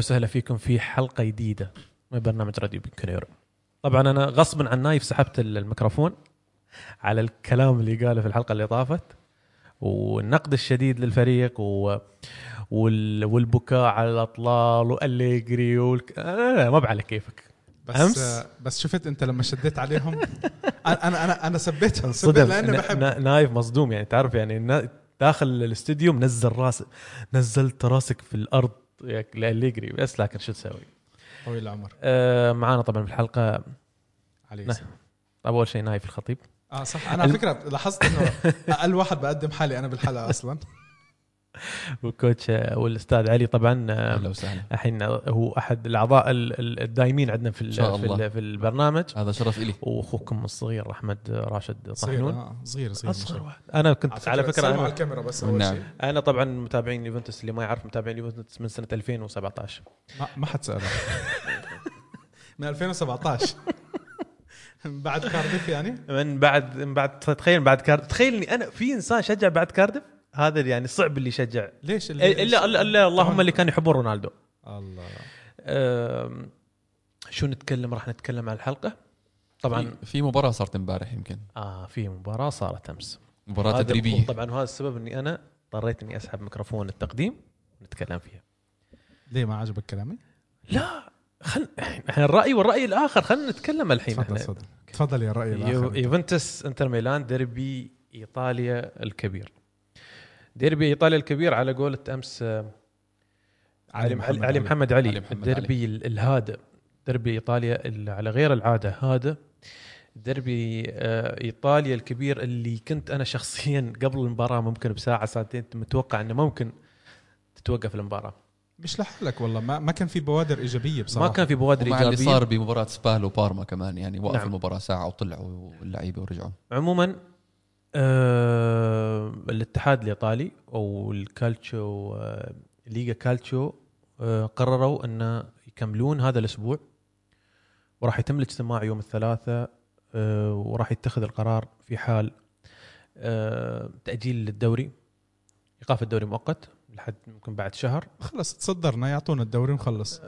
أهلا وسهلا فيكم في حلقة جديدة من برنامج راديو بيانكونيرو طبعا أنا غصبا عن نايف سحبت الميكروفون على الكلام اللي قاله في الحلقة اللي طافت والنقد الشديد للفريق و... وال... والبكاء على الأطلال واليجري والك... آه ما بعلى كيفك. بس أمس؟ آه بس شفت أنت لما شديت عليهم؟ أنا أنا أنا, سبيتهم سبيت صدق لأني بحب. نايف مصدوم يعني تعرف يعني داخل الاستوديو منزل راس نزلت راسك في الأرض لأليجري بس لكن شو تسوي؟ طويل العمر. آه معانا طبعا في الحلقة علي نعم. أول شيء نايف الخطيب. آه صح. أنا على فكرة لاحظت إنه أقل واحد بقدم حالي أنا بالحلقة أصلا. والكوتش والأستاذ علي طبعا أهلا وسهلا. الحين هو أحد الأعضاء ال- ال- الدايمين عندنا في في, في البرنامج. هذا شرف إلي. وأخوكم الصغير أحمد راشد صغير طحنون آه صغير صغير. أصغر واحد. أنا كنت على فكرة سلموا على أنا, الكاميرا بس أول نعم. شيء. أنا طبعا متابعين يوفنتوس اللي ما يعرف متابعين يوفنتوس من سنة 2017 ما, ما حد سأله. من 2017 بعد كارديف يعني؟ من بعد من بعد تخيل بعد كاردف تخيل اني أنا في إنسان شجع بعد كاردف هذا يعني صعب اللي يشجع. ليش الا الا, إلا اللهم اللي كانوا يحبون رونالدو. الله. شو نتكلم؟ راح نتكلم عن الحلقة. طبعا في- مباراة صارت امبارح يمكن. آه في مباراة صارت أمس. مباراة تدريبية. طبعا وهذا السبب إني أنا اضطريت إني أسحب ميكروفون التقديم ونتكلم فيها. ليه ما عجبك كلامي؟ لا خل إحنا الرأي والرأي الآخر خلينا نتكلم الحين تفضل تفضل. تفضل يا الراي يو- الآخر يوفنتوس انتر ميلان ديربي إيطاليا الكبير. ديربي ايطاليا الكبير على قولة أمس آه، علي محمد علي محمد علي, علي محمد الديربي ال- الهادئ ديربي إيطاليا اللي على غير العادة هادئ ديربي آه، إيطاليا الكبير اللي كنت أنا شخصيا قبل المباراة ممكن بساعة ساعتين متوقع إنه ممكن تتوقف المباراة. مش لحالك والله ما, ما كان في بوادر إيجابية بصراحة. ما كان في بوادر ومع اللي إيجابية. صار بمباراة سبال وبارما كمان يعني وقف نعم. نعم. المباراة ساعة وطلعوا اللعيبة ورجعوا. عموما آه الاتحاد الإيطالي أو الكالتشو آه ليغا كالتشو آه قرروا انه يكملون هذا الأسبوع وراح يتم الاجتماع يوم الثلاثاء آه وراح يتخذ القرار في حال آه تأجيل الدوري إيقاف الدوري مؤقت لحد ممكن بعد شهر. خلص تصدرنا يعطونا الدوري ونخلص.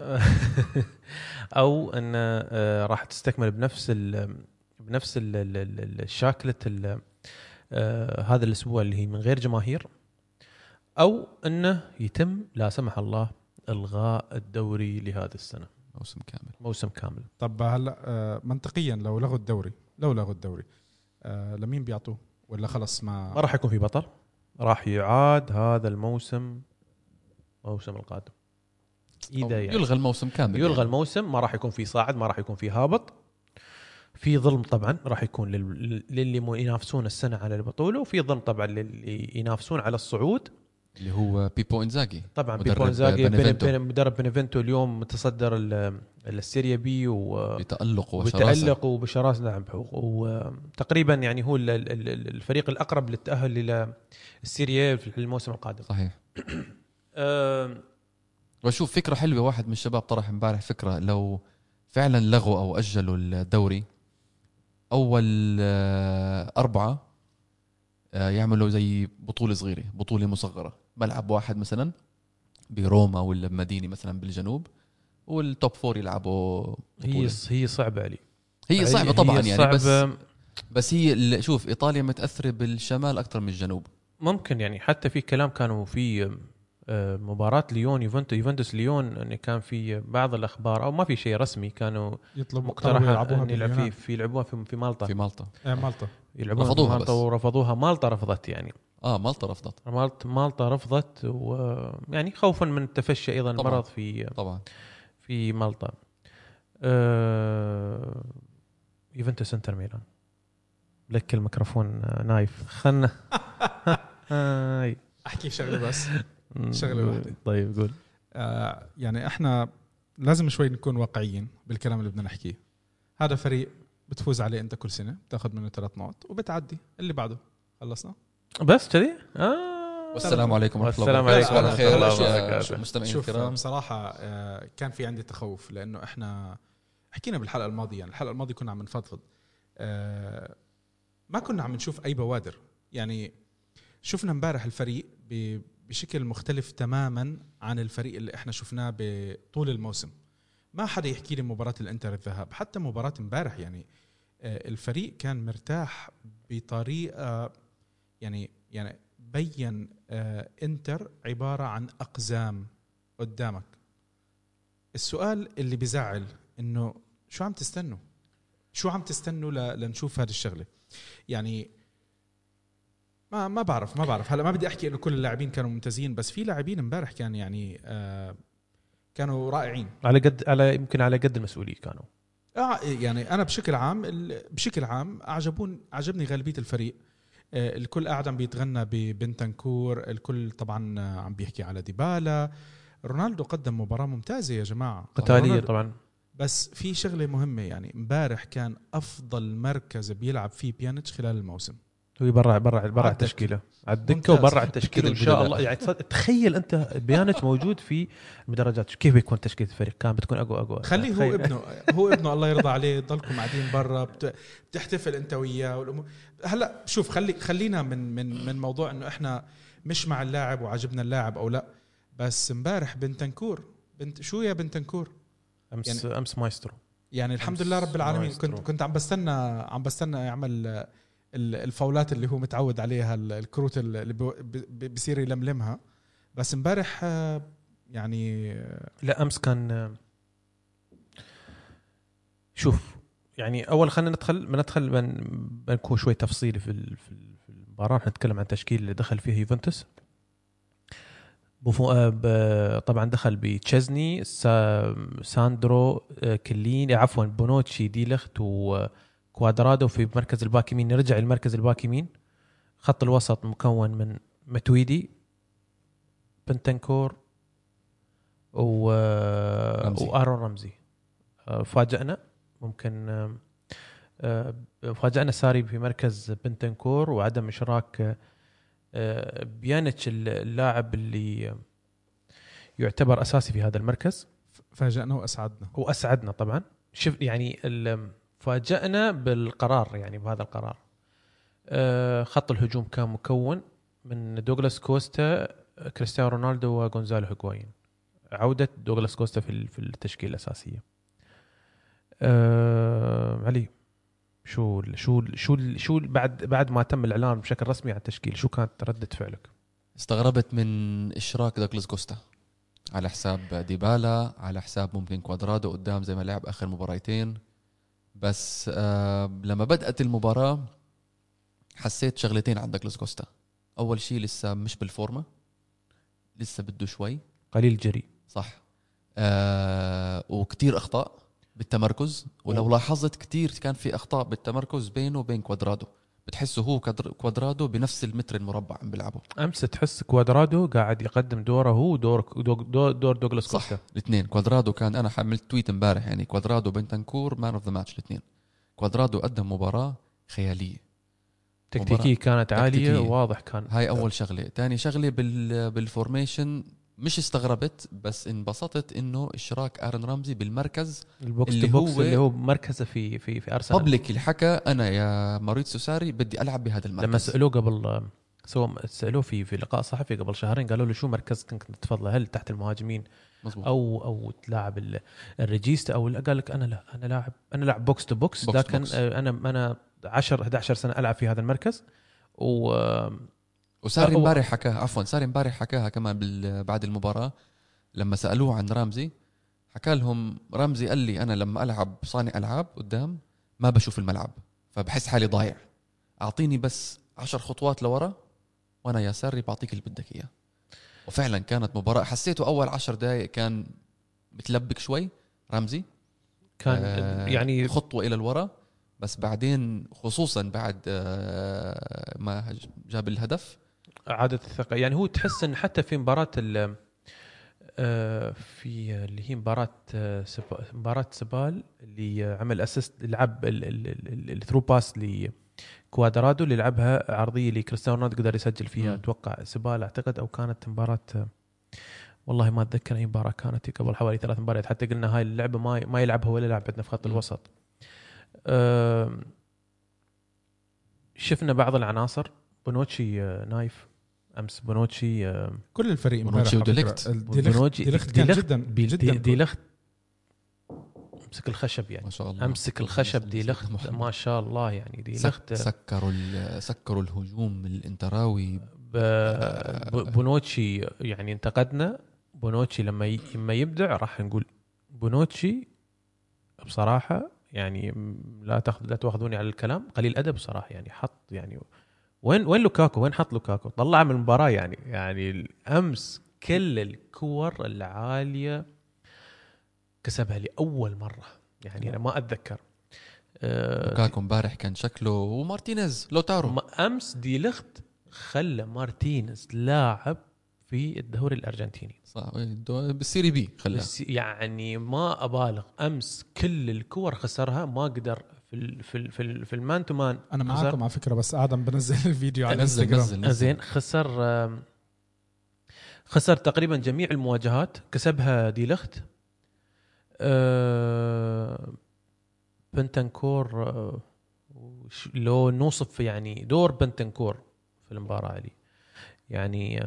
أو أن آه، راح تستكمل بنفس ال بنفس ال- ال- ال- الشاكله ال- آه، هذا الأسبوع اللي هي من غير جماهير أو إنه يتم لا سمح الله إلغاء الدوري لهذه السنة. موسم كامل. موسم كامل. طب هلا آه، منطقيا لو لغوا الدوري لو لغوا الدوري آه، لمين بيعطوه ولا خلص ما ما راح يكون في بطل. راح يعاد هذا الموسم الموسم القادم. إذا يعني. يلغى الموسم كامل يلغى يعني. الموسم ما راح يكون في صاعد ما راح يكون في هابط. في ظلم طبعا راح يكون لل- للي ينافسون السنة على البطوله وفي ظلم طبعا للي ينافسون على الصعود. اللي هو بيبو إنزاجي. طبعا بيبو إنزاجي مدرب بنيفنتو اليوم متصدر ال- السيريا بي و بتألق وشراسة. وبتألق وبشراسة نعم. وتقريبا يعني هو ال- ال- ال- الفريق الأقرب للتأهل إلى السيريا في الموسم القادم. صحيح. أه. وأشوف فكرة حلوة واحد من الشباب طرح امبارح فكرة لو فعلا لغوا أو أجلوا الدوري. أول آه، أربعة آه، يعملوا زي بطولة صغيرة بطولة مصغرة. ملعب واحد مثلا بروما ولا بمدينة مثلا بالجنوب وال top four يلعبوا هي بطولة. هي صعبة علي. هي صعبة طبعا هي يعني بس صعبة. بس هي ال- شوف إيطاليا متأثرة بالشمال أكثر من الجنوب. ممكن يعني حتى في كلام كانوا في مباراة ليون يوفنتوس يوفنتوس ليون ان كان في بعض الأخبار أو ما في شيء رسمي كانوا يطلبوا مقترح يلعبوها ان يلعب في. في يلعبوها في, في مالطا. في مالطا. آه، مالطا. يلعبوها رفضوها مالطا بس. ورفضوها. مالطا رفضت يعني. آه مالطا رفضت. مالطا مالطا رفضت ويعني خوفا من تفشي أيضا طبعاً. المرض في طبعا. في مالطا. آه، يوفنتوس إنتر ميلان. لك الميكروفون آه، نايف. خلنا. هاي. أحكي شغلة بس. شغلة واحدة. طيب قول. آه، يعني إحنا لازم شوي نكون واقعيين بالكلام اللي بدنا نحكيه. هذا فريق بتفوز عليه أنت كل سنة بتاخذ منه ثلاث نقط وبتعدي اللي بعده. خلصنا؟ بس كذي؟ آه. والسلام عليكم ورحمة الله وبركاته. عليكم ورحمة الله وبركاته. مستمعين شوف الكرام؟ بصراحه آه، كان في عندي تخوف لأنه إحنا حكينا بالحلقة الماضية يعني الحلقة الماضية كنا عم نفضفض. آه، ما كنا عم نشوف أي بوادر. يعني شفنا امبارح الفريق ب- بشكل مختلف تماما عن الفريق اللي إحنا شفناه بطول الموسم. ما حدا يحكي لي مباراة الإنتر الذهاب حتى مباراة امبارح يعني آه، الفريق كان مرتاح بطريقة يعني يعني بين آه، إنتر عبارة عن أقزام قدامك. السؤال اللي بزعل إنه شو عم تستنوا؟ شو عم تستنوا لنشوف هذه الشغلة؟ يعني ما ما بعرف ما بعرف. هلا ما بدي أحكي إنه كل اللاعبين كانوا ممتازين بس في لاعبين امبارح كان يعني آه كانوا رائعين. على قد على يمكن على قد المسؤوليه كانوا. آه يعني أنا بشكل عام بشكل عام أعجبون عجبني غالبية الفريق. آه، الكل قاعد عم بيتغنى ببنتنكور الكل طبعا عم بيحكي على ديبالا. رونالدو قدم مباراة ممتازة يا جماعة. قتالية طبعا. بس في شغلة مهمة يعني امبارح كان أفضل مركز بيلعب فيه بيانيتش خلال الموسم. برا على الدكة. التشكيلة. على الدكه. وبرا التشكيلة إن شاء. الله. يعني تخيل أنت بيانيتش موجود في المدرجات. كيف بيكون تشكيلة الفريق؟ كان بتكون اقوى أقوى. خليه هو. ابنه هو ابنه الله يرضى عليه. ضلكم قاعدين برا. بت- بتحتفل أنت وياه والأمور. هلا شوف خلي خلينا من من من موضوع إنه إحنا مش مع اللاعب وعجبنا اللاعب أو لا. بس امبارح بنتنكور. بنت شو يا بنتنكور؟ امس يعني- أمس مايسترو. يعني الحمد لله رب العالمين. مايسترو. كنت كنت عم بستنى عم بستنى يعمل الفاولات اللي هو متعود عليها ال- الكروت اللي بو- ب- ب- بصير يلملمها. بس امبارح آه، يعني آه، لا أمس كان شوف يعني أول خلينا ندخل بندخل بن بنكون شوي تفصيلي في في ال- في المباراة. نتكلم عن التشكيل اللي دخل فيه يوفنتوس. آه، طبعا دخل بتشيزني سا ساندرو آه، كليني عفوا بونوتشي ديلخت وكوادرادو في مركز الباك يمين. نرجع لمركز الباك يمين. خط الوسط مكون من ماتويدي بنتنكور و... رمزي. وآرون رمزي. آه، فاجأنا ممكن آه، فاجأنا ساري في مركز بنتنكور وعدم إشراك آه، بيانيتش اللاعب اللي يعتبر أساسي في هذا المركز. فاجأنا وأسعدنا. وأسعدنا طبعا. شوف يعني ال- فاجأنا بالقرار يعني بهذا القرار. آه، خط الهجوم كان مكون من دوغلاس كوستا كريستيانو رونالدو وغونزالو هيغوايين عودة دوغلاس كوستا في في التشكيلة الأساسية. آه علي شو شو شو شو بعد بعد ما تم الإعلان بشكل رسمي عن التشكيل شو كانت ردة فعلك؟ استغربت من إشراك دوغلاس كوستا. على حساب ديبالا على حساب ممكن كوادرادو قدام زي ما لعب آخر مباريتين. بس آه لما بدأت المباراة حسيت شغلتين عند دوغلاس كوستا. أول شيء لسه مش بالفورمة لسه بده شوي. قليل جري صح. آه وكتير أخطاء بالتمركز ولو لاحظت كتير كان في أخطاء بالتمركز بينه وبين كوادرادو. بتحسه هو كوادرادو بنفس المتر المربع عم بيلعبوا أمس تحس كوادرادو قاعد يقدم دوره هو دور, دور, دور دوغلاس صح كوستا الاثنين. كوادرادو كان أنا حملت tweet امبارح يعني كوادرادو بنتنكور man of the match الاثنين. كوادرادو قدم مباراة خيالية. تكتيكية كانت تكتيكية. واضح كان. هاي أول شغلة. ثاني شغلة بال بال formation مش استغربت بس انبسطت إنه إشراك آرون رمزي بالمركز ال box to box هو- اللي هو مركزه في في في أرسنال. publicly حكى أنا يا ماوريتسيو ساري بدي ألعب بهذا المركز. لما سألوه قبل سووا سألوه في في لقاء صحفي قبل شهرين قالوا له شو مركزك كنت تفضله هل تحت المهاجمين مزبوط. أو أو تلاعب ال- ال regista أو قال لك أنا لا أنا لاعب أنا لاعب box to box. box لكن box. أنا أنا 10 11 سنة ألعب في هذا المركز و وساري امبارح حكاها عفوا ساري امبارح حكاها كمان بعد المباراة لما سألوه عن رامزي حكى لهم رامزي قال لي أنا لما ألعب صانع ألعاب قدام ما بشوف الملعب فبحس حالي ضايع. أعطيني بس عشر خطوات لورا وأنا يا ساري بعطيك اللي بدك إياه. وفعلا كانت مباراة حسيته أول عشر دقائق كان متلبك شوي رمزي. كان آه، يعني خطوة إلى الورا بس بعدين خصوصا بعد آه، ما جاب الهدف اعاده الثقة. يعني هو تحس إن حتى في مباراة ال آه، في اللي هي مباراة آه، مباراة سبال اللي عمل assist لعب ال through pass لكوادرادو اللي لعبها عرضية لكريستيانو رونالدو قدر يسجل فيها. أتوقع سبال أعتقد أو كانت مباراة آه، والله ما أتذكر أي مباراة كانت قبل حوالي ثلاث مباريات. حتى قلنا هاي اللعبة ما ما يلعبها ولا لاعب عندنا في خط. الوسط. شفنا بعض العناصر. بونوتشي نايف. أمس بونوتشي آه، كل الفريق بونوتشي وديليخت. بونوتشي ديليخت كان ديليخت- جدا جدا دي- ديليخت أمسك الخشب يعني. ما شاء الله. أمسك الخشب ديليخت ما شاء الله يعني. ديليخت سك سكروا ال- سكروا الهجوم الانتراوي. بونوتشي يعني انتقدنا. بونوتشي لما ي- لما يبدع راح نقول بونوتشي بصراحة يعني لا تاخذ لا تاخذوني على الكلام قليل ادب صراحة يعني حط يعني وين وين لوكاكو؟ وين حط لوكاكو؟ طلع من المباراة يعني. يعني امس كل الكور العالية كسبها لأول مرة. يعني أنا ما أتذكر. آه، لوكاكو امبارح كان شكله ومارتينيز لوتارو. أمس دي لخت خلى مارتينيز لاعب في الدوري الأرجنتيني. صح بال Serie B خلاه. يعني ما أبالغ. أمس كل الكور خسرها ما قدر في ال في ال في, ال في ال man to man. أنا. معاكم على فكرة بس آدم بنزل الفيديو على نزل زين خسر خسر تقريبا جميع المواجهات كسبها دي لخت. بنتنكور آه، لو نوصف يعني دور بنتنكور في المباراة هذه. يعني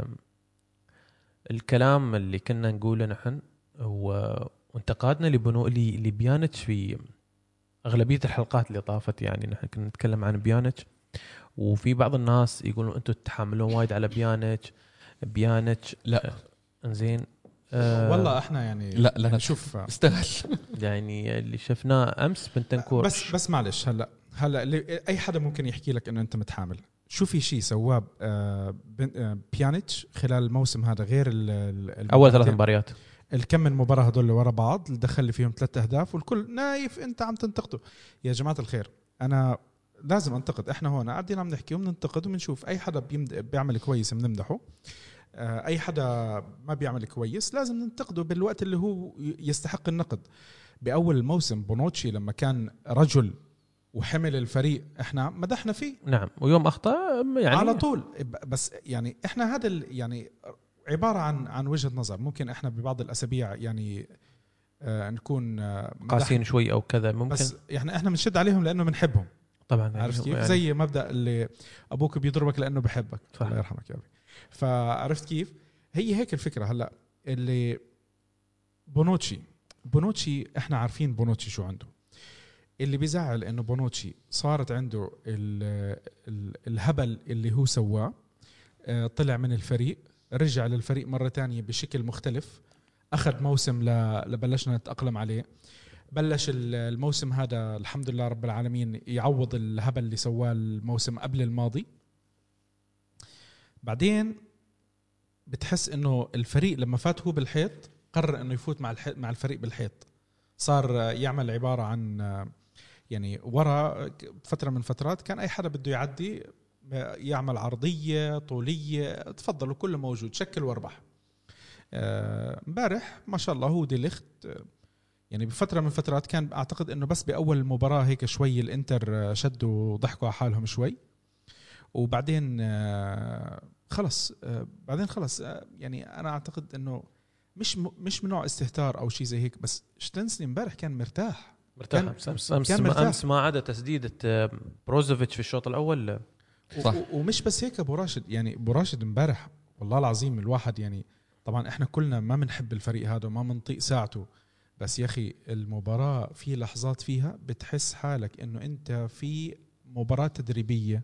الكلام اللي كنا نقوله نحن هو وانتقادنا لبنو لي- لبيانتش في أغلبية الحلقات اللي طافت يعني نحن كنا نتكلم عن بيانتش وفي بعض الناس يقولون أنتم تتحاملون وايد على بيانتش بيانتش لا إنزين آه والله إحنا يعني لا لا يعني شوف استاهل يعني اللي شفناه أمس بنتنكور بس بس معلش هلا هلا أي حدا ممكن يحكي لك إنه أنت متحامل. شو في شيء سواه آه، آه، بيانيتش خلال الموسم هذا غير أول ثلاث؟ مباريات. الكم من مباراة هدول اللي ورا بعض اللي دخل لي فيهم ثلاث أهداف والكل نايف أنت عم تنتقده. يا جماعة الخير أنا لازم أنتقد. إحنا هون قاعدين عم نحكي وبننتقد وبنشوف. أي حدا بيمد... بيعمل كويس بنمدحه آه، أي حدا ما بيعمل كويس لازم ننتقده بالوقت اللي هو يستحق النقد. بأول الموسم بونوتشي لما كان رجل وحمل الفريق إحنا مدحنا فيه. نعم ويوم أخطأ يعني على طول. بس يعني إحنا هذا يعني عبارة عن عن وجهة نظر. ممكن إحنا ببعض الأسابيع يعني آه نكون آه قاسيين شوي أو كذا ممكن؟ بس يعني إحنا بنشد عليهم لأنه بنحبهم. طبعا يعني عرفت كيف؟ يعني زي مبدأ اللي أبوك بيضربك لأنه بحبك. صح. الله يرحمك يا أبي. فعرفت كيف؟ هي هيك الفكرة هلأ اللي بونوتشي بونوتشي إحنا عارفين بونوتشي شو عنده. اللي بيزعل إنه بونوتشي صارت عنده ال ال الهبل اللي هو سواه آه، طلع من الفريق. رجع للفريق مرة تانية بشكل مختلف. أخذ موسم لبلشنا نتأقلم عليه. بلش ال- الموسم هذا الحمد لله رب العالمين يعوض الهبل اللي سواه الموسم قبل الماضي. بعدين بتحس إنه الفريق لما فات هو بالحيط قرر إنه يفوت مع مع الفريق بالحيط. صار يعمل عبارة عن يعني ورا فترة من فترات كان أي حدا بده يعدي يعمل عرضية طولية تفضلوا كله موجود شكل واربح. آه، امبارح ما شاء الله هو ديليخت آه، يعني بفترة من فترات كان أعتقد إنه بس بأول المباراه هيك شوي الإنتر آه، شدوا وضحكوا على حالهم شوي. وبعدين خلص بعدين خلص يعني أنا أعتقد إنه مش مش من نوع استهتار أو شيء زي هيك بس شتنسني امبارح كان مرتاح. مرتاح. كان- امس أمس امس كان ما, مرتاح. أمس ما عدا تسديدة بروزوفيتش في الشوط الأول. صح. ومش بس هيك أبو راشد يعني أبو راشد امبارح والله العظيم الواحد يعني طبعا إحنا كلنا ما بنحب الفريق هذا وما بنطيق ساعته بس يا أخي المباراة في لحظات فيها بتحس حالك إنه أنت في مباراة تدريبية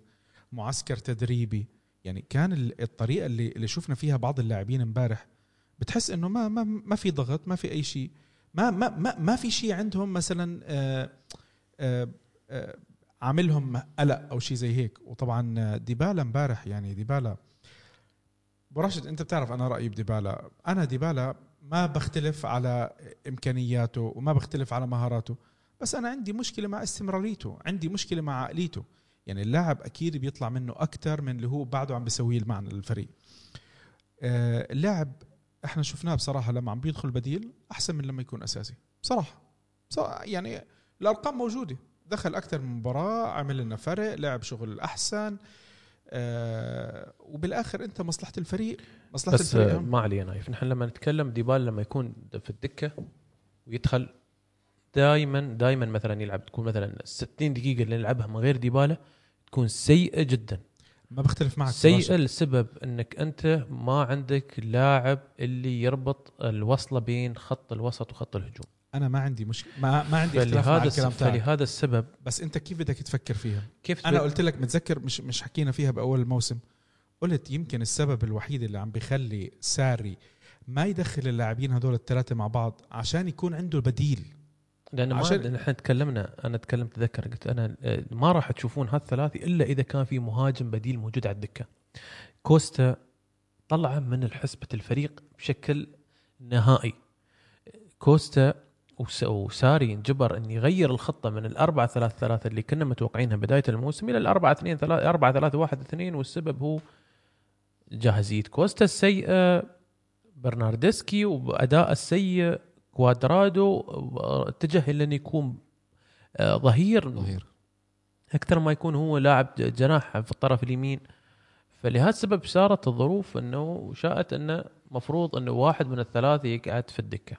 معسكر تدريبي يعني كان ال- الطريقة اللي اللي شفنا فيها بعض اللاعبين امبارح بتحس إنه ما ما ما في ضغط ما في أي شيء ما ما ما, ما في شيء عندهم مثلا آه آه آه عاملهم قلق أو شيء زي هيك. وطبعا ديبالا امبارح يعني ديبالا أبو راشد أنت بتعرف أنا رأيي بديبالا. أنا ديبالا ما بختلف على إمكانياته وما بختلف على مهاراته بس أنا عندي مشكلة مع استمراريته عندي مشكلة مع عقليته. يعني اللاعب أكيد بيطلع منه أكثر من اللي هو بعده عم بيسويه معنا للفريق آه، اللاعب إحنا شفناه بصراحة لما عم بيدخل بديل أحسن من لما يكون أساسي. بصراحة. بصراحة يعني الأرقام موجودة. دخل أكثر من مباراة عمل لنا فرق لعب شغل أحسن آه وبالآخر أنت مصلحة الفريق مصلحة بس الفريق. ما علينا نايف نحن لما نتكلم ديبال لما يكون في الدكة ويدخل دائما دائما مثلا يلعب تكون مثلا 60 دقيقة اللي نلعبها من غير ديبالا تكون سيئة جدا ما بختلف معك سيئة. لسبب إنك أنت ما عندك لاعب اللي يربط الوصلة بين خط الوسط وخط الهجوم أنا ما عندي مشكله ما, ما عندي اختلاف مع الكلام تاعك فلهذا السبب بس أنت كيف بدك تفكر فيها؟ كيف أنا قلت لك متذكر مش مش حكينا فيها بأول الموسم. قلت يمكن السبب الوحيد اللي عم بيخلي ساري ما يدخل اللاعبين هدول الثلاثة مع بعض عشان يكون عنده بديل. لأن ما عشان- لأن إحنا تكلمنا أنا تكلمت تذكر قلت أنا آه، ما راح تشوفون هالثلاثي إلا إذا كان في مهاجم بديل موجود على الدكة. كوستا طلع من حسبه الفريق بشكل نهائي. كوستا وس- وساري انجبر إن يغير الخطة من الأربعة ثلاثة ثلاثة اللي كنا متوقعينها بداية الموسم إلى الأربعة اثنين ثلاثة أربعة ثلاثة واحد اثنين والسبب هو جاهزية كوستا السيئة برناردسكي وأداء السيء كوادرادو اتجه إلى انه يكون آه، ظهير. ظهير. أكثر ما يكون هو لاعب جناح في الطرف اليمين. فلهذا السبب صارت الظروف إنه شاءت إنه مفروض إنه واحد من الثلاثة يقعد في الدكة.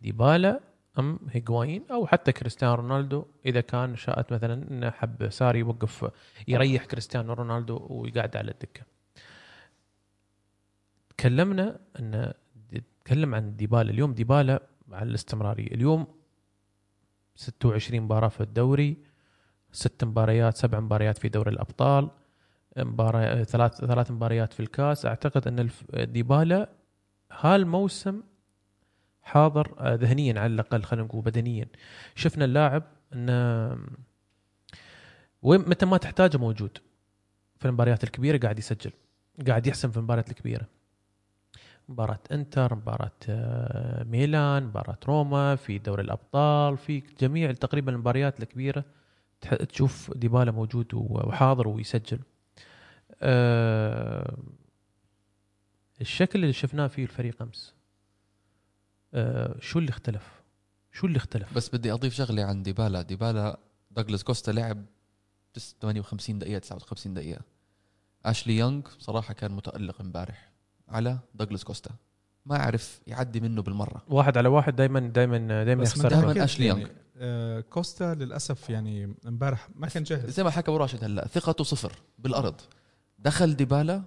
ديبالا أم هيغوايين أو حتى كريستيانو رونالدو إذا كان شاءت مثلا إنه حب ساري يوقف يريح كريستيانو رونالدو ويقعد على الدكة. تكلمنا إن نتكلم عن ديبالا. اليوم ديبالا على الاستمرارية. اليوم 26 مباراة في الدوري ست مباريات سبع مباريات في دوري الأبطال مباراة ثلاث ثلاث مباريات في الكاس. أعتقد إن ديبالا هالموسم حاضر آه، ذهنيا على الأقل خلينا نقول بدنيا. شفنا اللاعب انه وين متى ما تحتاجه موجود. في المباريات الكبيرة قاعد يسجل قاعد يحسم في المباريات الكبيرة. مباراة إنتر، مباراة آه، ميلان، مباراة روما، في دوري الأبطال، في جميع تقريبا المباريات الكبيرة تشوف ديبالا موجود وحاضر ويسجل. آه، الشكل اللي شفناه فيه الفريق أمس. آه، شو اللي اختلف؟ شو اللي اختلف؟ بس بدي أضيف شغلة عن ديبالا. ديبالا دوغلاس كوستا لعب تس- 58 دقيقة 59 دقيقة. أشلي يونغ صراحة كان متألق امبارح على دوغلاس كوستا. ما عرف يعدي منه بالمرة. واحد على واحد دائما دائما دائما يخسر. دايماً ناحية أشلي يعني يونغ. آه كوستا للأسف يعني امبارح ما كان جاهز. زي ما حكى أبو راشد هلأ ثقته صفر بالأرض. دخل ديبالا.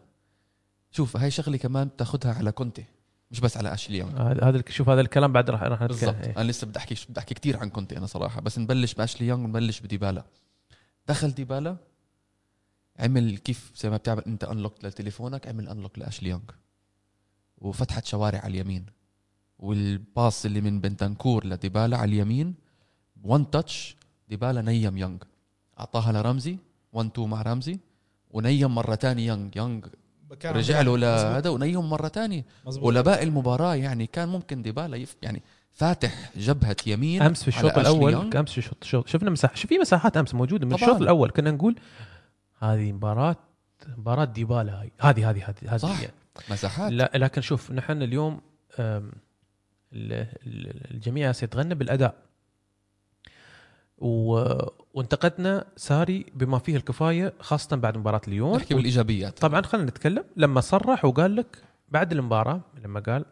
شوف هاي شغلة كمان بتاخذها على كونتي. مش بس على اشلي يونغ هذا شوف هذا الكلام بعد راح راح نتكلم. بالضبط. إيه. أنا لسه بدي أحكي بدي أحكي كثير عن كونتي أنا صراحة بس نبلش باشلي يونغ ونبلش بديبالا. دخل ديبالا عمل كيف زي ما بتعمل أنت unlock لتليفونك عمل unlock لاشلي يونغ وفتحت شوارع على اليمين. والباص اللي من بنتنكور لديبالا على اليمين one touch ديبالا نيم يونغ أعطاها لرمزي 1 2 مع رمزي ونيم مرة تانية يونغ يونغ رجع له. لهذا ونيم مرة تانية مظبوط. ولباقي المباراة يعني كان ممكن ديبالا يف يعني فاتح جبهة يمين أمس في الشوط الأول. أمس في الشوط شفنا مساحه شوف في مساحات أمس موجودة من. الشوط الأول كنا نقول هذه مباراه مباراة ديبالا هاي هذه هذه هذه هذه صح. هي. مساحات لا لكن شوف نحن اليوم أم، ال- ال- الجميع سيتغنى بالأداء و... وانتقدنا ساري بما فيه الكفاية خاصة بعد مباراة اليوم نحكي بالإيجابيات. طبعا خلينا نتكلم. لما صرح وقال لك بعد المباراة لما قال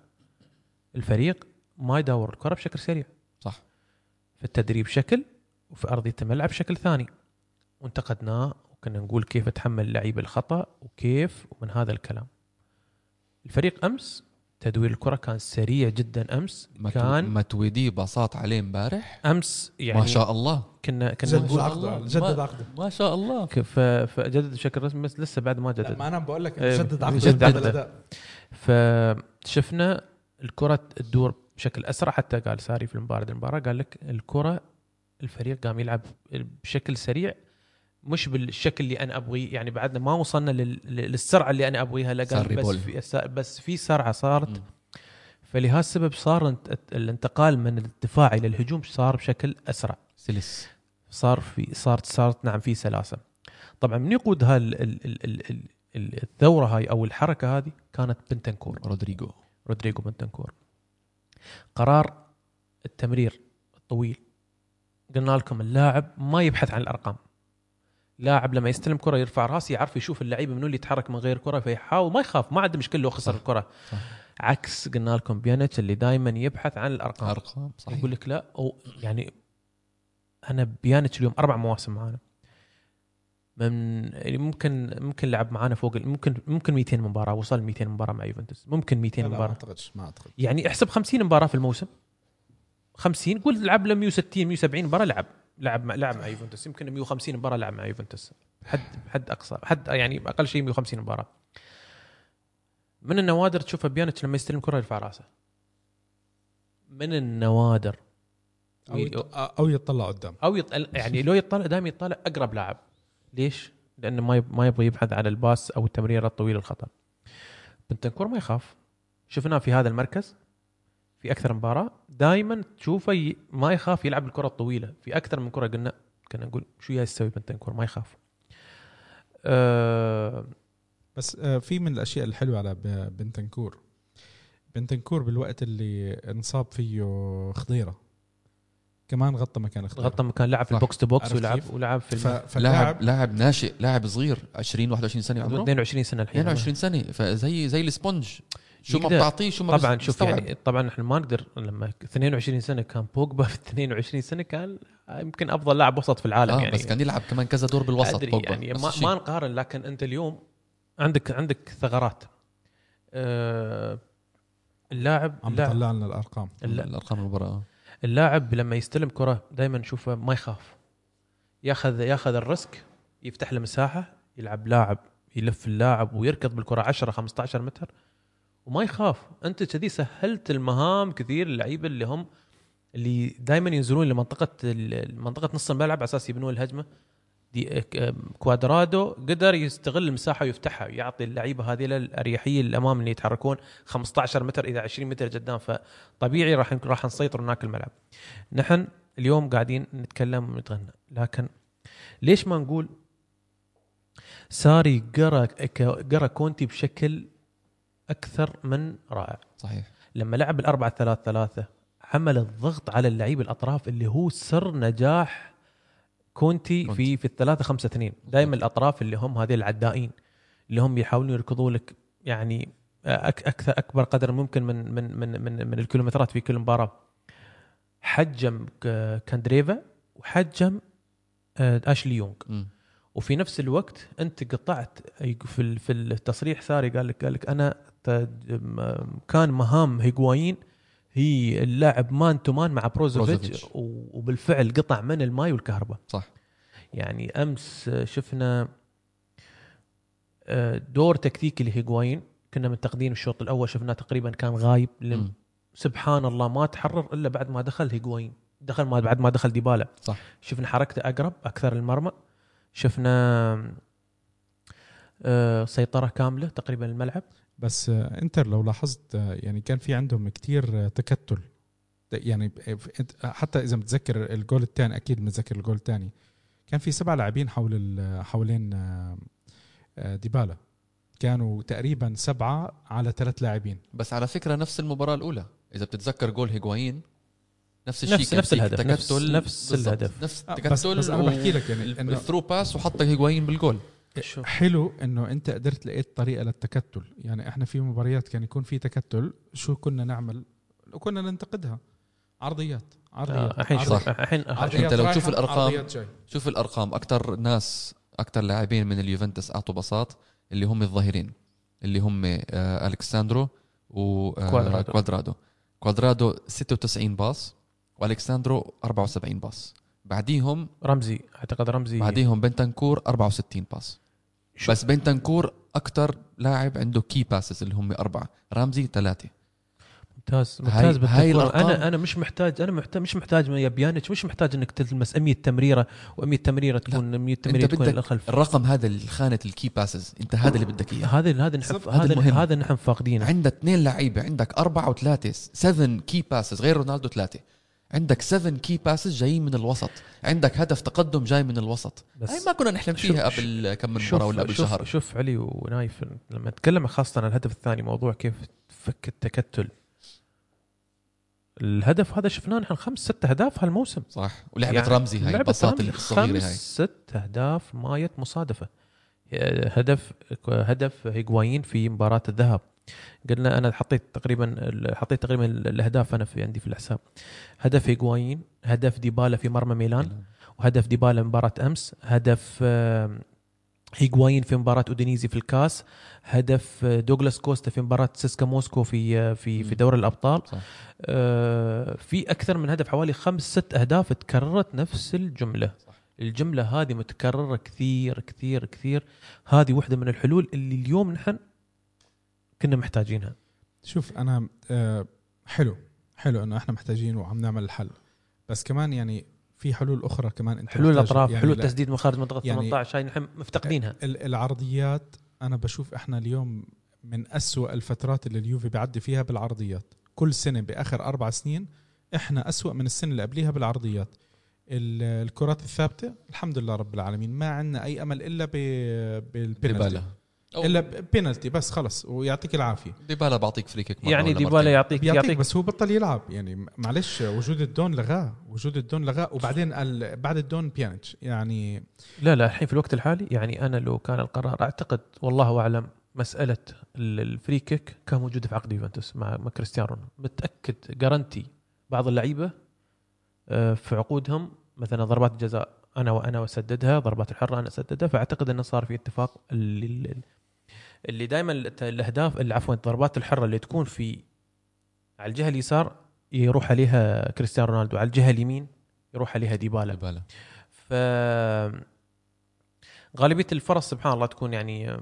الفريق ما يدور الكرة بشكل سريع. صح. في التدريب شكل وفي أرضية الملعب شكل ثاني. وانتقدناه وكنا نقول كيف تحمل اللعيبه الخطأ وكيف ومن هذا الكلام. الفريق أمس تدوير الكرة كان سريع جدا. أمس متو... كان متويدي باصات عليه امبارح. أمس يعني ما شاء الله. كنا كنا جدد عقده. جدد ما- عقده. ما شاء الله. فجدد بشكل رسمي بس لسه بعد ما لا جدد ما أنا بقول لك إيه، جدد عقده جدد جدد عقده. الأداء. فشفنا الكرة تدور بشكل أسرع حتى قال ساري في المباراة المباراة قال لك الكرة الفريق قام يلعب بشكل سريع. مش بالشكل اللي أنا أبغيه. يعني بعدنا ما وصلنا لل- للسرعة اللي أنا أبغيها. بس. في بس في سرعة صارت. فلهذا السبب صار انت- الانتقال من الدفاع إلى الهجوم صار بشكل أسرع. سلس. صار في صارت صارت نعم في سلاسة. طبعا من يقود هال ال- ال- ال- ال- ال- الثورة هاي أو الحركة هذه كانت بنتنكور. رودريجو. رودريجو بنتنكور. قرار التمرير الطويل. قلنا لكم اللاعب ما يبحث عن الأرقام. لاعب لما يستلم كرة يرفع راسه يعرف يشوف اللعيبه منو اللي يتحرك من غير كرة فيحاول ما يخاف ما عنده مشكلة لو خسر صح. الكرة. صح. عكس قلنا لكم بيانيتش اللي دائما يبحث عن الأرقام. أرقام صحيح. يقول لك لا أو يعني أنا بيانيتش اليوم أربع مواسم معانا. من يعني ممكن ممكن لعب معانا فوق ممكن ممكن 200 مباراة وصل 200 مباراة مع يوفنتوس. ممكن 200 لا لا، ما مباراة. أعتقدش ما أعتقد. يعني احسب 50 مباراة في الموسم. 50 قول لعب له 160 170 مباراة لعب. لعب مع لعب مع يوفنتوس. يمكن 150 مباراة لعب مع يوفنتوس. حد حد أقصى. حد يعني أقل شيء 150 مباراة. من النوادر تشوف بيانيتش لما يستلم كرة يرفع رأسه؟ من النوادر؟ أو يط- أو يطلع قدام. أو يطلع يعني لو يطلع دائما يطلع أقرب لاعب. ليش؟ لأنه ما يب- ما يبغى يبحث عن الباس أو التمريره الطويله الخطر بنتنكور ما يخاف. شفناه في هذا المركز. في أكثر من مباراة دائما تشوفه ي- ما يخاف يلعب الكرة الطويلة. في أكثر من كرة قلنا كنا نقول شو جاي يسوي بنتنكور ما يخاف. أه بس آه، في من الأشياء الحلوة على بنتنكور. بنتنكور بالوقت اللي انصاب فيه خضيرة. كمان غطى مكان خضيرة. غطى مكان لعب في. ال box to box ولعب كيف؟ ولعب في ف- الم- فاللاعب لاعب لاعب ناشئ لاعب صغير 20 21 سنة. عمره 22 سنة الحين. 22 سنة فزي زي ال sponge. شو ما. بتعطيه شو ما طبعا شوف. يعني طبعا إحنا ما نقدر لما 22 سنة كان بوجبا في 22 سنة كان يمكن أفضل لاعب وسط في العالم آه يعني بس كان يلعب كمان كذا دور بالوسط أدري بوجبا. يعني ما. ما نقارن لكن أنت اليوم عندك عندك ثغرات آه اللاعب عم بطلع لنا الأرقام الأرقام المباراة اللاعب لما يستلم كرة دائما نشوفه ما يخاف ياخذ ياخذ الريسك يفتح له مساحه يلعب لاعب يلف اللاعب ويركض بالكرة 10 15 متر وما يخاف. أنت كذي سهلت المهام كثير للعيبة اللي هم اللي دائما ينزلون لمنطقة منطقة نص الملعب على أساس يبنون الهجمة. دي ك- كوادرادو قدر يستغل المساحة ويفتحها ويعطي اللعيبة هذه الأريحية الامام اللي يتحركون 15 متر إلى 20 متر قدام. فطبيعي راح راح نسيطر هناك الملعب. نحن اليوم قاعدين نتكلم ونتغنى. لكن ليش ما نقول ساري قرأ قرأ كونتي بشكل أكثر من رائع. صحيح. لما لعب الأربعة ثلاث ثلاثة عمل الضغط على اللعيب الأطراف اللي هو سر نجاح كونتي كونتي. في في الثلاثة خمسة اثنين. دائما الأطراف اللي هم هذه العدائين اللي هم يحاولون يركضوا لك يعني أك أكثر أكبر قدر ممكن من من من من, من الكيلومترات في كل مباراة. حجم كاندريفا وحجم آه، أشلي يونغ. مم. وفي نفس الوقت أنت قطعت في في التصريح ساري قال لك قال لك أنا م- كان مهام هيغوايين هي اللاعب man to man مع بروزوفيتش وبالفعل قطع من الماي والكهرباء. صح. يعني أمس شفنا آه، دور تكتيكي لهيغوايين. كنا متقدين الشوط الأول شفناه تقريبا كان غايب. سبحان الله ما تحرر إلا بعد ما دخل هيغوايين. دخل ما بعد ما دخل ديبالا. صح. شفنا حركته أقرب أكثر المرمى. شفنا آه، سيطرة كاملة تقريبا الملعب. بس آه، انتر لو لاحظت آه، يعني كان في عندهم كتير آه، تكتل يعني حتى إذا متذكر الجول الثاني أكيد متذكر الجول الثاني كان في سبع لاعبين حول ال- حوالين آه، آه، ديبالا. كانوا تقريبا سبعة على ثلاث لاعبين. بس على فكرة نفس المباراة الأولى. إذا بتتذكر جول هيغوايين نفس الشيء نفس- نفس الهدف، نفس- تكتل. نفس بالضبط. الهدف. نفس آه، التكتل بس, بس أنا بحكي لك يعني انه ال through pass وحط هيغوايين بالجول. شوف. حلو إنه أنت قدرت لقيت طريقة للتكتل. يعني إحنا في مباريات كان يكون في تكتل شو كنا نعمل؟ كنا ننتقدها. عرضيات عرضيات. آه، الحين عرضيات. شوف الحين أنت لو تشوف جاي. شوف الأرقام. أكثر ناس أكثر لاعبين من اليوفنتوس أعطوا باصات اللي هم الظاهرين اللي هم آه ألكساندرو كوادرادو. وكوادرادو كوادرادو 96 باص وألكساندرو 74 باص. بعديهم رمزي أعتقد رمزي. بعديهم بنتنكور 64 باص. بس بنتنكور أكثر لاعب عنده key passes اللي هم أربعة. رامزي ثلاثة. ممتاز هاي- ممتاز هاي. الأرقام- أنا أنا مش محتاج أنا محتاج مش محتاج يا بيانيتش مش محتاج إنك تلمس 100 تمريرة و100 تمريرة تكون 100 تمريرة تكون للخلف الرقم هذا الخانه ال key passes أنت هذا اللي بدك إياه. هذا هذا نحن. هذا المهم. هذا نحن فاقدينه. عندك اثنين لعيبة عندك أربعة وثلاثة 7 key passes غير رونالدو ثلاثة. عندك 7 كي باسز جايين من الوسط. عندك هدف تقدم جاي من الوسط. بس هاي ما كنا نحلم فيها قبل كم من شوف مباراة ولا قبل شوف شهر. شوف علي ونايف لما نتكلم خاصة عن الهدف الثاني موضوع كيف فك التكتل. الهدف هذا شفناه نحن خمس ست أهداف هالموسم. صح. ولعبة يعني رمزي هاي الباصات رمزي. الصغيرة خمس هاي ست أهداف ما يت مصادفة. هدف هدف هيغوايين في مباراة الذهاب. قلنا أنا حطيت تقريبا حطيت تقريبا الأهداف أنا في عندي في الحساب هدف هيغوايين هدف ديبالا في مرمى ميلان وهدف ديبالا مباراة أمس هدف هيغوايين في مباراة أودينيزي في الكاس هدف آه، دوغلاس كوستا في مباراة سيسكا موسكو في آه، في في. دوري الأبطال صح. آه، في أكثر من هدف حوالي خمس ست أهداف تكررت نفس الجملة صح. الجملة هذه متكررة كثير كثير كثير هذه واحدة من الحلول اللي اليوم نحن كنا محتاجينها. شوف أنا آه، حلو حلو إنه إحنا محتاجين وعم نعمل الحل. بس كمان يعني في حلول أخرى كمان أنت حلول الأطراف يعني حلول تسديد من خارج منطقة يعني 18 هاي نحن مفتقدينها. ال- العرضيات أنا بشوف إحنا اليوم من أسوأ الفترات اللي اليوفي بيعدي فيها بالعرضيات. كل سنة بآخر أربع سنين إحنا أسوأ من السنة اللي قبليها بالعرضيات. ال- الكرات الثابتة الحمد لله رب العالمين ما عندنا أي أمل إلا ب- بالبينالتي ديبالا أو إلا بينالتي بس خلص ويعطيك العافية. ديبالا بعطيك free kick يعني ديبالا. يعطيك بيعطيك يعطيك بس هو بطل يلعب. يعني معلش وجود الدون لغاه وجود الدون لغاه وبعدين ال- بعد الدون بيانيتش يعني لا لا الحين في الوقت الحالي يعني أنا لو كان القرار أعتقد والله أعلم مسألة ال- ال free kick كان موجود في عقد يوفنتوس مع مع كريستيانو متأكد guarantee بعض اللعيبة آه، في عقودهم مثلا ضربات الجزاء أنا وأنا واسددها ضربات الحرة أنا أسددها فأعتقد إنه صار في اتفاق اللي, دائما الأهداف اللي عفوا ضربات الحرة اللي تكون في على الجهة اليسار يروح عليها كريستيانو رونالدو على الجهة اليمين يروح عليها ديبالا. ديبالا. ف غالبية الفرص سبحان الله تكون يعني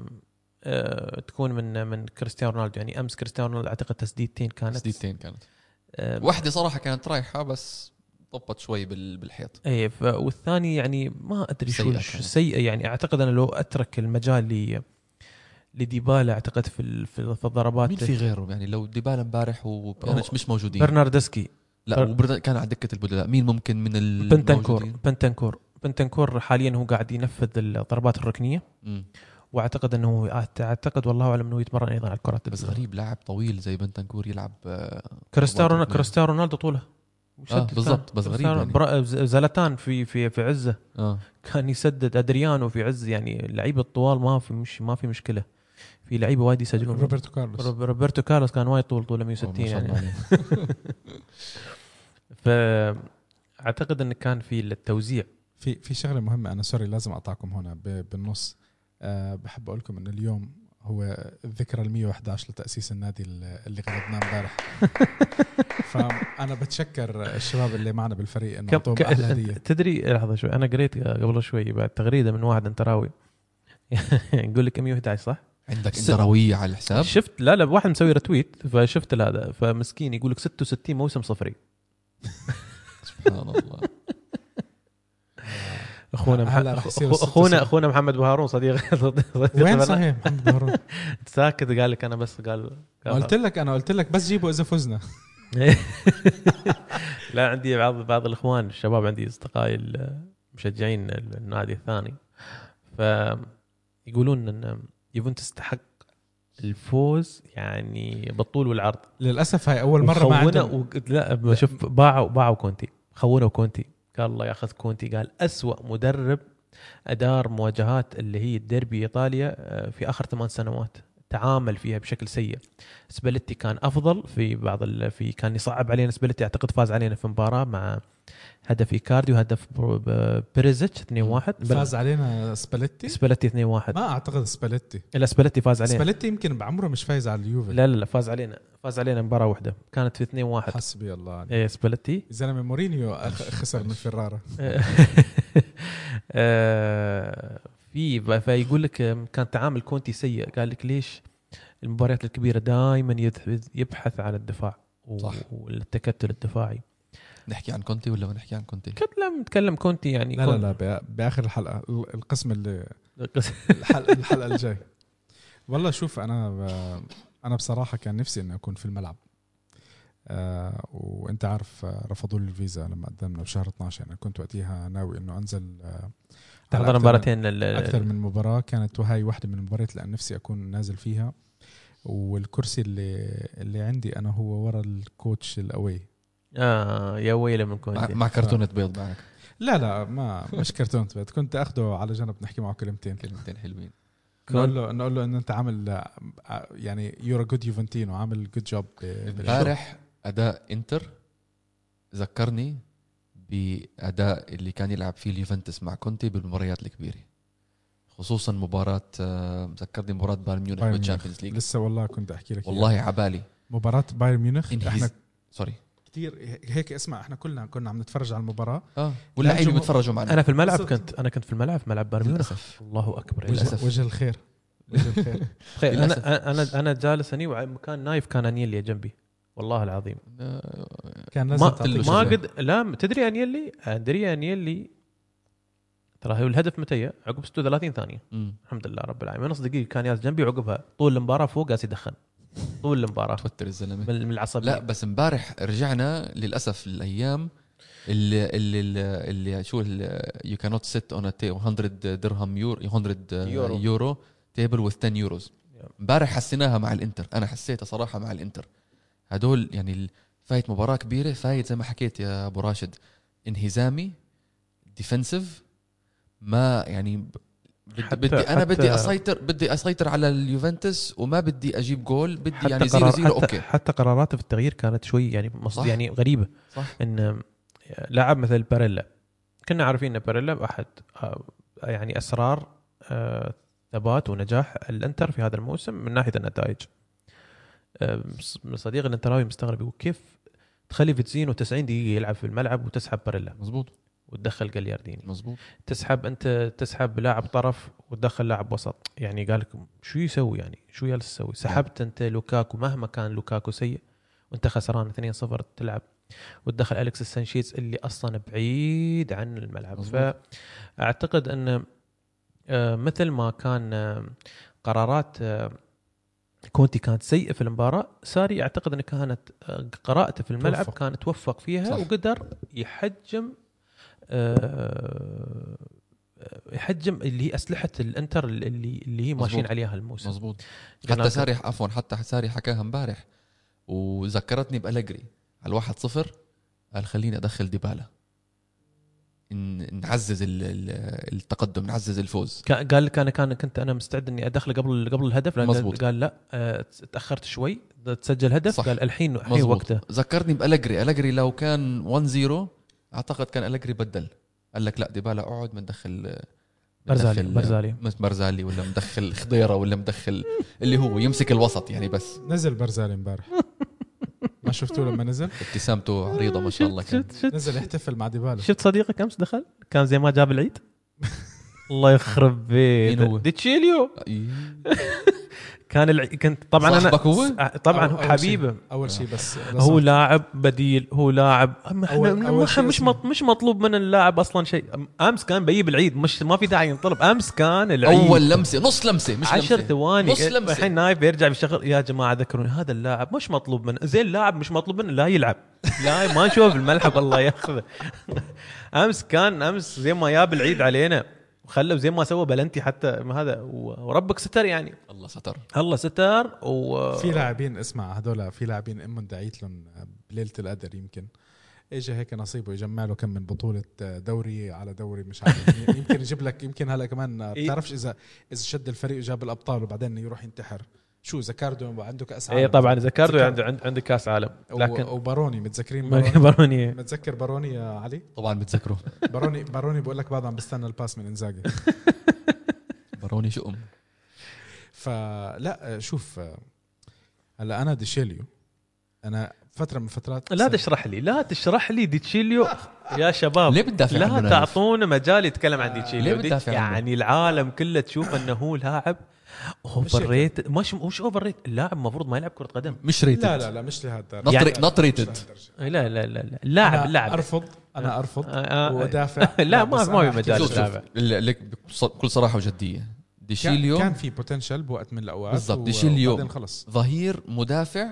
آه، تكون من من كريستيانو رونالدو. يعني أمس كريستيانو رونالدو أعتقد تسديدتين كانت. تسديدتين كانت. آه، واحدة صراحة كانت رايحة بس طبت شوي بال- بالحيط. ف- والثاني يعني ما أدري شو. سيئة يعني. أعتقد أنا لو أترك المجال لديبالا أعتقد في ال- في الضربات مين في غيره؟ يعني لو ديبالا امبارح وبيانيتش مش موجودين. برناردسكي. لا بر- كان على دكة البدلاء. مين ممكن من بنتنكور. الموجودين؟ بنتنكور. بنتنكور حاليا هو قاعد ينفذ الضربات الركنية. مم. وأعتقد إنه أعتقد والله أعلم إنه يتمرن أيضا على الكرات بس. غريب لاعب طويل زي بنتنكور يلعب آه، كريستيانو كريستيانو رونالدو طوله. يسدد بالضبط. بس غريب يعني. برا- زلتان في في في عزة. آه. كان يسدد أدريانو في عز يعني اللعيبه الطوال ما في مش ما في مشكلة. في لعيبه وايد يسجلون. روبرتو كارلوس. روب- روبرتو كارلوس كان وايد طول طوله أوه، 160 ما شاء الله يعني. فاعتقد انه كان في التوزيع. في في شغلة مهمة أنا sorry لازم اقطعكم هنا بالنص. أه بحب أقول لكم انه اليوم هو الذكرى ال 111 لتأسيس النادي اللي غلبناه امبارح. فأنا بتشكر الشباب اللي معنا بالفريق إنه أعطوهم أحلى هدية. تدري لحظة شوي أنا قريت قبل شوي بعد تغريدة من واحد إنتراوي يقول لك 111 صح؟ عندك س- انتراوية على الحساب. شفت لا لا واحد مسوي رتويت فشفت هذا فمسكين يقول لك 66 موسم صفري. سبحان الله. أخونا مح... هلا رح يصير أخو- ستة اخونا. أخونا محمد بهارون صديق. صديق وين صحيح محمد بهرون ساكت قال لك أنا بس قال, قال قلت لك أنا قلت لك بس جيبوا إذا فزنا. لا عندي بعض بعض الإخوان الشباب عندي أصدقائي المشجعين النادي الثاني. فيقولون إن يوفنتوس استحق الفوز يعني بالطول والعرض. للأسف هاي أول مرة ما عندهم و... لا شوف باعوا باعوا كونتي. خونوا كونتي. قال الله ياخذ كونتي. قال أسوأ مدرب أدار مواجهات اللي هي الديربي إيطاليا آه، في آخر ثمان سنوات. تعامل فيها بشكل سيء. سباليتي كان أفضل في بعض ال... في كان يصعب علينا. سباليتي أعتقد فاز علينا في مباراة مع هدف ايكاردي وهدف برو- ب- بريزيتش 2-1 بل- فاز علينا سباليتي؟ سباليتي 2-1 ما أعتقد سباليتي. لا سباليتي فاز علينا. سباليتي يمكن بعمره مش فايز على اليوفي. لا لا لا فاز علينا. فاز علينا مباراة واحدة. كانت في 2-1 حسبي الله عليك. إيه سباليتي. زلمه مورينيو خسر من فيرارا. آه، في فيقول لك كان تعامل كونتي سيء. قال لك ليش المباريات الكبيرة دائما يبحث عن الدفاع صح. والتكتل الدفاعي. نحكي عن كونتي ولا ما نحكي عن كونتي؟ تكلم تكلم كونتي يعني لا لا لا بآخر الحلقة ال- القسم اللي لا الحلقة, الحلقة الجاي والله شوف أنا ب- أنا بصراحة كان نفسي إني أكون في الملعب. آه وأنت عارف آه، رفضوا لي الفيزا لما قدمنا بشهر 12 يعني كنت وقتها ناوي إنه أنزل آه تحضر مباراتين لل- أكثر من مباراة. كانت وهي واحدة من المباريات اللي نفسي أكون نازل فيها. والكرسي اللي اللي عندي أنا هو ورا ال coach الأوي. آه يا ويله من مع, كونتي مع كرتونة بيض معك. لا لا ما مش كرتون بيض كنت أخده على جنب نحكي معه كلمتين. كلمتين حلوين. نقول له نقول له إن أنت عامل آه، يعني you're a good يوفنتينو عامل good job امبارح أداء إنتر ذكرني بأداء اللي كان يلعب فيه اليوفنتوس مع كونتي بالمباريات الكبيرة. خصوصا مباراة آه، ذكرني مباراة بايرن ميونخ بال Champions League. لسه والله كنت أحكي لك والله عبالي. مباراة بايرن ميونخ إحنا sorry. كثير هيك اسمع إحنا كلنا كنا عم نتفرج على المباراة. آه. واللاعبين الجمهور- بيتفرجوا معنا. أنا في الملعب. كنت أنا كنت في الملعب في ملعب بايرن ميونخ للاسف الله أكبر. وجه, للأسف. وجه الخير. وجه الخير. تخيل. أنا أنا أنا جالس هني ومكان نايف كان أنيلي جنبي. والله العظيم. آه، كان لازم ما ما. قد لا تدري أنيلي؟ أدري أنيلي. ترى هو الهدف متى عقب 36 ثانية. مم. الحمد لله رب العالمين. نص دقيقه كان جالس جنبي وعقبها طول المباراة فوق جالس يدخن. طول المباراة. توتر الزلمة. من العصبية. لا بس امبارح رجعنا للأسف الأيام اللي اللي اللي شو يو كانوت سيت اون 100 درهم يورو 100 يورو. يورو تيبل وذ 10 يوروز امبارح حسيناها مع الإنتر. أنا حسيتها صراحة مع الإنتر. هدول يعني فايت مباراة كبيرة. فايت زي ما حكيت يا أبو راشد انهزامي defensive ما يعني بدي, حتى- بدي أنا حتى- بدي اسيطر بدي أسيطر على اليوفنتوس وما بدي أجيب جول بدي حتى يعني zero zero حتى, okay. حتى قراراته في التغيير كانت شوي يعني. صح. يعني غريبة. صح. إن لاعب مثل باريلا كنا عارفين إن باريلا احد آه، يعني أسرار آه، ثبات ونجاح الإنتر في هذا الموسم من ناحية النتائج. آه، صديق الإنتراوي مستغرب يقول كيف تخلي فيتشينو 90 دقيقة يلعب في الملعب وتسحب باريلا؟ مزبوط. وتدخل جاليارديني. مزبوط تسحب أنت تسحب لاعب طرف وتدخل لاعب وسط. يعني قال لك شو يسوي يعني؟ شو جالس تسوي سحبت أنت لوكاكو مهما كان لوكاكو سيء وأنت خسران 2-0 تلعب. وتدخل اليكس سانشيز اللي أصلا بعيد عن الملعب. مظبوط. فأعتقد أن آه، مثل ما كان آه، قرارات آه، كونتي كانت سيئة في المباراة ساري أعتقد أن كانت قراءته في الملعب توفق. كان توفق فيها صح. وقدر يحجم يحجم اللي هي أسلحة الأنتر اللي اللي هي ماشيين. عليها الموسم مزبوط حتى ساري عفوا حتى ساري حكاها امبارح وذكرتني بألجري على الواحد صفر قال خليني أدخل ديبالا نعزز ال- ال- التقدم نعزز الفوز قال لك أنا كان كنت أنا مستعد إني أدخله قبل قبل الهدف لأن مظبوط. قال لا آه، تأخرت شوي تسجل هدف صح. قال الحين الحين مزبوط. وقته ذكرني بألجري ألجري لو كان 1 0 أعتقد كان ألجري بدل. قال لك لا ديبالا أقعد مندخل برزالي برزالي. برزالي ولا مدخل خضيرة ولا مدخل اللي هو يمسك الوسط يعني بس. نزل برزالي امبارح. ما شفتوه لما نزل؟ ابتسامته عريضة ما شاء الله كان. شفت شفت نزل يحتفل مع ديبالا. شفت صديقك أمس دخل؟ كان زي ما جاب العيد؟ الله يخرب بيت. مين هو؟ ديتشيليو. إيه. كان الع... كنت طبعا أنا هو؟ طبعا هو أول حبيبه. أول شيء بس. هو لاعب بديل هو لاعب أول- أول مش مش. مش مطلوب من اللاعب أصلا شيء. أمس كان بيجيب العيد مش ما في داعي ينطلب. أمس كان العيد. أول لمسة نص لمسة مش عشر لمسة. ثواني. نص لمسة. الحين نايف بيرجع بيشغل يا جماعة ذكروني هذا اللاعب مش مطلوب منه زين اللاعب مش مطلوب منه لا يلعب. لا ما نشوفه في الملعب الله ياخذه. أمس كان أمس زي ما جاب العيد علينا. وخلوا زي ما سوى بلنتي حتى ما هذا وربك ستر يعني. الله ستر. الله ستر و في لاعبين اسمع هذول في لاعبين إمهم دعيت لهم بليله القدر يمكن. اجى هيك نصيبه يجمع له كم من بطولة دوري على دوري مش عارف يمكن يجيب لك يمكن هلا كمان إيه. بتعرفش اذا إذا شد الفريق وجاب الأبطال وبعدين يروح ينتحر. شو زكاردو عنده كأس عالم. اي طبعا زكاردو. عنده عنده كأس عالم. لكن وباروني متذكرين باروني؟ بروني متذكر باروني يا علي؟ طبعا بتذكره. باروني باروني بقول لك بعد عم بستنى ال pass من إنزاجي. بروني شؤم فلا شوف هلا أنا ديشيليو. أنا فترة من فترات لا تشرح لي لا تشرح لي ديتشيليو يا شباب. ليه بتدافع عنه؟ لا؟ تعطونا مجال يتكلم عن ديتشيليو. ليه بتدافع عنه؟ يعني العالم كله تشوف أنه هو لاعب overrated مش مش overrated اللاعب المفروض ما يلعب كرة قدم. مش rated لا لا لا مش لهذا not يعني- not rated لا لا لا لا. لاعب لاعب. أرفض أنا أرفض آه، آه. ودافع. لا، ما- ما في مجال لك. بكل صراحة وجدية. ديشيليو كان في potential بوقت من الأوقات بالضبط، ديشيليو. وبعدين خلص. ظهير مدافع.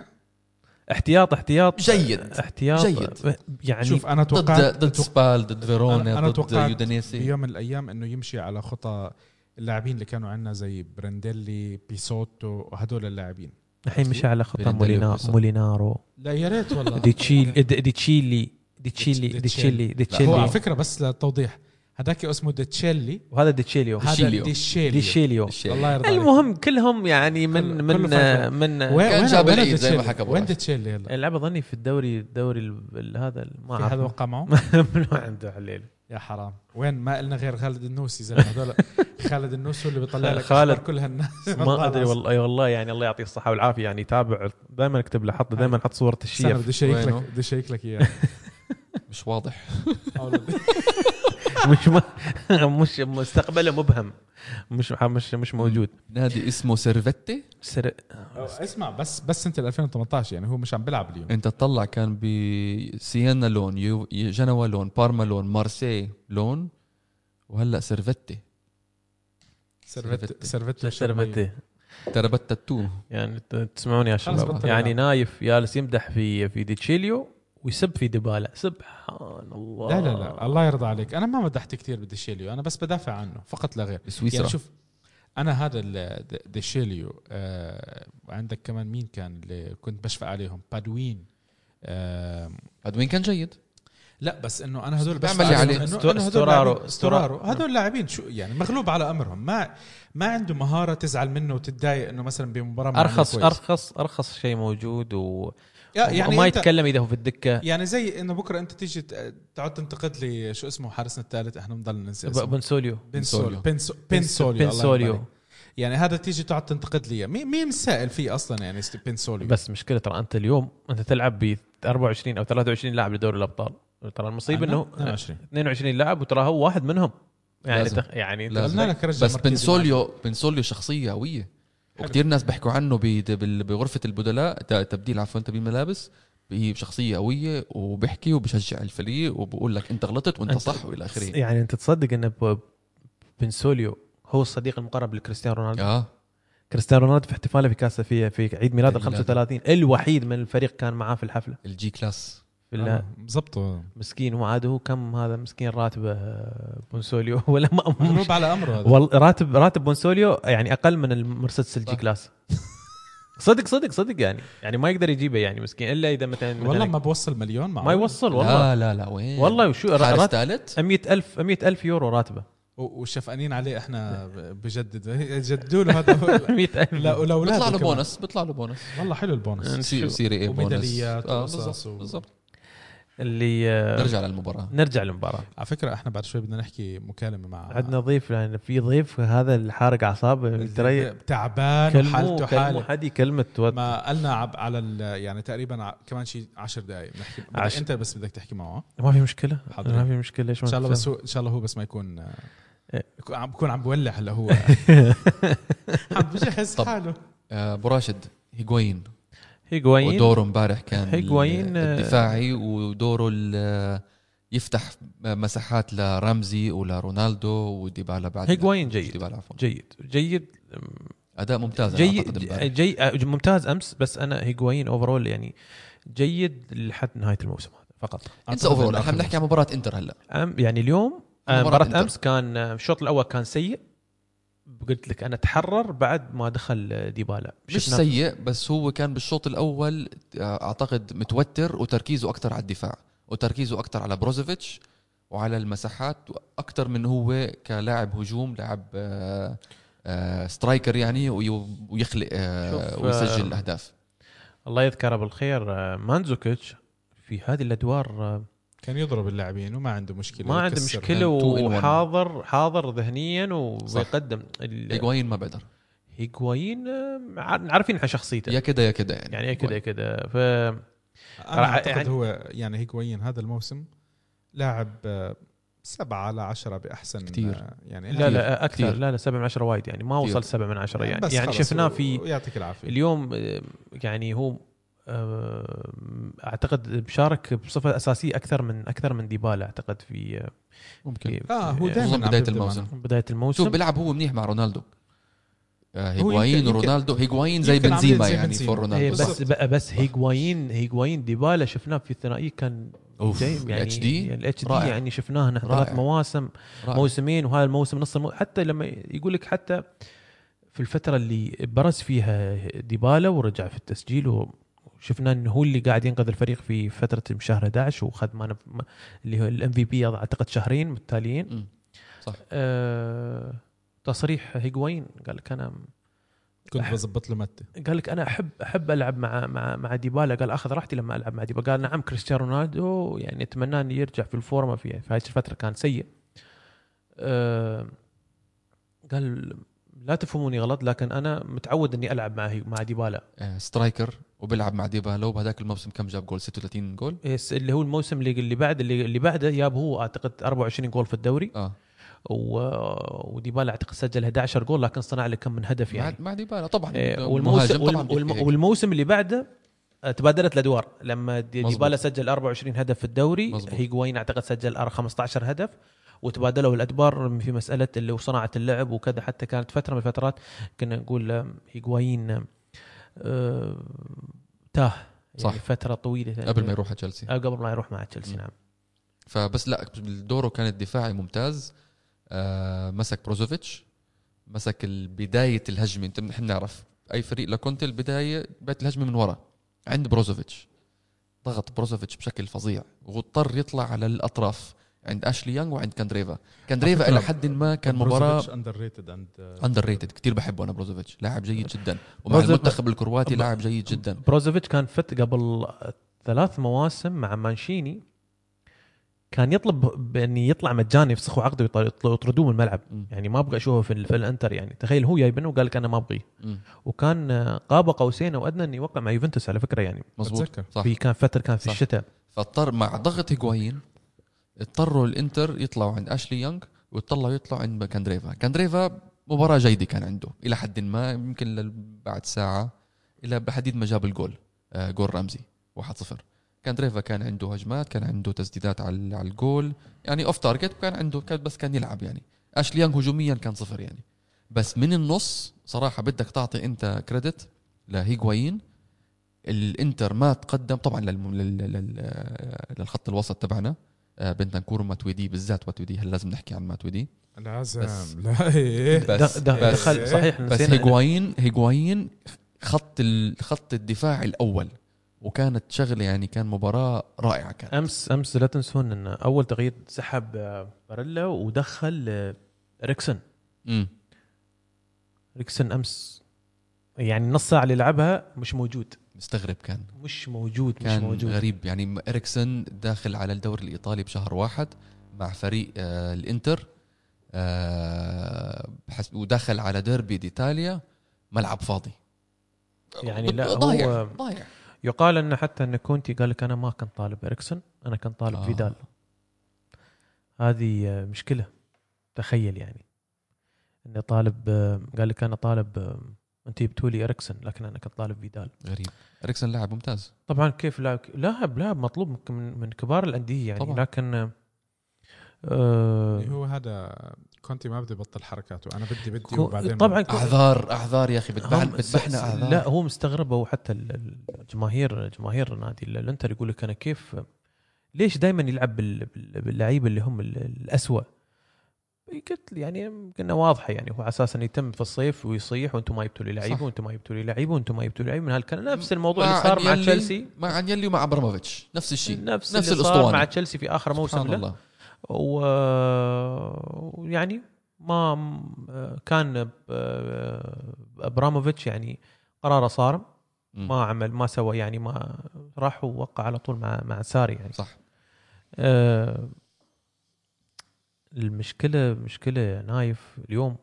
احتياط احتياط. جيد. احتياط. جيد. يعني شوف أنا ضد توقعت ضد سبال ضد فيرونا ضد يودانيسي بيوم من الأيام إنه يمشي على خطى اللاعبين اللي كانوا عندنا زي برنديلي بيسوتو وهدول اللاعبين الحين مشى على وبيسو. مولينارو لا يا ريت والله ديتشيلي ديتشيلي ديتشيلي ديتشيلي. ديتشيلي هو على فكرة بس للتوضيح هذاك اسمه ديتشيلي وهذا ديتشيليو هذا ديشيليو الشيء. الله يرضى عليك. المهم كلهم يعني من من. من وين كان وين- جاب وين العيد زي ما؟ حكى وين. ديتشيلي هلا اللعبه ظني في الدوري الدوري ال- ال- هذا ما في حدا أعرف وقع معه منو عنده عليل يا حرام. وين ما لنا غير خالد النوسي زي هذول. خالد النوسي هو اللي بيطلع لك خالد. كل هالناس ما أدري والله. والله يعني الله يعطيه الصحة والعافية. يعني يتابع دائما اكتب له حط دائما حط صورة الشيف بدي اشيك لك؟ بدي اشيك لك إياه. مش واضح. مش م- مش مستقبله مبهم. مش مش مش موجود. نادي اسمه سيرفيتي؟ سر... اسمع بس بس انت 2018 يعني هو مش عم بيلعب اليوم. انت تطلع كان بسيانا لون يو جنوا لون بارما لون مارسي لون وهلأ سيرفيتي. سيرفيت سيرفيت سرفتي تربت تو. يعني ت- تسمعوني يا شباب. يعني. نايف جالس يمدح في في ديتشيليو. ويسب في ديبالا سبحان الله. لا لا لا. الله يرضى عليك. أنا ما مدحت كثير بديشيليو أنا بس بدافع عنه. فقط لا غير. بسويسرا. يعني شوف أنا هذا ديشيليو آه وعندك كمان مين كان اللي كنت بشفق عليهم؟ بادوين. آه ادوين كان جيد. لا بس إنه أنا هذول عليه. استو- إنه هذول استورارو- لاعبين- استورارو استورارو. هذول لاعبين شو يعني مغلوب على أمرهم. ما ما عنده مهارة تزعل منه وتتضايق إنه مثلا بمباراة ارخص. ارخص أرخص شيء موجود و... يعني أنت- يتكلم إذا هو في الدكة. يعني زي إنه بكرة أنت تيجي ت- تقعد تنتقد لي شو اسمه حارسنا الثالث إحنا بنضل ننسى اسمه. بنسوليو. بنسوليو. بنسو- بنسوليو بنسوليو. يعني هذا تيجي تقعد تنتقد لي. مين مين السائل فيه أصلا يعني بنسوليو؟ بس مشكلة ترى أنت اليوم أنت تلعب ب 24 أو 23 لاعب لدوري الأبطال. ترى المصيبة إنه 22 22 لاعب وترى هو واحد منهم. يعني لازم. تخ... يعني لازم. لك رجع بس بنسوليو بنسوليو شخصية قوية. وكثير ناس بيحكوا عنه بغرفة البدلاء. تبديل عفوا تبديل ملابس. هي شخصية قوية وبيحكي وبشجع الفريق وبقول لك أنت غلطت وأنت أنت- صح وإلى آخره. يعني أنت تصدق إن بنسوليو هو الصديق المقرب لكريستيانو رونالدو؟ آه. كريستيانو رونالدو في احتفاله في كاس في في عيد ميلاد ال عيد ميلاده. 35 الوحيد من الفريق كان معاه في الحفلة. ال G-Class. بالله. آه، بالضبط. مسكين وعاد هو كم هذا مسكين راتبه آه، بونسوليو؟ ولا ما مغلوب على أمره هذا. والله راتب راتب بونسوليو يعني أقل من المرسيدس ال G. Class. صدق صدق صدق يعني. يعني ما يقدر يجيبه يعني مسكين إلا إذا مثلا والله ما بوصل مليون معه ما يوصل والله. لا لا لا وين؟ والله وشو حارس راتب ثالث؟ 100000 100000 يورو راتبه. وشفقانين عليه إحنا بجدد جددوا له هذا. هو- 100000 لا ولاولاده بيطلع له. بونس بيطلع له بونس والله حلو البونس نشوف. Serie A bonus وميداليات آه و- بالضبط. اللي آه، نرجع للمباراة. نرجع للمباراة. على فكرة إحنا بعد شوي بدنا نحكي مكالمة مع عندنا ضيف لأن في ضيف هذا الحارق أعصابه. ترى تعبان وحالته كلمة حالة. حدي كلمه توت- ما قلنا عب على ال- يعني تقريبا كمان شيء 10 دقائق بنحكي عش- أنت بس بدك تحكي معه ما في مشكلة. حاضرين. ما في مشكلة. ليش إن شاء الله بس هو إن شاء الله هو بس ما يكون آه، إيه. عم بكون عم بولع هلا هو. عم بجهز. حاله. آه، ابو راشد هيغوين هيغوايين ودوره امبارح كان هيغوايين، آه، الدفاعي ودوره يفتح مساحات لرمزي ولرونالدو وديبالا بعد هيغوايين جيد. ديبالا عفوا. جيد. جيد. أداء ممتاز جيد جي آه، ممتاز أمس بس أنا هيغوايين overall يعني جيد لحد نهاية الموسم هذا فقط. انسى overall أحنا بنحكي عن مباراة إنتر هلا. يعني اليوم آه، إنتر. أمس كان الشوط الأول كان سيء. قلت لك أنا تحرر بعد ما دخل ديبالا. مش سيء بس هو كان بالشوط الأول آه، أعتقد متوتر وتركيزه أكثر على الدفاع وتركيزه أكثر على بروزوفيتش وعلى المساحات أكثر من هو كلاعب هجوم لاعب آه، آه، striker يعني وي- ويخلق ويسجل اهداف الله يذكره بالخير مانزوكيتش في هذه الأدوار كان يضرب اللاعبين وما عنده مشكلة ما عنده. مشكلة. وحاضر حاضر ذهنيا وبيقدم ال- هيغوايين ما بقدر هيغوايين آه، عار- عارفين إحنا شخصيته. يا كده يا كده يعني. يعني كذا كذا ف أنا أعتقد يعني- هو يعني هيغوين هذا الموسم لاعب آه، سبعة على عشرة بأحسن كتير. آه، يعني لا لا أكثر. كتير. لا لا 7 من 10 وايد يعني. ما كتير. وصل 7 من 10 يعني يعني. خلص شفناه في ويعطيك العافية. اليوم يعني هو أعتقد بشارك بصفة أساسية أكثر من أكثر من ديبالا أعتقد في ممكن في آه هو دائما بداية الموسم. بداية الموسم شوف بيلعب هو منيح مع رونالدو آه، هيغوايين يمكن- ورونالدو هيغوايين زي بنزيما زي يعني بنزيما. فور إيه رونالدو بس بالضبط. بقى بس هيغوايين هيغوايين ديبالا شفناه في الثنائيه كان أوف يعني الاتش دي الاتش دي رائع. يعني شفناه نحن. ثلاث مواسم رائع. موسمين وهذا الموسم نص المو... حتى لما يقول لك حتى في الفترة اللي برز فيها ديبالا ورجع في التسجيل وشفنا إنه هو اللي قاعد ينقذ الفريق في فترة شهر 11 وخذ ما اللي هو ال MVP أعتقد شهرين متتاليين. صح. آه... تصريح هيغوين قال لك أنا كنت بظبط له متى؟ قال لك أنا احب أحب ألعب مع مع مع ديبالا. قال أخذ راحتي لما ألعب مع ديبالا. قال نعم كريستيانو رونالدو يعني أتمنى إنه يرجع في الفورمة في في هذه الفترة كان سيء. أه قال لا تفهموني غلط لكن أنا متعود إني ألعب مع مع ديبالا. آه، striker. وبيلعب مع ديبالا وبهذاك الموسم كم جاب جول؟ 36 جول؟ إيس- اللي هو الموسم اللي اللي بعد اللي, اللي بعده جاب هو أعتقد 24 جول في الدوري. آه. و... وديبالا أعتقد سجل 11 جول لكن صنع له كم من هدف يعني. مع ديبالا طبعا. إيه، والموسم طبعا والم... والم... والموسم اللي بعده آه، تبادلت الأدوار. لما. ديبالا سجل 24 هدف في الدوري. هيجوين أعتقد سجل 15 هدف وتبادلوا الأدوار في مسألة اللي صناعة اللعب وكذا. حتى كانت فترة من الفترات كنا نقول آه، آه، تاه يعني صح. فترة طويلة قبل ما يروح على تشيلسي. آه، قبل ما يروح مع تشيلسي. نعم. فبس لا دوره كان الدفاعي ممتاز. آه مسك بروزوفيتش مسك بداية الهجمة. انت نحن نعرف أي فريق لكونتي البداية بداية الهجمة من ورا عند بروزوفيتش. ضغط بروزوفيتش بشكل فظيع. واضطر يطلع على الأطراف. عند اشلي يانغ وعند كاندريفا كاندريفا إلى حد ما كان مباراة underrated under rated كثير بحبه أنا بروزوفيتش لاعب جيد جدا. ومع المنتخب الكرواتي لاعب جيد جدا. بروزوفيتش كان فت قبل ثلاث مواسم مع مانشيني. كان يطلب بأن يطلع مجاني يفسخوا عقده ويط- يطردوه من الملعب. مم. يعني ما أبغى أشوفه في, ال- في الإنتر يعني. تخيل هو جايبنه وقال لك أنا ما أبغيه. وكان آه، قاب قوسين أو أدنى انه يوقع مع يوفنتوس على فكرة يعني. مظبوط. صح. في كان فترة كان في صح. الشتاء. فاضطر مع ضغط هيغوايين اضطروا الانتر يطلعوا عند اشلي يونغ ويطلعوا يطلعوا عند كاندريفا. كاندريفا مباراة جيدة كان عنده إلى حد ما يمكن بعد ساعة إلى بحديد ما جاب الجول آه جول رمزي 1-0 كاندريفا كان عنده هجمات كان عنده تسديدات على الجول يعني off target كان عنده كان بس كان يلعب يعني. اشلي يونغ هجوميا كان صفر يعني. بس من النص صراحة بدك تعطي أنت كريدت لهيغوايين الإنتر ما تقدم طبعا. للخط الوسط تبعنا. آه، بنتنكور وماتويدي بالذات ماتويدي. هل لازم نحكي عن ماتويدي. لازم بس- لا إيه. بس- د- د- بس- دخل صحيح بس نسينا هيغوايين هيغوايين خط الخط الدفاع الأول. وكانت شغلة يعني كان مباراة رائعة كانت. امس أمس لا تنسون إن أول تغيير سحب آه، باريلا ودخل آه، إريكسن امم إريكسن أمس يعني نص ساعة اللي لعبها مش موجود. مستغرب كان. مش موجود مش كان موجود. غريب. يعني إريكسن داخل على الدوري الإيطالي بشهر واحد مع فريق آه الإنتر آه ودخل على ديربي ديتاليا ملعب فاضي. يعني لا، ضايع هو- ضايع يقال أن حتى أن كونتي قال لك أنا ما كنت طالب اريكسون أنا كنت طالب آه. فيدال. هذه مشكلة تخيل يعني. أني طالب آه، قال لك أنا طالب آه، انت جبتوا لي اريكسون لكن أنا كنت طالب فيدال. غريب. إريكسن لاعب ممتاز. طبعا كيف لاعب؟ لاعب لاعب مطلوب من- من من كبار الأندية يعني طبعاً. لكن آه، هو هذا كونتي ما بده يبطل حركاته أنا بدي بدي وبعدين طبعا أعذار أعذار يا أخي دبحنا أعذار. لا هو مستغرب وحتى ال- ال- الجماهير جماهير نادي ال- الإنتر يقول لك أنا كيف ليش دائما يلعب بال- بال- باللعيبة اللي هم ال- الاسوء قلت يعني كنا واضحة يعني هو على أساس إنه يتم في الصيف ويصيح وأنتم ما جبتوا لي. لعيبه وأنتم ما جبتوا لي لعيبه وأنتم ما جبتوا لي لعيبه من هالكلام نفس الموضوع مع اللي صار مع تشيلسي. مع أنيلي ومع ابراموفيتش نفس الشيء نفس, نفس اللي صار مع تشيلسي في آخر موسم له. ويعني ما كان ابراموفيتش يعني قراره صارم. ما عمل ما سوى يعني ما راح ووقع على طول مع مع ساري يعني. صح. آه، المشكلة مشكلة نايف اليوم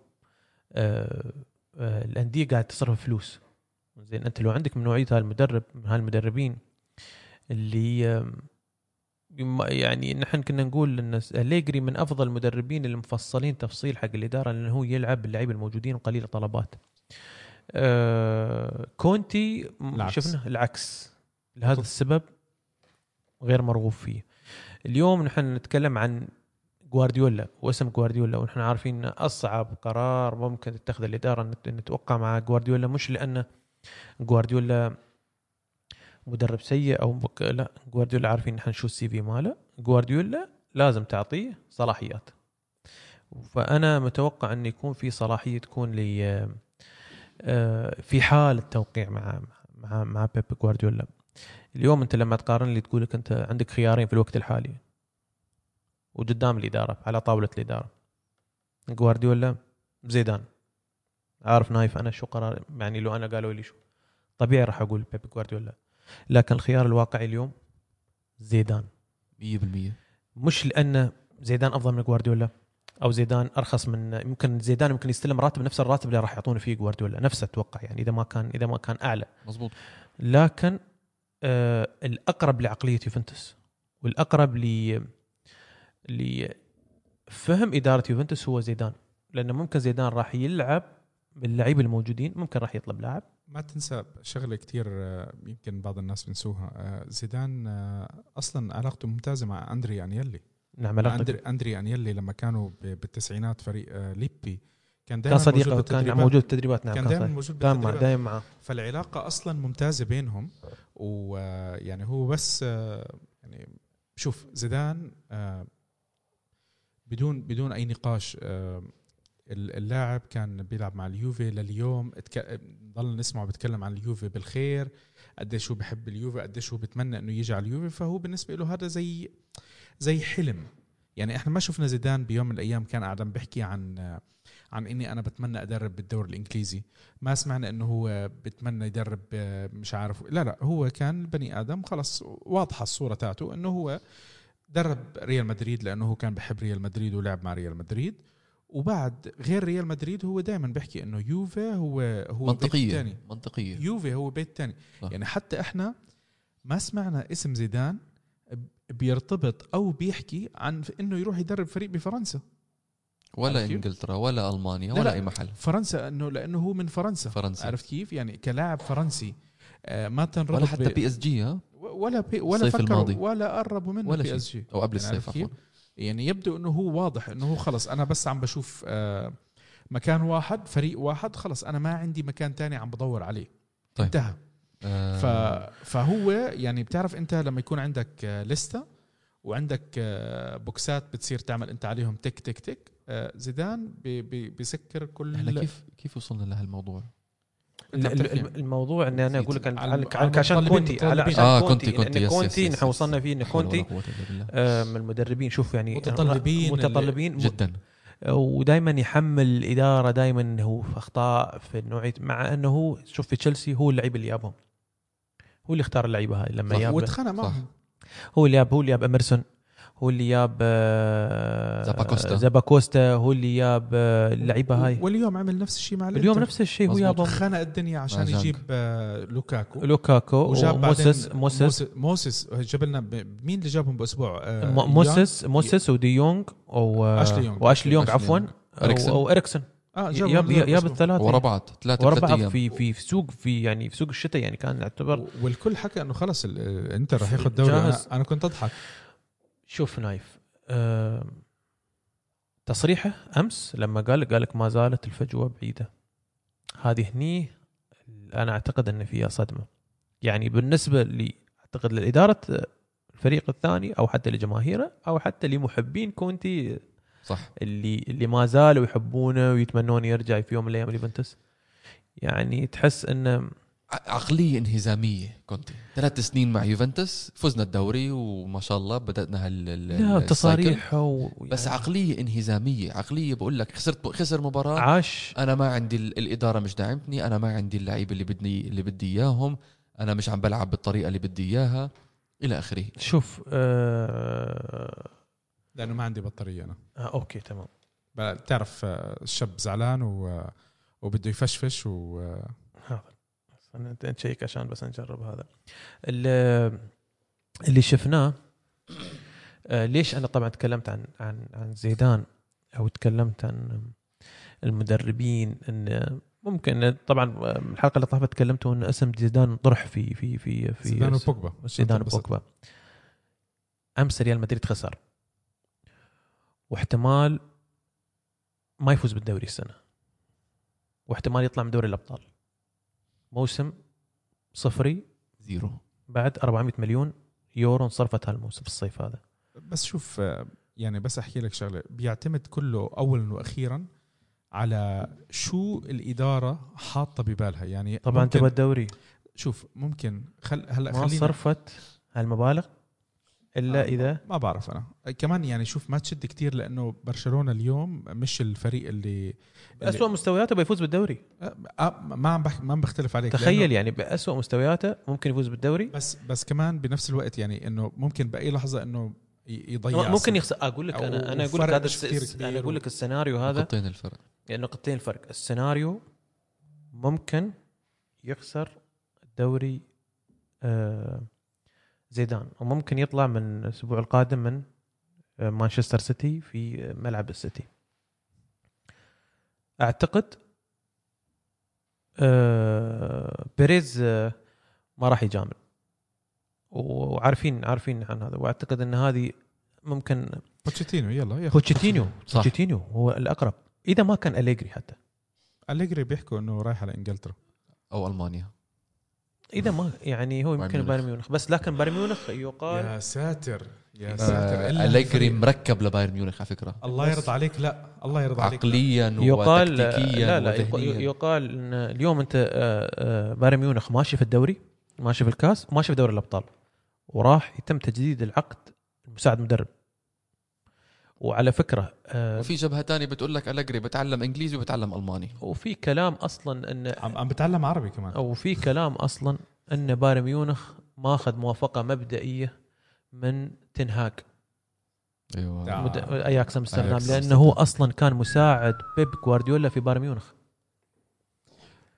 آه، آه، الأندية قاعد تصرف فلوس زين أنت لو عندك من نوعية هالمدرب من هالمدربين اللي يعني نحن كنا نقول إن أليجري من أفضل المدربين المفصلين تفصيل حق الإدارة لأنه هو يلعب باللعيبه الموجودين وقليل الطلبات. آه كونتي العكس. شفنا العكس لهذا السبب غير مرغوب فيه. اليوم نحن نتكلم عن جوارديولا واسم جوارديولا ونحن عارفين ان أصعب قرار ممكن تتخذ الإدارة إن إن توقع مع جوارديولا. مش لأنه جوارديولا مدرب سيء أو. لا جوارديولا عارفين نحن شو السي في ماله. جوارديولا لازم تعطيه صلاحيات. فأنا متوقع انه يكون في صلاحية تكون لي آه، في حال التوقيع مع مع مع بيب جوارديولا. اليوم أنت لما تقارن لي تقول لك أنت عندك خيارين في الوقت الحالي. وقدام الإدارة على طاولة الإدارة. جوارديولا زيدان. عارف نايف أنا شو قرار يعني لو أنا قالوا لي شو. طبيعي راح أقول بيب جوارديولا. لكن الخيار الواقعي اليوم زيدان. 100% مش لأن زيدان أفضل من جوارديولا أو زيدان أرخص من يمكن زيدان يمكن يستلم راتب نفس الراتب اللي راح يعطونه فيه جوارديولا. نفسه أتوقع يعني إذا ما كان إذا ما كان أعلى. مزبوط لكن آه الأقرب لعقلية يوفنتوس والأقرب ل لفهم إدارة يوفنتوس هو زيدان. لأنه ممكن زيدان راح يلعب باللعيبه الموجودين ممكن راح يطلب لاعب. ما تنسى شغلة كتير آه، يمكن بعض الناس بنسوها آه، زيدان آه، أصلا علاقته ممتازة مع أندري أنيلي. نعم علاقته اندري أنيلي لما كانوا بالتسعينات فريق ليبي كان كان دائما صديقه كان موجود بالتدريبات. نعم كان كان دائما. موجود كان مع دائما معه. فالعلاقة أصلا ممتازة بينهم. ويعني هو بس يعني شوف زيدان بدون بدون أي نقاش آه، اللاعب كان بيلعب مع اليوفي لليوم. ضل نسمعه بيتكلم عن اليوفي بالخير قديش هو بحب اليوفي قديش هو بتمنى إنه يجي على اليوفي. فهو بالنسبة له هذا زي زي حلم. يعني إحنا ما شفنا زيدان بيوم من الأيام كان قاعد عم بيحكي عن عن إني أنا بتمنى أدرب بالدوري الإنجليزي. ما سمعنا إنه هو بتمنى يدرب آه، مش عارف. لا لا هو كان بني آدم خلص واضحة الصورة تاعته إنه هو درب ريال مدريد لأنه هو كان بحب ريال مدريد ولعب مع ريال مدريد. وبعد غير ريال مدريد هو دائما بيحكي إنه يوفي هو هو بيت منطقية تاني. منطقية. يوفي هو بيت تاني. صح. يعني حتى إحنا ما سمعنا اسم زيدان بيرتبط أو بيحكي عن إنه يروح يدرب فريق بفرنسا. ولا؟ إنجلترا ولا ألمانيا لا، ولا لا. أي محل. فرنسا إنه لأنه هو من فرنسا. فرنسا عرفت كيف؟ يعني كلاعب فرنسي آه، ما تنربط ولا حتى PSG ها؟ ولا بي ولا فكروا الماضي. ولا قربوا منه ولا بي شيء. إس جي أو قبل يعني الصيف؟ يعني يبدو إنه هو واضح إنه هو خلص أنا بس عم بشوف آه، مكان واحد فريق واحد خلص أنا ما عندي مكان تاني عم بدور عليه طيب. انتهى آه، ف... فهو يعني بتعرف أنت لما يكون عندك آه، لستة وعندك آه، بوكسات بتصير تعمل أنت عليهم tick tick tick زيدان بي بي بيسكر كل إحنا كيف كيف وصلنا لهالموضوع؟ الموضوع إني أنا. أقول لك عشان كونتي على. عشان آه، كونتي كونتي، كونتي، لأن yes، yes، كونتي yes، نحن. وصلنا فيه إن كونتي. آه، من المدربين شوف يعني متطلبين متطلبين جدا ودائما يحمل الاداره دائما إنه هو في أخطاء في نوعيه مع إنه هو شوف في تشيلسي هو اللعيب اللي جابهم هو اللي اختار اللعيبة هاي لما. جاب معهم هو اللي جاب هو اللي جاب اميرسون هو اللي جاب آه، زاباكوستا. زاباكوستا هو اللي جاب آه، اللعيبة هاي واليوم عمل نفس الشيء مع اليوم. نفس الشيء هو. جابهم خنق الدنيا عشان. يجيب آه، لوكاكو لوكاكو وجاب موزس موزس, موزس جاب لنا مين اللي جابهم بأسبوع آه،؟ موزس موزس ودي يونغ و أشلي يونغ. واشلي يونغ عفوا يونغ. إريكسن. أو اريكسن آه جاب بأسبوع. الثلاثة ورا بعض ثلاثة ورا بعض في في في سوق في يعني في سوق الشتاء يعني كان يعتبر والكل حكى إنه خلص ال- الإنتر رح ياخذ دوري جاهز. أنا, أنا كنت أضحك شوف نايف آه تصريحه أمس لما قال قال لك ما زالت الفجوة بعيدة. هذه هني أنا أعتقد إن فيها صدمة. يعني بالنسبة لي أعتقد لإدارة الفريق الثاني أو حتى لجماهيره أو حتى لمحبين كونتي صح. اللي اللي ما زالوا يحبونه ويتمنون يرجع في يوم من الأيام اليوفنتوس يعني تحس انه عقلية انهزامية كنت. ثلاث سنين مع يوفنتوس فزنا الدوري وما شاء الله بدأنا هال ال- لا. تصاريح و... بس يعني. عقلية انهزامية عقلية بقول لك خسرت خسر مباراة. عاش. أنا ما عندي ال- الإدارة مش داعمتني أنا ما عندي اللعيبة اللي بدي اللي بدي إياهم أنا مش عم بلعب بالطريقة اللي بدي إياها. إلى آخره. شوف آه... لأنه ما عندي بطارية أنا. آه أوكي تمام. بتعرف آه، الشاب زعلان و وبده يفشفش و نشيك عشان بس نجرب هذا. اللي, اللي شفناه آه ليش أنا طبعا تكلمت عن عن عن زيدان أو تكلمت عن المدربين إن ممكن طبعا الحلقة اللي طافت تكلمتوا إن اسم زيدان طرح في في في في زيدان وبوجبا. زيدان وبوجبا. أمس ريال مدريد خسر. واحتمال ما يفوز بالدوري السنة. واحتمال يطلع من دوري الأبطال. موسم صفري. زيرو. بعد 400 مليون يورو انصرفت هالموسم في الصيف هذا. بس شوف آه، يعني بس أحكي لك شغلة. بيعتمد كله اولا وأخيرا على شو الإدارة حاطة ببالها. يعني طبعا تبغى الدوري. شوف ممكن خل هلأ ما خلينا صرفت هالمبالغ. إلا آه. إذا ما بعرف أنا. كمان يعني شوف ما تشد كتير لأنه برشلونة اليوم مش الفريق اللي باسوء مستوياته بيفوز بالدوري. آه، ما عم بح... ما عم بختلف عليك. تخيل يعني باسوء مستوياته ممكن يفوز بالدوري. بس بس كمان بنفس الوقت يعني إنه ممكن بأي لحظة إنه يضيع ممكن. يخسر أقول لك أنا أنا أقول لك هذا الس- أنا أقول لك السيناريو هذا. نقطتين الفرق. يعني نقطتين الفرق السيناريو ممكن يخسر الدوري آه، زيدان. وممكن يطلع من الأسبوع القادم من مانشستر سيتي في ملعب السيتي. أعتقد آه، بيريز آه، ما راح يجامل. وعارفين عارفين عن هذا. وأعتقد إن هذه ممكن بوتشيتينو يلا بوتشيتينو صح. بوتشيتينو هو الأقرب. إذا ما كان أليجري حتى. أليجري بيحكوا إنه رايح على إنجلترا. أو ألمانيا. إذا ما يعني هو يمكن. بايرن ميونخ بس لكن بايرن ميونخ يقال يا ساتر يا آه، ساتر هالفريق. مركب لبايرن ميونخ على فكرة الله يرضى عليك لا الله يرضى عليك. عقليا يقال وتكتيكيا لا لا وذهنياً. يقال إن اليوم أنت آه، آه، بايرن ميونخ ماشي في الدوري ماشي في الكاس وماشي في دوري الأبطال وراح يتم تجديد العقد المساعد مدرب وعلى فكرة آه، وفي جبهة تانية بتقول لك أليجري بتعلم إنجليزي وبتعلم ألماني. وفي كلام أصلا إن عم عم بتعلم عربي كمان. أو في كلام أصلا إن بايرن ميونخ ماخذ موافقة مبدئية من تنهاج أيوه. آه. مد... أياكس أمستردام لأنه. هو أصلا كان مساعد بيب جوارديولا في بايرن ميونخ.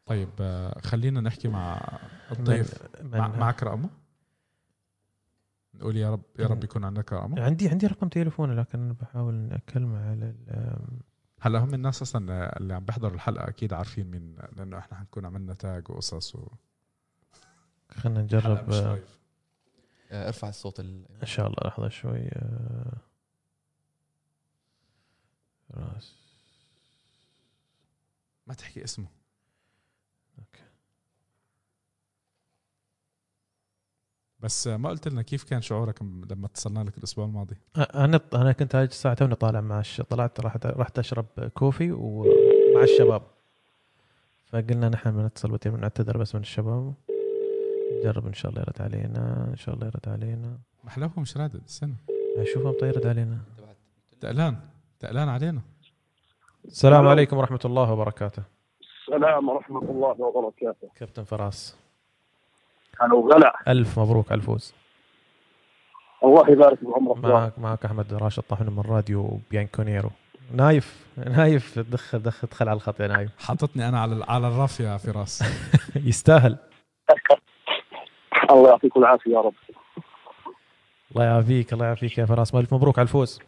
طيب آه، خلينا نحكي مع الضيف. من... مع من... معك رقمه نقول يا رب يا رب يكون عندك رقمه عندي عندي رقم تليفونه لكن أنا بحاول إني أكلمه على ال... هلأ هم الناس أصلا اللي عم بيحضروا الحلقة أكيد عارفين مين لأنه إحنا حنكون عملنا تاج وقصص و... خلينا نجرب. آه،. آه، ارفع الصوت ال... إن شاء الله لحظه شوي. آه، راس. ما تحكي اسمه. بس ما قلت لنا كيف كان شعورك لما اتصلنا لك الأسبوع الماضي؟ أنا أنا كنت هاي الساعة توني طالع مع الش... طلعت رحت رحت أشرب كوفي ومع الشباب. فقلنا نحن بنتصل بنعتذر بس من الشباب. نجرب إن شاء الله يرد علينا إن شاء الله يرد علينا. محلاهم مش رادد استنى. أشوفهم طيب يرد علينا. تقلان تقلان علينا. السلام. عليكم ورحمة الله وبركاته. السلام ورحمة الله وبركاته. كابتن فراس. هلا وغلا ألف مبروك على الفوز الله يبارك بعمرك. معك معك أحمد راشد طاحن من راديو بيانكونيرو. نايف نايف دخل دخل دخل على الخط يا نايف. حاططني أنا على على الرف يا فراس. يستاهل. الله يعطيكم العافية يا رب. الله يعافيك الله يعافيك يا فراس. ألف مبروك على الفوز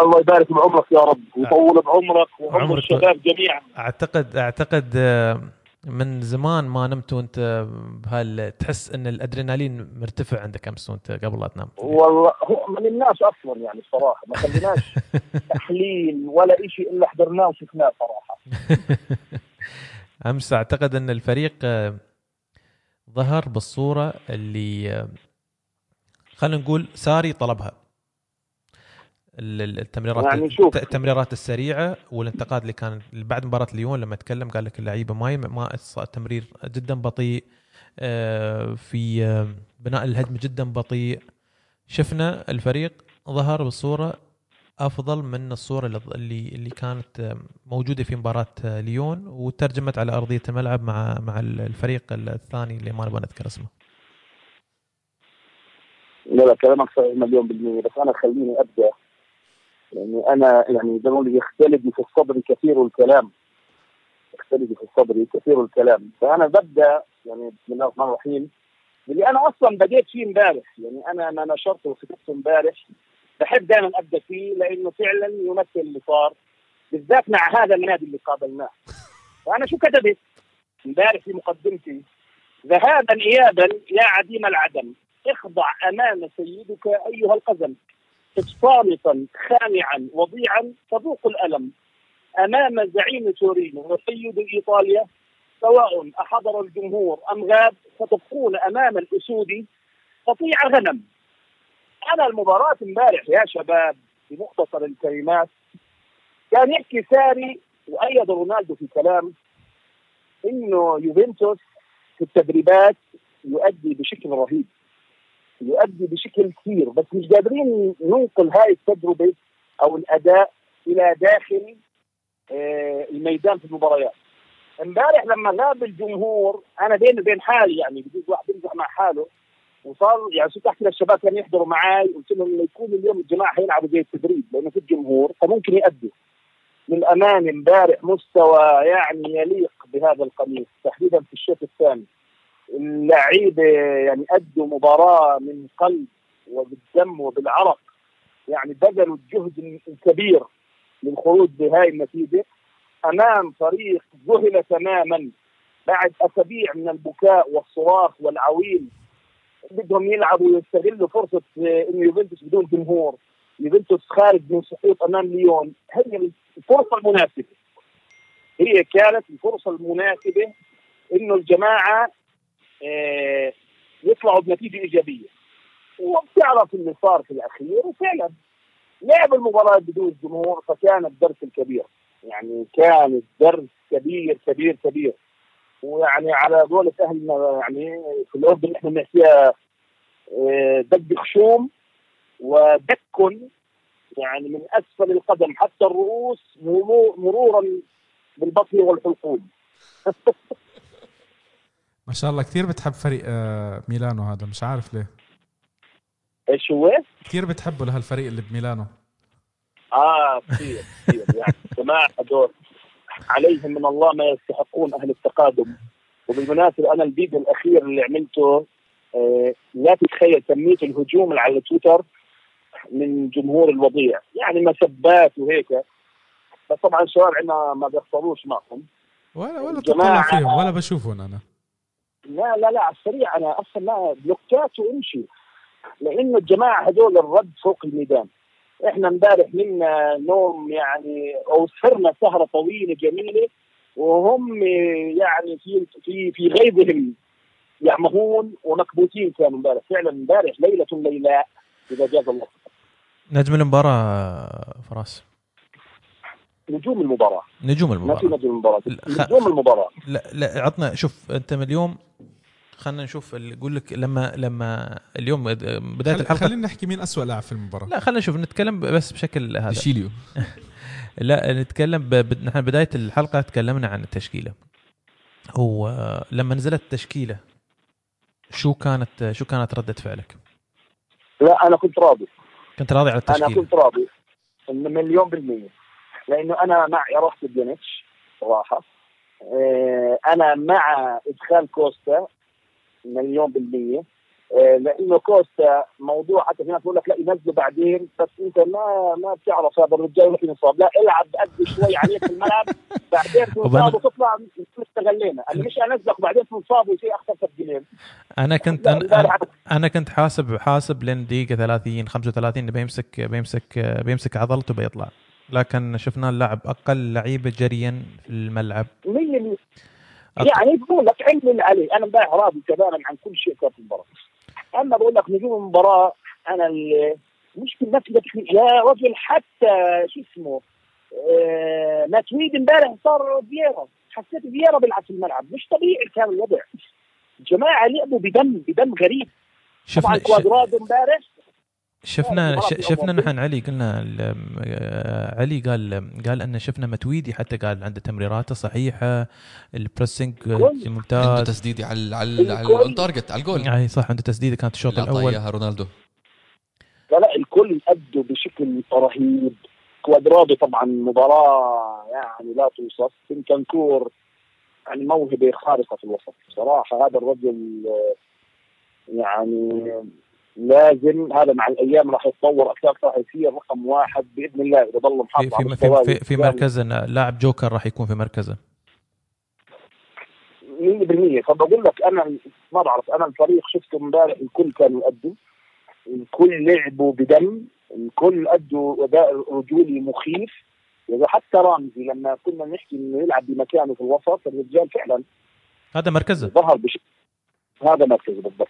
الله يبارك بعمرك يا رب ويطول بعمرك وعمر الشباب جميعا. أعتقد أعتقد آه، من زمان ما نمت وانت بهال تحس إن الأدرينالين مرتفع عندك أمس وانت قبل لا تنام. والله هو ما نمناش أصلا يعني الصراحة ما خليناش تحليل ولا شيء إلا حضرناه وشفناه صراحة. أمس أعتقد إن الفريق آه، ظهر بالصورة اللي آه، خلينا نقول ساري طلبها. التمريرات يعني شوف. التمريرات السريعة والانتقاد اللي كان بعد مباراة ليون لما تكلم قال لك اللعيبة ما يم- ما التمرير جدا بطيء آه، في آه، بناء الهجمة جدا بطيء. شفنا الفريق ظهر بصورة أفضل من الصورة اللي اللي كانت آه، موجودة في مباراة ليون وترجمت على أرضية الملعب مع مع الفريق الثاني اللي ما نبغى نذكر اسمه. لا لا كلامك صحيح مليون بالمية. بس أنا خليني أبدأ. يعني أنا يعني ما بيقولوا يختلف في الصبر كثير الكلام يختلف في الصبر كثير الكلام فأنا ببدأ يعني بسم الله الرحمن الرحيم. اللي أنا أصلا بديت فيه امبارح. يعني أنا أنا نشرته وكتبته امبارح. بحب دائما أبدأ فيه لأنه فعلا يمثل اللي صار. بالذات مع هذا النادي اللي قابلناه. فأنا شو كتبت؟ امبارح في مقدمتي. ذهابا ايابا يا عديم العدم. اخضع أمام سيدك أيها القزم. صامتا خانعا وضيعا تذوق الألم. أمام زعيم تورينو وسيد إيطاليا سواء أحضر الجمهور أم غاب ستبقون أمام الأسود. قطيع غنم. أنا المباراة امبارح يا شباب بمختصر الكلمات كان يحكي ساري وايد رونالدو في كلام إنه يوفنتوس في التدريبات يؤدي بشكل رهيب. يؤدي بشكل كثير بس مش قادرين ننقل هاي التجربة أو الأداء إلى داخل آه، الميدان في المباريات. امبارح لما غاب الجمهور أنا بيني وبين حالي يعني بجوز واحد يمزح مع حاله وصار يعني صرت أحكي للشباب كانوا يحضروا معي قلت لهم لما يكون اليوم الجماعة حيلعبوا زي التدريب لأنه في الجمهور فممكن يأدوا. للامانه امبارح مستوى يعني يليق بهذا القميص تحديدا في الشوط الثاني. اللعيبة يعني ادوا مباراة من قلب وبالدم وبالعرق. يعني بذلوا الجهد الكبير للخروج بهاي النتيجة. أمام فريق ذهل تماما بعد أسابيع من البكاء والصراخ والعويل. بدهم يلعبوا ويستغلوا فرصة انه يوفنتوس بدون جمهور. يوفنتوس خارج من سقوط أمام ليون. هي الفرصة المناسبة. هي كانت الفرصة المناسبة إنه الجماعة آه، يطلعوا بنتيجة إيجابية. وبتعرف اللي صار في الأخير وفعلا لعب المباراة بدون جمهور فكان الدرس الكبير. يعني كان الدرس كبير كبير كبير. ويعني على قولة اهلنا يعني في الأردن إحنا بنحكيها آه، دق خشوم ودك يعني من أسفل القدم. حتى الرؤوس مرورا بالبطن والحلقوم. ما شاء الله كثير بتحب فريق آه، ميلانو هذا مش عارف ليه. إيش هو؟ كثير بتحبه لهالفريق اللي بميلانو. آه كثير كثير يعني جماعة هذول عليهم من الله ما يستحقون أهل التقادم. وبالمناسبة أنا الفيديو الأخير اللي عملته آه لا تتخيل كمية الهجوم على تويتر من جمهور الوضيع. يعني مسبات وهيك. بس طبعا الشباب عندنا ما بيختاروش معهم ولا ولا تطلع فيهم ولا بشوفهم أنا. لا لا لا على السريع. أنا أصلا لا بلوكات وامشي. لأنه الجماعة هذول الرد فوق الميدان. إحنا امبارح نمنا نوم يعني أو سهرنا سهرة طويلة جميلة وهم يعني في في في غيظهم يعمهون ومكبوتين كانوا امبارح. فعلا امبارح ليلة ليلاء إذا جاز الله. نجم المباراة فراس. نجوم المباراة. نجوم المباراة. ما في نجم المباراة. نجوم المباراة. لا لا عطنا شوف انت من اليوم خلينا نشوف يقول لك لما لما اليوم بداية الحلقة. خلينا نحكي مين أسوأ لاعب في المباراة. لا خلينا نشوف نتكلم بس بشكل هذا. شيليو لا نتكلم نحن بداية الحلقة تكلمنا عن التشكيلة. هو لما نزلت التشكيلة شو كانت شو كانت ردة فعلك؟ لا أنا كنت راضي. كنت راضي على التشكيلة. أنا كنت راضي. مليون بالمية. لأنه أنا مع إراحة بيانيتش صراحة. آه، أنا مع إدخال كوستا مليون بالمية. آه، لأنه كوستا موضوع حتى في ناس بقول لك لا ينزله بعدين. بس أنت ما ما بتعرف هذا الرجال ممكن ينصاب. لا العب قد شوي عليك في الملعب. بعدين تنصاب وتطلع استغلينا. أنا مش أنزلك وبعدين تنصاب ويصير أخسر تسجيلين أنا كنت أنا, أنا كنت حاسب حاسب لين دقيقة 30 35 بيمسك بيمسك بيمسك عضلته بيطلع. لكن شفنا اللاعب أقل لعيبه جريا في الملعب. يعني بقول لك علم اللي عليه أنا امبارح راضي تماما عن كل شيء في المباراة. أما بقول لك نجوم المباراة أنا المشكلة نفسي يا رجل حتى شو اسمه آه ماتويدي امبارح صار فييرا. حسيت فييرا بيلعب في الملعب. مش طبيعي كان الوضع. الجماعة لعبوا بدم بدم غريب. شفنا طبعا كوادرادو امبارح. شفنا شفنا نحن علي قلنا علي قال قال أن شفنا متويدي حتى قال عنده تمريراته صحيحة ال pressing ممتاز. عنده تسديده على على على target على الجول. أي صح عنده تسديده كانت الشوط الأول. اياها رونالدو. لا لا الكل ادوا بشكل رهيب. كوادرادو طبعا مباراة يعني لا توصف. بنتنكور يعني موهبة خارقة في الوسط. بصراحة هذا الرجل يعني لازم هذا مع الأيام راح يتطور أكثر راح يصير رقم واحد بإذن الله إذا ضل محافظ في في, في, في مركز لاعب جوكر راح يكون في مركزه. 100% فبقول لك أنا ما بعرف أنا الفريق شفته امبارح الكل كانوا يؤدوا الكل لعبوا بدم. الكل أدوا أداء رجولي مخيف. يعني حتى رامزي لما كنا نحكي إنه يلعب بمكانه في الوسط الرجال فعلا هذا مركزه. ظهر بشكل هذا مركزه بالضبط.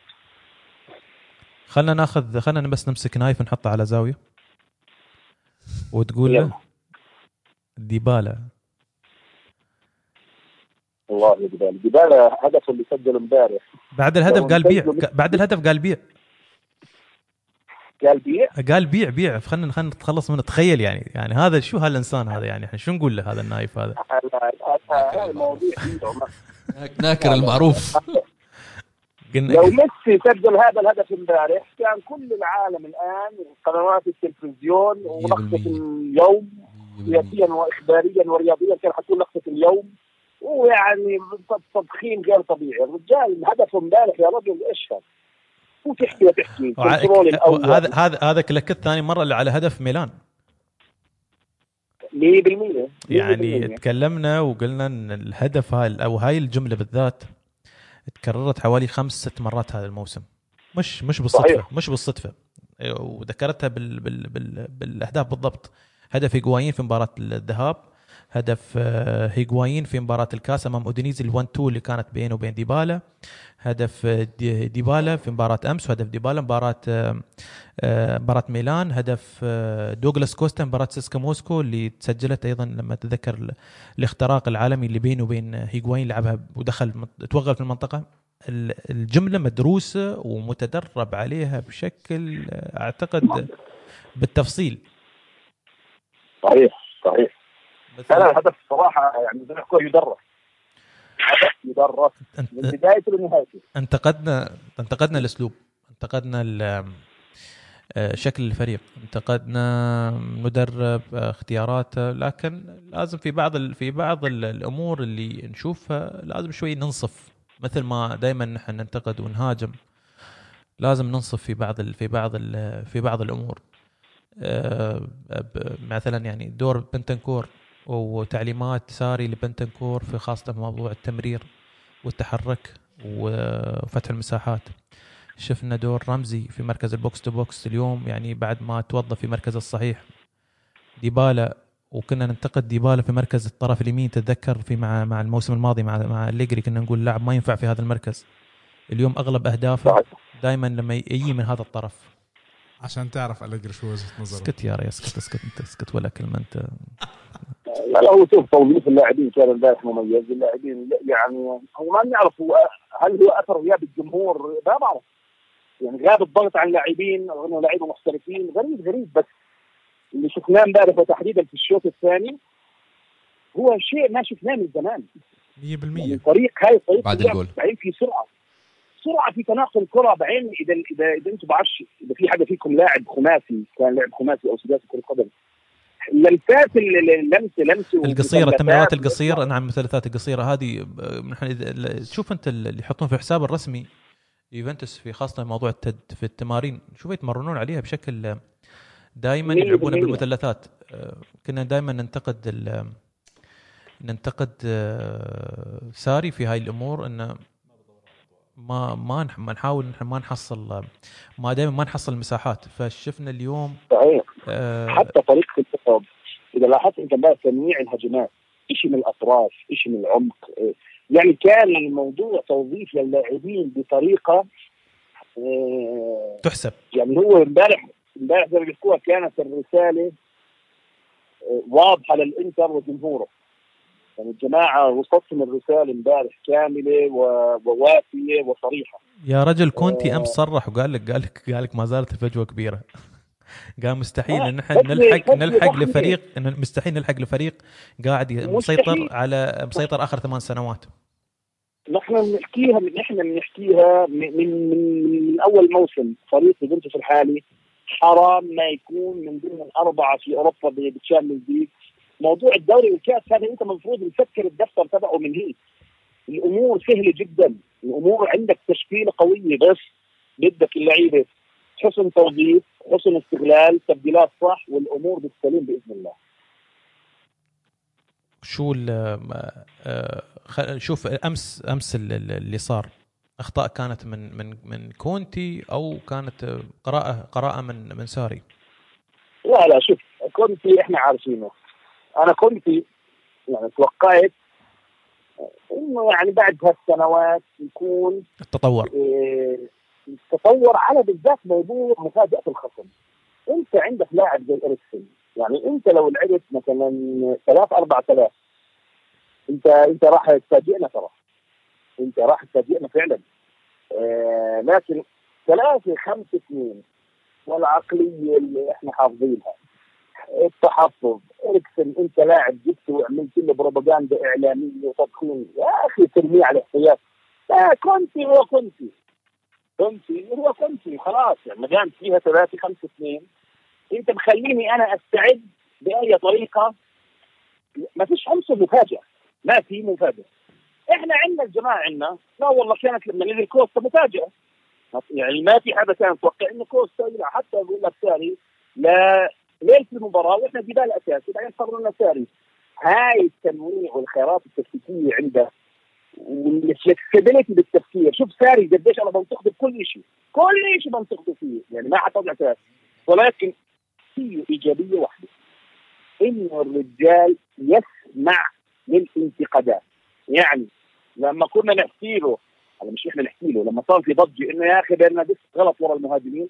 خلنا ناخذ خلنا بس نمسك نايف نحطه على زاويه وتقول له ديبالا والله ديبالا ديبالا هدفه اللي سجله امبارح بعد الهدف قال بيع بعد الهدف قال بيع قال بيع قال بيع بيع خلينا خلينا نتخلص منه تخيل يعني يعني هذا شو هالانسان هذا يعني إحنا شو نقول له هذا النايف هذا هذا ناكر المعروف لو ميسي سجل هذا الهدف امبارح كان كل العالم الآن قنوات التلفزيون ولقطة اليوم سياسيا واخباريا ورياضيا كان حتكون لقطة اليوم. ويعني تضخيم غير طبيعي. الرجال هدفه امبارح يا رجل؟ وتحكي؟ وتحكي كنترول الأول. هذا هذا هذا كلكت ثاني مرة اللي على هدف ميلان. 100% يعني 100%. تكلمنا وقلنا إن الهدف هاي أو هاي الجملة بالذات تكررت حوالي خمس ست مرات هذا الموسم. مش مش بالصدفة صحيح. مش بالصدفة. وذكرتها بال بال بال بالأهداف بالضبط. هدف هيغوايين في مباراة الذهاب. هدف آه، هيغوايين في مباراة الكاس أمام اودينيزي ال 1 2 اللي كانت بينه وبين ديبالا. هدف آه، دي- ديبالا في مباراة أمس وهدف ديبالا مباراة آه، مباراة ميلان. هدف دوغلاس كوستا مباراة سيسكا موسكو اللي تسجلت أيضا لما تذكر ال- الاختراق العالمي اللي بينه وبين هيغوايين لعبها ودخل توغل في المنطقة. ال- الجملة مدروسة ومتدرب عليها بشكل أعتقد بالتفصيل. صحيح صحيح. لا لا الهدف الصراحة يعني زي ما يدرس. هدف يدرس من بدايته لنهايته. انتقدنا انتقدنا الأسلوب. انتقدنا آه، شكل الفريق. انتقدنا مدرب آه، اختياراته لكن لازم في بعض ال- في بعض ال- الأمور اللي نشوفها لازم شوي ننصف. مثل ما دائما نحن ننتقد ونهاجم لازم ننصف في بعض ال- في بعض ال- في بعض الأمور. آه، مثلا يعني دور بنتنكور. وتعليمات ساري لبنتنكور في خاصة موضوع التمرير والتحرك وفتح المساحات. شفنا دور رمزي في مركز ال box to box اليوم يعني بعد ما توظف في مركزه الصحيح ديبالا وكنا ننتقد ديبالا في مركز الطرف اليمين تتذكر في مع مع الموسم الماضي مع مع أليجري كنا نقول لاعب ما ينفع في هذا المركز. اليوم أغلب أهدافه دائما لما يجي من هذا الطرف. عشان تعرف أليجري شو وجهه نظره اسكت يا ري اسكت اسكت انت اسكت ولا كلمة انت. لا هو شوف توظيف اللاعبين كان امبارح مميز. اللاعبين لا- يعني هو ما نعرف هو هل هو أثر غياب الجمهور؟ ما بعرف. يعني غياب الضغط على اللاعبين رغم إنه لعيبه محترفين غريب غريب. بس اللي شفناه امبارح وتحديدا في الشوط الثاني هو شيء ما شفناه من زمان. يعني 100% طريق هاي طريق بعد. الجول. في سرعة. سرعه في تناقل الكرة. بعدين إذا إذا إذا أنتم بعرفش إذا في حدا فيكم لاعب خماسي كان لاعب خماسي أو سداسي كرة قدم. لمسات ال- ال- اللمسه لمسة القصيرة. التمريرات القصيرة. نعم المثلثات القصيرة. هذه نحن تشوف أنت اللي يحطون في الحساب الرسمي يوفنتوس في خاصة موضوع التد في التمارين. شوف يتمرنون عليها بشكل دائما يلعبون. بالمثلثات. آه، كنا دائما ننتقد ننتقد آه، ساري في هاي الأمور إنه ما ما نح- ما نحاول نحن ما نحصل ما دائما ما نحصل المساحات. فشفنا اليوم صحيح. آه، حتى طريقه اللعب إذا لاحظت أنت بقى تنويع الهجمات شيء من الأطراف شيء من العمق إيه، يعني كان الموضوع توظيف للاعبين بطريقة إيه، تحسب. يعني هو امبارح امبارح زي ما بيحكوها كانت الرسالة إيه، واضحة للإنتر وجمهوره. يعني الجماعة وصلتهم الرسالة امبارح كاملة ووافية وصريحة يا رجل كونتي آه. امس صرح وقال لك قال لك قال لك ما زالت الفجوة كبيرة قال مستحيل آه، إن نحن فجوة- نلحق نلحق. لفريق مستحيل نلحق لفريق قاعد. مسيطر على مسيطر آخر ثمان سنوات نحن بنحكيها نحن بنحكيها من من من, من أول موسم فريق يوفنتوس الحالي حرام ما يكون من ضمن الأربعة في أوروبا بال Champions League موضوع الدوري والكاس هذا انت المفروض مسكر الدفتر تبعه من هيك. الأمور سهلة جدا. الأمور عندك تشكيلة قوية بس بدك اللعيبة حسن توظيف حسن استغلال تبديلات صح والأمور بالسليم بإذن الله. شو ال- آه، خ- شوف أمس أمس ال- ال- اللي صار. أخطاء كانت من من من كونتي أو كانت آه، قراءه قراءة من من ساري. لا لا شوف كونتي إحنا عارفينه. أنا كونتي يعني توقعت إنه يعني بعد هالسنوات يكون التطور. إيه، تطور على بالذات موضوع مفاجأة الخصم. أنت عندك لاعب زي اريكسن يعني أنت لو لعبت مثلا ثلاث أربع ثلاث انت أنت راح تفاجئنا ترى. أنت راح تفاجئنا فعلا. آه لكن ثلاثة خمسة اثنين والعقلية اللي إحنا حافظينها. التحفظ. إريكسن أنت لاعب جبته وعملت له بروباغندا إعلامية وتضخيم يا أخي ترميه على الاحتياط. لا كونتي هو كونتي. كونتي هو كونتي خلاص. يعني ما دام فيها ثلاثة خمسه اثنين. أنت مخليني أنا أستعد بأي طريقة؟ ما فيش عنصر مفاجأة. ما في مفاجأة. إحنا عندنا الجماعة عندنا. لا والله كانت لما نزل كوستا مفاجأة. يعني ما في حدا كان متوقع انه كوستا يلعب. حتى يقول لك ساري لا ليله المباراة؟ وإحنا ديبالا اساسي بعدين قررنا ساري. هاي التنويع والخيارات التكتيكية عنده وال flexibility بالتفكير. شوف ساري قديش أنا بنتقده بكل شيء كل شيء بنتقده فيه. يعني ما حتضع أساس ولكن في إيجابية واحدة. انه الرجال يسمع للانتقادات. يعني لما كنا نحكي له مش إحنا نحكي له لما صار في ضجة إنه يا أخي برناردسكي غلط ورا المهاجمين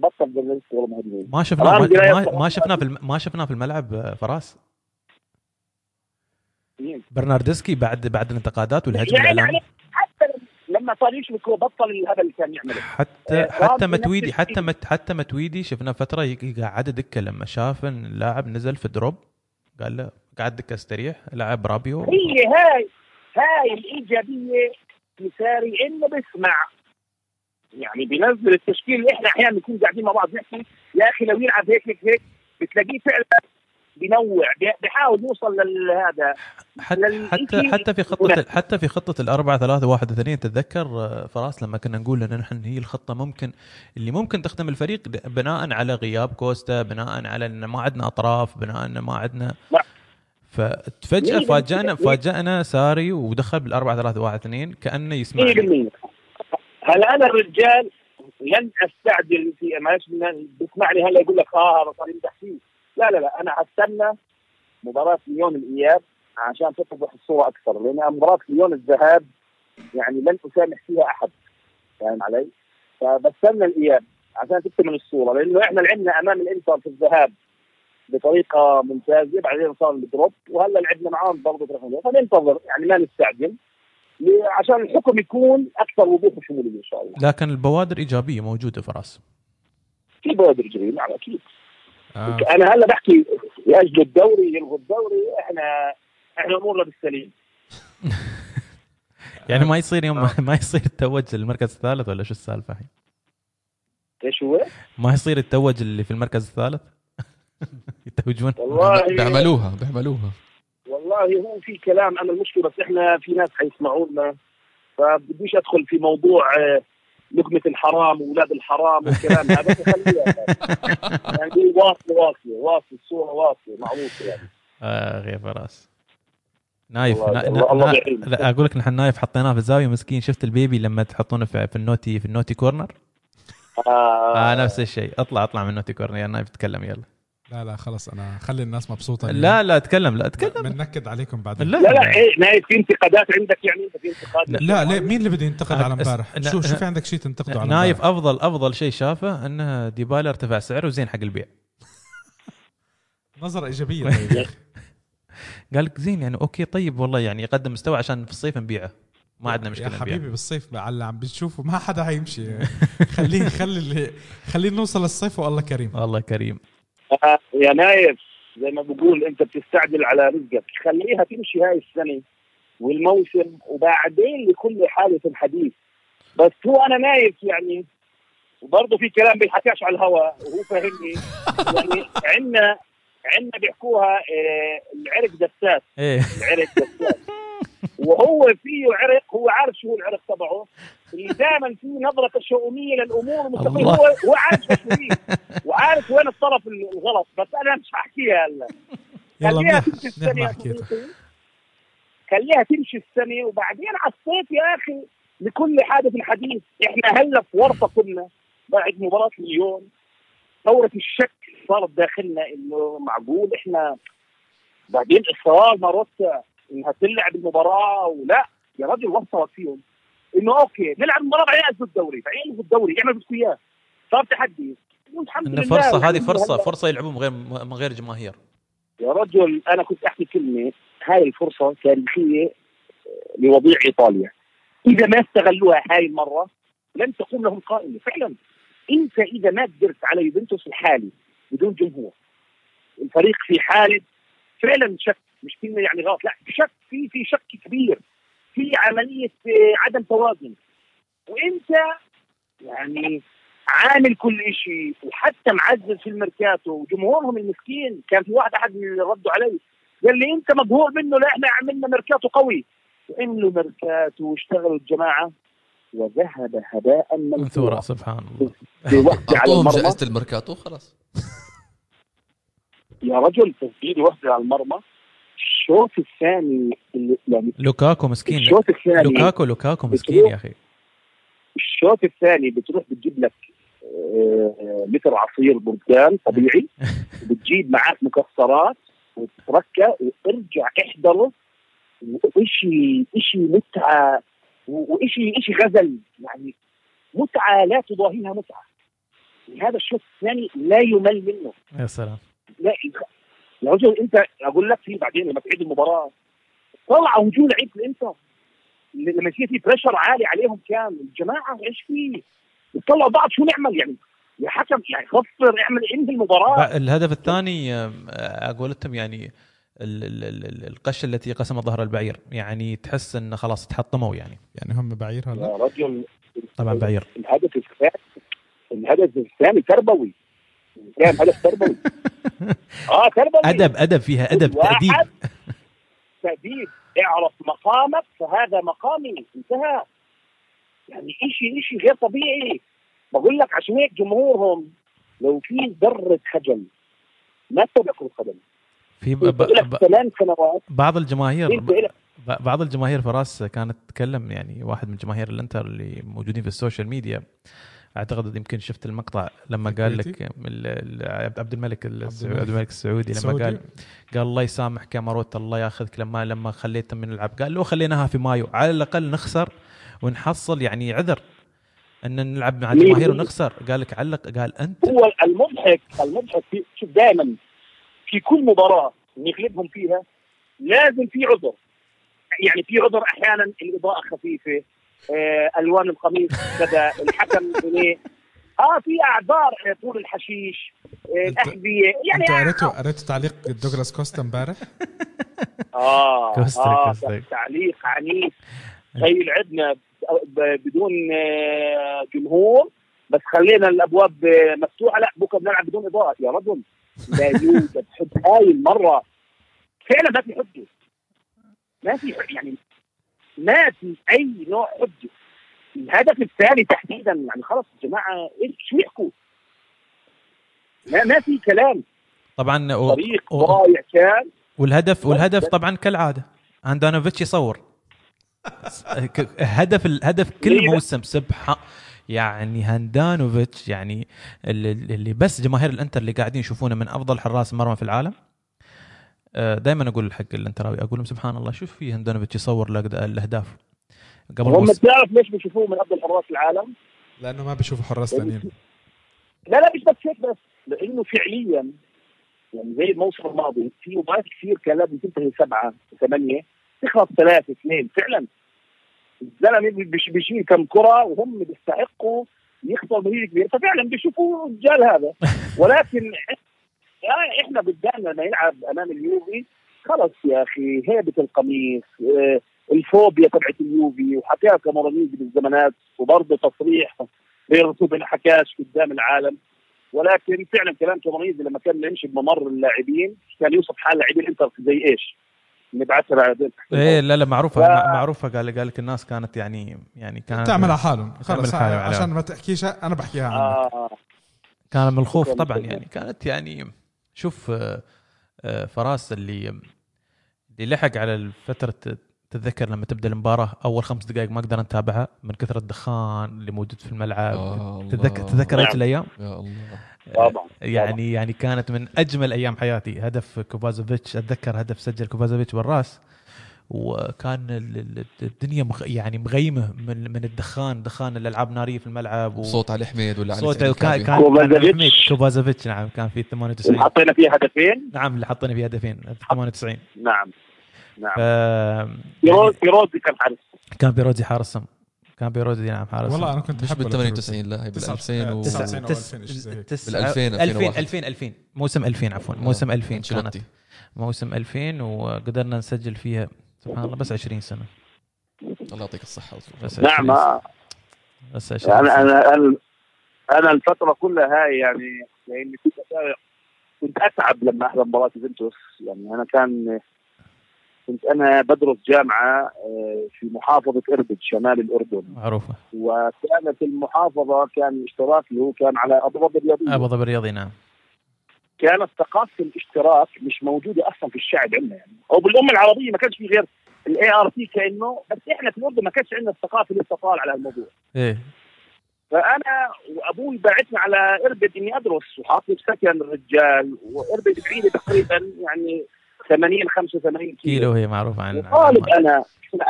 بطل برناردسكي ورا المهاجمين ما شفناه ما, ما, شفناه في الم- ما شفناه في الملعب آه، فراس؟ برناردسكي بعد بعد الانتقادات والهجم يعني الإعلامي. على- حتى لما صار يشبك هو بطل هذا اللي كان يعمله. حتى آه، حتى متويدي حتى. مت حتى متويدي شفنا فترة يقعد دكة لما شاف إن اللاعب نزل في drop. قال له قعد دكة استريح لعب رابيو. هي هاي هاي الإيجابية مساري إنه بيسمع. يعني بينزل التشكيل اللي إحنا أحيانا بنكون قاعدين مع بعض نحكي يا أخي لو يلعب هيك هيك هيك بتلاقيه فعلا بينوع بي- بيحاول يوصل لهذا حتى حتى حتى في خطه حتى في خطة الأربعة ثلاثة واحد اثنين تتذكر فراس لما كنا نقول ان نحن هي الخطة ممكن اللي ممكن تخدم الفريق بناء على غياب كوستا بناء على إن ما عندنا أطراف بناء إن ما عندنا. ففجأة فاجأنا بالمية. فاجأنا ساري ودخل بالأربعة ثلاثة واحد اثنين كأنه يسمعني 100% هلا أنا الرجال لن أستعجل في ماش بيسمع لي هلا يقول لك آه هذا صار يمدح فيه لا لا لا أنا حستنى مباراة ليون الإياب عشان تتضح الصورة أكثر لأن مباراة ليون الذهاب يعني لن أسامح فيها أحد فاهم علي؟ فبستنى الإياب عشان تكتمل الصورة لأنه إحنا لعبنا أمام الإنتر في الذهاب بطريقة ممتازة بعدين صار الدروب وهلا لعبنا معاهم برضه. فننتظر يعني ما نستعجل عشان الحكم يكون أكثر وضوح وشموليه إن شاء الله. لكن البوادر إيجابية موجودة فراس في بوادر جريمه نعم أكيد. آه. أنا هلا بحكي لأجل الدوري يلغوا الدوري إحنا إحنا أمورنا بالسليم. يعني ما يصير يوم ما يصير التوج للمركز الثالث ولا شو السالفة الحين؟ إيش هو؟ ما يصير التوج اللي في المركز الثالث؟ يتوجون والله بيعملوها بيعملوها والله هو في كلام أنا المشكلة بس إحنا في ناس حيسمعونا فبديش أدخل في موضوع آه، لقمة الحرام واولاد الحرام والكلام هذا خليها. يعني واصله واصله واصله الصورة واصلة معروفة يعني. اخ يا فراس. نايف الله- نا- الله- نا-. لا أقول لك نحن نايف حطيناه في الزاوية مسكين. شفت ال baby لما تحطونه في, في ال naughty في ال naughty corner؟ آه. آه نفس الشيء. اطلع اطلع من ال naughty corner. يا نايف تكلم يلا. لا لا خلص أنا خلي الناس مبسوطة لا لا تكلم لا تكلم بننكد عليكم بعدين. لا لا لا إيه نايف في انتقادات عندك يعني؟ في انتقاد؟ لا. لا ليه؟ مين اللي بده ينتقد على امبارح؟ لا، شو شو لا. في عندك شيء تنتقده على نايف أفضل أفضل شيء شافه إنه ديبالا ارتفع سعره وزين حق البيع. نظرة إيجابية. طيب يا أخي. قال لك زين يعني أوكي طيب والله يعني يقدم مستوى عشان في الصيف نبيعه. ما عندنا يا مشكله نبيعه. حبيبي بالصيف على اللي عم بتشوفه. ما حدا حيمشي. خليه خلي اللي خليه نوصل للصيف والله كريم. والله كريم. يا نايف زي ما بقول أنت بتستعجل على رزقك. خليها تمشي هاي السنة والموسم وبعدين لكل حالة حديث. بس هو أنا نايف يعني وبرضه في كلام بيحكاش على الهواء وهو فاهمني. يعني عندنا عندنا بيحكوها آه، العرق دسات. إيه. العرق دسات. وهو فيه عرق هو عارف شو هو العرق تبعه. اللي دائما فيه نظرة تشاؤميه للأمور المستقبل الله. هو هو عارف وعارف وين الطرف الغلط. بس أنا مش هحكيها هلا خليها تمشي السنة خليها تمشي السنة وبعدين على الصيف يا أخي لكل حادث حديث. إحنا هلأ في ورطة كنا. بعد مباراة ليون ثورة الشك صارت داخلنا إنه معقول إحنا بعدين إصرار ماروتا إنه تلعب المباراة. ولا يا رجل وصلت فيهم. إنه أوكي نلعب المباراه بعدين الغوا الدوري بعدين الغوا الدوري اعمل بدكم اياه صار تحدي. والحمد لله فرصة هذه فرصه هلا- فرصة يلعبون من غير من غير جماهير. يا رجل أنا كنت أحكي كلمة هاي الفرصة تاريخية لوضيع إيطاليا. إذا ما استغلوها هاي المرة لن تقوم لهم قائمة. فعلا أنت إذا ما قدرت على يوفنتوس الحالي بدون جمهور الفريق في حالة فعلا شك مش كلمة يعني غلط لا شك في في شك كبير. في عملية عدم توازن. وإنت يعني عامل كل شيء وحتى معزز في الميركاتو وجمهورهم المسكين. كان في واحد أحد اللي ردوا علي. قال لي أنت مقهور منه؟ لا إحنا عملنا ميركاتو قوي. وعملوا ميركاتو واشتغلوا الجماعة وذهب هباء منثورا سبحان الله. أعطوهم جائزة الميركاتو خلاص. يا رجل تسديد وحدة على المرمى. الشوط الثاني اللي- يعني لوكاكو مسكين. الشوط الثاني لوكاكو لوكاكو مسكين يا أخي. الشوط الثاني بتروح بتجيب لك آه، لتر عصير برتقال طبيعي. وبتجيب معاك مكسرات وتركه وارجع احضره وإشي إشي متعة و- وإشي إشي غزل. يعني متعة لا تضاهيها متعة. هذا الشوط الثاني لا يمل منه. يا سلام. لا يا رجل انت أقول لك في بعدين لما تعيد المباراة؟ طلع هجوم لعيبه الانتر. لما يصير في pressure عالي عليهم كان. الجماعه إيش في؟ بتطلعوا بعض شو نعمل؟ يعني يا حكم يعني خسر اعمل انهي المباراة. الهدف الثاني آه، قولتهم يعني ال- ال- ال- ال- القشه التي قسمت ظهر البعير. يعني تحس انه خلاص تحطموا يعني. يعني هم بعير هلا؟ يا رجل طبعا بعير. الهدف الثاني الهدف الثاني تربوي كان هدف تربوي آه تربوي أدب أدب فيها أدب تأديب. تأديب. اعرف مقامك فهذا مقامي. انتهى. يعني شيء شيء غير طبيعي. بقول لك عشان هيك جمهورهم لو في ذرة خجل ما تتابع كرة قدم في ب- ب- ب- ثمان سنوات. بعض الجماهير بعض الجماهير فراس كانت تتكلم يعني واحد من جماهير الانتر اللي موجودين في السوشيال ميديا. أعتقد يمكن شفت المقطع لما قال لك ال- ال- عبد الملك. عبد الملك السعودي لما. قال قال الله يسامح كاماروت الله ياخذك لما لما خليته من العب قال لو خليناها في مايو على الأقل نخسر ونحصل يعني عذر إن نلعب مع؟ الجماهير ونخسر قال لك علق قال أنت هو المضحك المضحك في شوف دائما في كل مباراة نغلبهم فيها لازم في عذر يعني في عذر أحيانا الإضاءة خفيفة آه ألوان القميص كذا الحكم إيه. آه في أعذار آه، طول الحشيش آه احذية يعني أنتوا قريتوا قريتوا تعليق دوغلاس كوستا امبارح؟ آه آه. تعليق عنيف. زي لعبنا ب- بدون آه، جمهور بس خلينا الأبواب آه، مفتوحة. لا بكرة بنلعب بدون إضاءة يا رجل. لا يوجد حب. هاي المرة فعلا ما في حجه ما في يعني ما في أي نوع حجة. الهدف الثاني تحديدا يعني خلاص يا جماعة إيش شو يحكوا ما ما في كلام. طبعا و- طريق و- ضايع كان. والهدف والهدف طبعا كالعادة. هاندانوفيتش يصور. هدف الهدف كل؟ موسم سبحان يعني هاندانوفيتش يعني اللي بس جماهير الإنتر اللي قاعدين يشوفونه من أفضل حراس مرمى في العالم. دائما أقول حق الانتراوي أقول لهم سبحان الله شوف في هاندانوفيتش يصور الأهداف. قبل هم بتعرف ليش بيشوفوه من أفضل حراس العالم؟ لأنه ما بيشوفوا حراس ثانيين لا لا مش بس هيك بس لأنه فعليا يعني زي الموسم الماضي في مباريات كثير كان لازم تنتهي سبعة ثمانية تخلص ثلاثة اثنين. فعلا. الزلمة بيش- بيشيل كم كرة وهم بيستحقوا يخسر نتيجه كبيرة. ففعلا بيشوفوا الرجال هذا. ولكن يعني إحنا بدنا لما يلعب أمام اليوفي. خلص يا أخي هيبة القميص آه، الفوبيا تبعت اليوفي وحكاها كامورانيزي بالزمانات وبرضه تصريح بيرسو بالحكاش قدام العالم. ولكن فعلا كلام كامورانيزي لما كان يمشي بممر اللاعبين كان يوصف حال لاعبين إنتر زي إيش؟ نبعثها لاعبين تحت إيه لا لا معروفة ف- مع- معروفة. قال قال لك الناس كانت يعني يعني كانت تعمل على حالهم. خلص. عشان ما تحكيش أنا بحكيها عنك. آه. كان من الخوف طبعا. يعني. كانت يعني شوف آه، آه، فراس اللي اللي لحق على الفترة تتذكر لما تبدأ المباراة أول خمس دقائق ما قدرنا نتابعها من كثر الدخان اللي موجود في الملعب. آه،. تتذكر تتذكر نعم. إيش الأيام؟ يا الله. طبعا يعني يعني كانت من أجمل أيام حياتي. هدف كوفازوفيتش أتذكر هدف سجل كوفازوفيتش بالرأس. وكان ال- ال- الدنيا مغ يعني مغيمة من من الدخان دخان الألعاب الناريه في الملعب و... صوت علي حميد ولا علي سعيد كان. كان كوفازوفيتش نعم كان في 98 حطينا فيه هدفين؟ نعم اللي حطينا فيه هدفين في 98 نعم نعم. ف يعني فيروزي كان حارس. كان بيروزي حارس سم كان بيرودي نعم حارس والله أنا كنت مش أحب بال بلوتروفيتش. 98 لا بال تسعة- 2000 و تسعة- تسعة- 99 أو تس- 2000 شيء زي هيك. تس- بال 2000 2000 2001. 2000 2000 موسم 2000 عفوا موسم 2000 كانت. موسم 2000 وقدرنا نسجل فيها سبحان الله بس 20 سنة الله يعطيك الصحة. بس نعم 20 سنة. آه. بس 20 أنا سنة. أنا أنا أنا الفترة كلها هاي يعني لأني كنت كنت أتعب لما أحضر مباراة يوفنتوس يعني أنا كان كنت أنا بدرس جامعة آه، في محافظة إربد شمال الأردن معروفة وكانت المحافظة كان اشتراك اللي هو كان على أبو ظبي الرياضيه أبو ظبي الرياضي نعم كانت ثقافه الاشتراك مش موجودة أصلا في الشعب عندنا يعني. أو بالأمة العربية ما كانش في غير ال ART كأنه بس إحنا في الأردن ما كانش عندنا الثقافة اللي طال على الموضوع إيه. فأنا وأبوي باعتني على إربد إني أدرس وحاطني بسكن الرجال وإربد بعيدة تقريبا يعني 80 85 كيلو, كيلو هي معروفة عن وطالب أنا.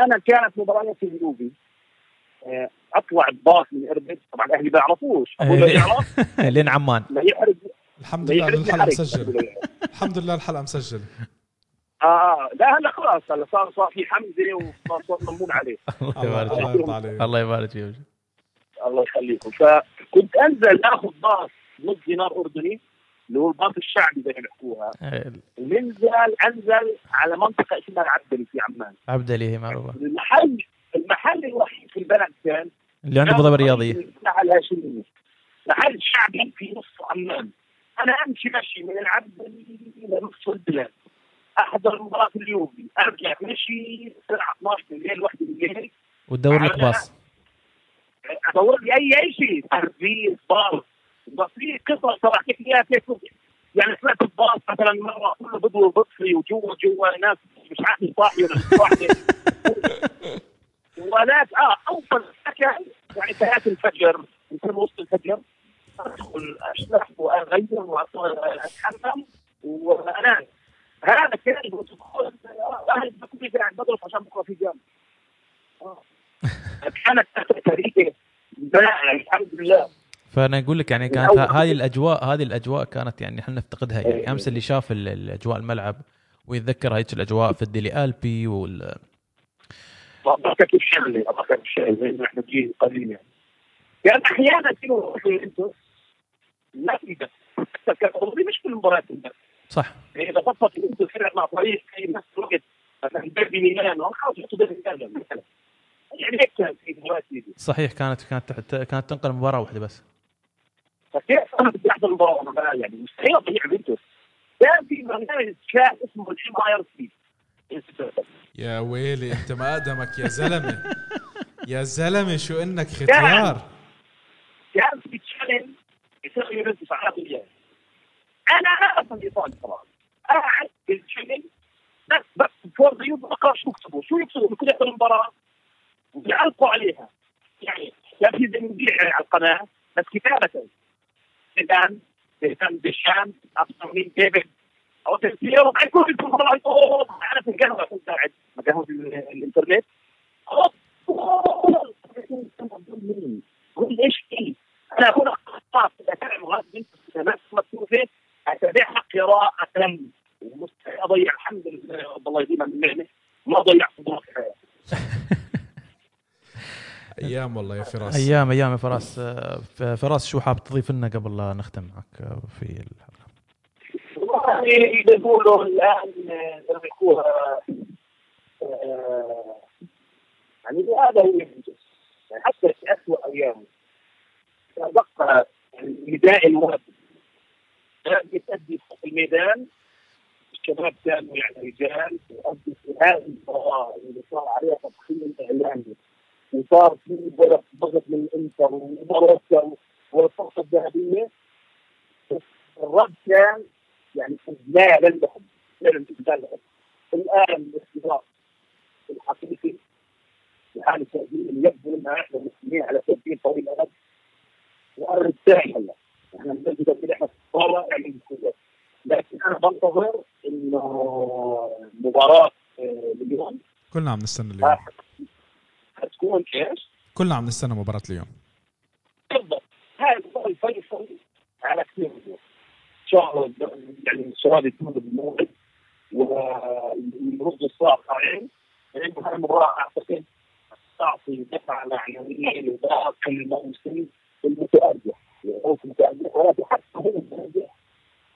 أنا كانت مباريات اليوفي آه، أطلع بباص من إربد. طبعا أهلي ما يعرفوش. أبوي ما. يعرف لين عمان. ما يحرق الحمد لله الحلقة حرق. مسجل الحمد لله. الحلقة مسجل آه لا هلا خلاص هلا صار صار في حمزة وصار صار مضمون عليه. الله يبارك الله فيك. الله يبارك فيك. الله يخليكم. فكنت أنزل آخذ باص نص دينار أردني اللي هو الباص الشعبي زي ما بيحكوها إيه، ننزل أنزل على منطقة اسمها العبدلي في عمان. عبدلي هي معروفة. المحل المحل الوحيد في البلد كان اللي عند ابو ظبي الرياضيه المساحه الهاشميه محل شعبي في نص عمان. أنا أمشي مشي من العبدلي إلى نص البلاد. أحضر مباراة اليوفي أرجع مشي الساعة 12 بالليل واحدة بالليل وتدور لك باص. أدور لي اي أي شيء. ترفيه باص. بس في قصص صراحة كيف اياها كيف يعني سمعت الباص مثلا مرة كله بدو بطفي وجوا جوا ناس مش عارف صاحي ولا مش صاحي. ولات آه اوصل يعني ساعات الفجر يكون وسط الفجر. ادخل اشلح وأغير واتحمم وأنام. هذا كان بروتوكول أهل بكون قاعد بدرس عشان بكرة في جامعة. كانت رائعه الحمد لله. فأنا أقول لك يعني كانت هذه الأجواء هذه الأجواء كانت يعني إحنا نفتقدها يعني. أمس اللي شاف ال- الاجواء الملعب ويتذكر هيك الأجواء في الديلي ألبي وال ضحكة الشغلة زي ما إحنا جيل قديم يعني. كان أحيانا يروحوا أنتم لا في بس كان مش كل المباريات بس صح. يعني اذا أنتم فرق مع فريق في نفس الوقت مثلا ديربي خلاص يحطوا ديربي مثلا. يعني هيك كان في مباريات دي صحيح كانت كانت تحت- كانت تنقل مباراة واحدة بس. فكيف أنا بدي احضر المباراه يعني مستحيل أضيع كان في برنامج كان اسمه الامباير سبيد يا ويلي أنت ما اقدمك يا زلمة. يا زلمة شو إنك ختيار؟ كان في تشالنج على الريال أنا أنا أصلا ايطالي طبعا قاعد في التشالنج بس بس فور ذا بقرا شو يكتبوا شو يكتبوا بكل يحضر المباراه وبيعلقوا عليها يعني كان في زي يعني على القناه بس كتابه زيدان زيدان ديشان ابصر مين ديفيد أو تسير وبعدين كل يكون طلع اوه أنا في القهوه كنت قاعد قهوه الانترنت قول إيش في أنا هنا خطاط اتابع مباراه بنت ناس مكتوبه اتابعها قراءه ومستحيل أضيع. الحمد لله الله يديمها من النعمه ما ضيعت بطولة الحياة أيام والله يا فراس. أيام أيام يا فراس. آه، ف- فراس شو حاب تضيف لنا قبل لا نختم معك آه، في الحلقة والله يقولوا الآن زي ما آه، يعني هذا هو يعني حتى في اسوء ايامه كان بقى يعني نداء كان يتأدي فوق الميدان. الشباب كانوا يعني رجال. يؤدي في هذه المباراه اللي صار عليها تضخيم إعلامي. وصار في ضغط ضغط من الإنتر ومباراه والفرصة الذهبية. الرد كان يعني لا لن لهم فعلا لهم الآن الاختبار الحقيقي. في حال التأجيل اللي يبدو انها إحنا على تأجيل طويل الأمد. وأرد ثاني هلا إحنا بنجد تأجيل إحنا الصورة يعني. لكن أنا بنتظر إنه مباراة آه، اليوم كلنا عم نستنى اليوم. حتكون إيش؟ كلنا عم نستنى مباراة اليوم. بالضبط. هاي المباراة الفيصل على كثير. إن شاء الله يعني السؤال يكون بالموعد. ورد الصعب عليه لأنه هاي المباراة أعتقد تعطي دفعة معنويه لباقي الموسم. المتارجح الموسم المتارجح ولكن حتى هو المتارجح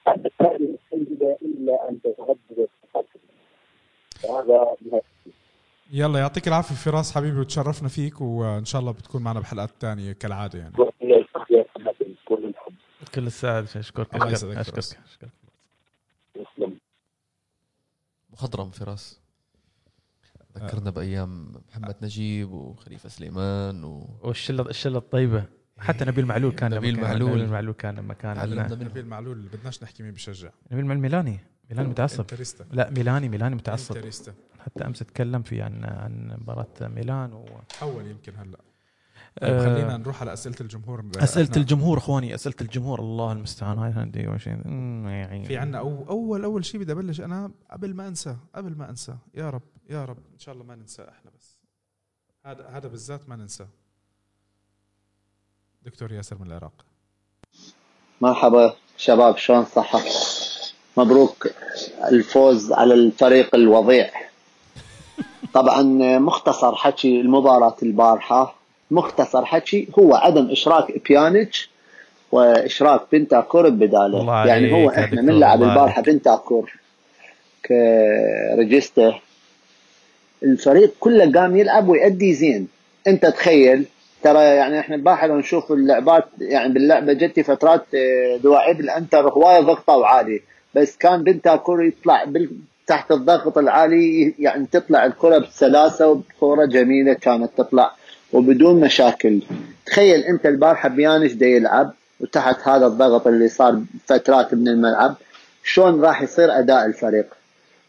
هذه السيده الا ان تتغذى هذا يلا يعطيك العافية فراس حبيبي وتشرفنا فيك وإن شاء الله بتكون معنا بحلقات تانية كالعادة يعني. كل السعادة أشكرك الله يسعدك أشكرك أشكرك. يسلم مخضرم فراس. ذكرنا بأيام محمد نجيب وخليفة سليمان و والشله الشلة الطيبة. حتى نبيل معلول كان نبيل معلول. نبيل معلول كان لما كان نبيل نبيل معلول بدناش نحكي مين بشجع. معلول ميلاني ميلاني متعصب. انتريستا. لا ميلاني ميلاني متعصب. انتريستا. حتى أمس تكلم في عن عن مباراة ميلان و تحول يمكن هلأ. طيب خلينا نروح على أسئلة الجمهور. أسئلة الجمهور أخواني أسئلة الجمهور. الله المستعان. هاي عندي يعني في عنا أو اول أول شيء بدي أبلش أنا قبل ما أنسى قبل ما أنسى. يا رب يا رب. إن شاء الله ما ننسى إحنا بس. هذا هذا بالذات ما ننسى. دكتور ياسر من العراق. مرحبا شباب شلون صحة؟ مبروك الفوز على الفريق الوضيع. طبعا مختصر حكي المباراة البارحة. مختصر حكي هو عدم إشراك بيانيتش وإشراك بنتانكور بداله. يعني هو دكتور، من لعب البارحة بنتانكور ك regista الفريق كله قام يلعب ويأدي زين. أنت تخيل ترى يعني إحنا البارحه لو نشوف اللعبات يعني باللعبة جتي فترات آه، دواعيب الأنتر هواية ضغطوا عالي بس كان بنتاكور يطلع تحت الضغط العالي يعني تطلع الكرة بسلاسة وبصوره جميلة كانت تطلع وبدون مشاكل. تخيل أنت البارحة بيانش دا يلعب وتحت هذا الضغط اللي صار فترات من الملعب شلون راح يصير أداء الفريق؟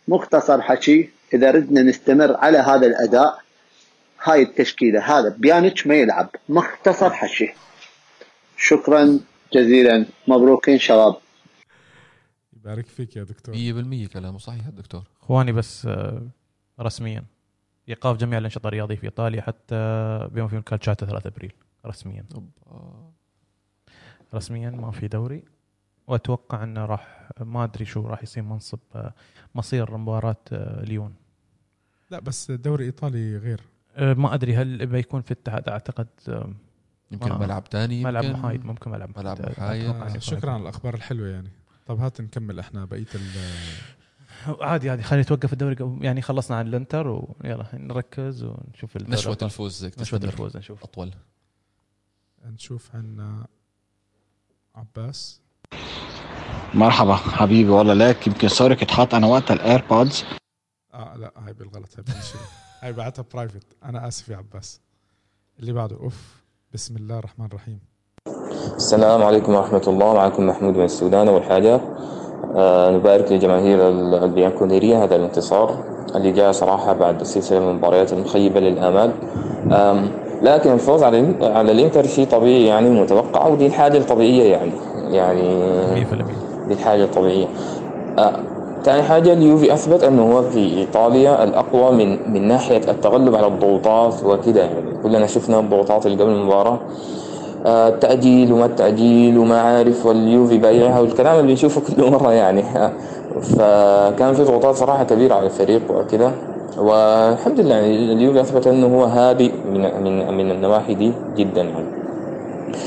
مختصر حكي إذا ردنا نستمر على هذا الأداء هاي التشكيلة هذا بيانيتش ما يلعب مختصر حكي شكرا جزيلا. مبروكين شباب. يبارك فيك يا دكتور. 100% كلامه صحيح الدكتور اخواني بس آه، رسميا. ايقاف جميع الانشطة الرياضية في إيطاليا حتى بما فيه الكالتشيو حتى 3 أبريل رسميا. رسميا ما في دوري. وأتوقع إنه راح ما أدري شو راح يصير منصب آه، مصير مباراة آه، ليون. لا بس الدوري الايطالي غير. ما أدري هل بيكون في اتحاد؟ أعتقد آه، يمكن آه. ملعب تاني ملعب محايد ممكن ملعب ملعب محايد. شكرا على الأخبار الحلوة يعني. طب هات نكمل إحنا بقية ال عادي عادي خلينا نتوقف الدوري يعني خلصنا عن الإنتر ويلا نركز ونشوف نشوة. الفوز نشوة الفوز نشوف. أطول. نشوف عنا عباس. مرحبا حبيبي والله لك يمكن صورك اتحط أنا وقت ال AirPods آه لا هاي بالغلط هاي هاي بعتها private أنا آسف يا عباس. اللي بعده أوف بسم الله الرحمن الرحيم. السلام عليكم ورحمة الله. معكم محمود من السودان أول حاجة. آه نبارك لجماهير ال- البيانكونيرية هذا الانتصار اللي جاء صراحة بعد سلسلة من المباريات المخيبة للآمال. آم لكن الفوز على على الإنتر شيء طبيعي يعني متوقع ودي الحاجة الطبيعية يعني. يعني 100% دي الحاجة الطبيعية. آه، تاني حاجة اليوفي أثبت أنه هو في إيطاليا الأقوى من من ناحية التغلب على الضغوطات وكده يعني. كلنا شفنا الضغوطات اللي قبل المباراة. آه، التأجيل وما التأجيل وما عارف واليوفي بايعها والكلام اللي بنشوفه كل مرة يعني. فكان في ضغوطات صراحة كبيرة على الفريق وكده. والحمد لله يعني اليوفي أثبت أنه هو هادئ من من من النواحي دي جدا يعني.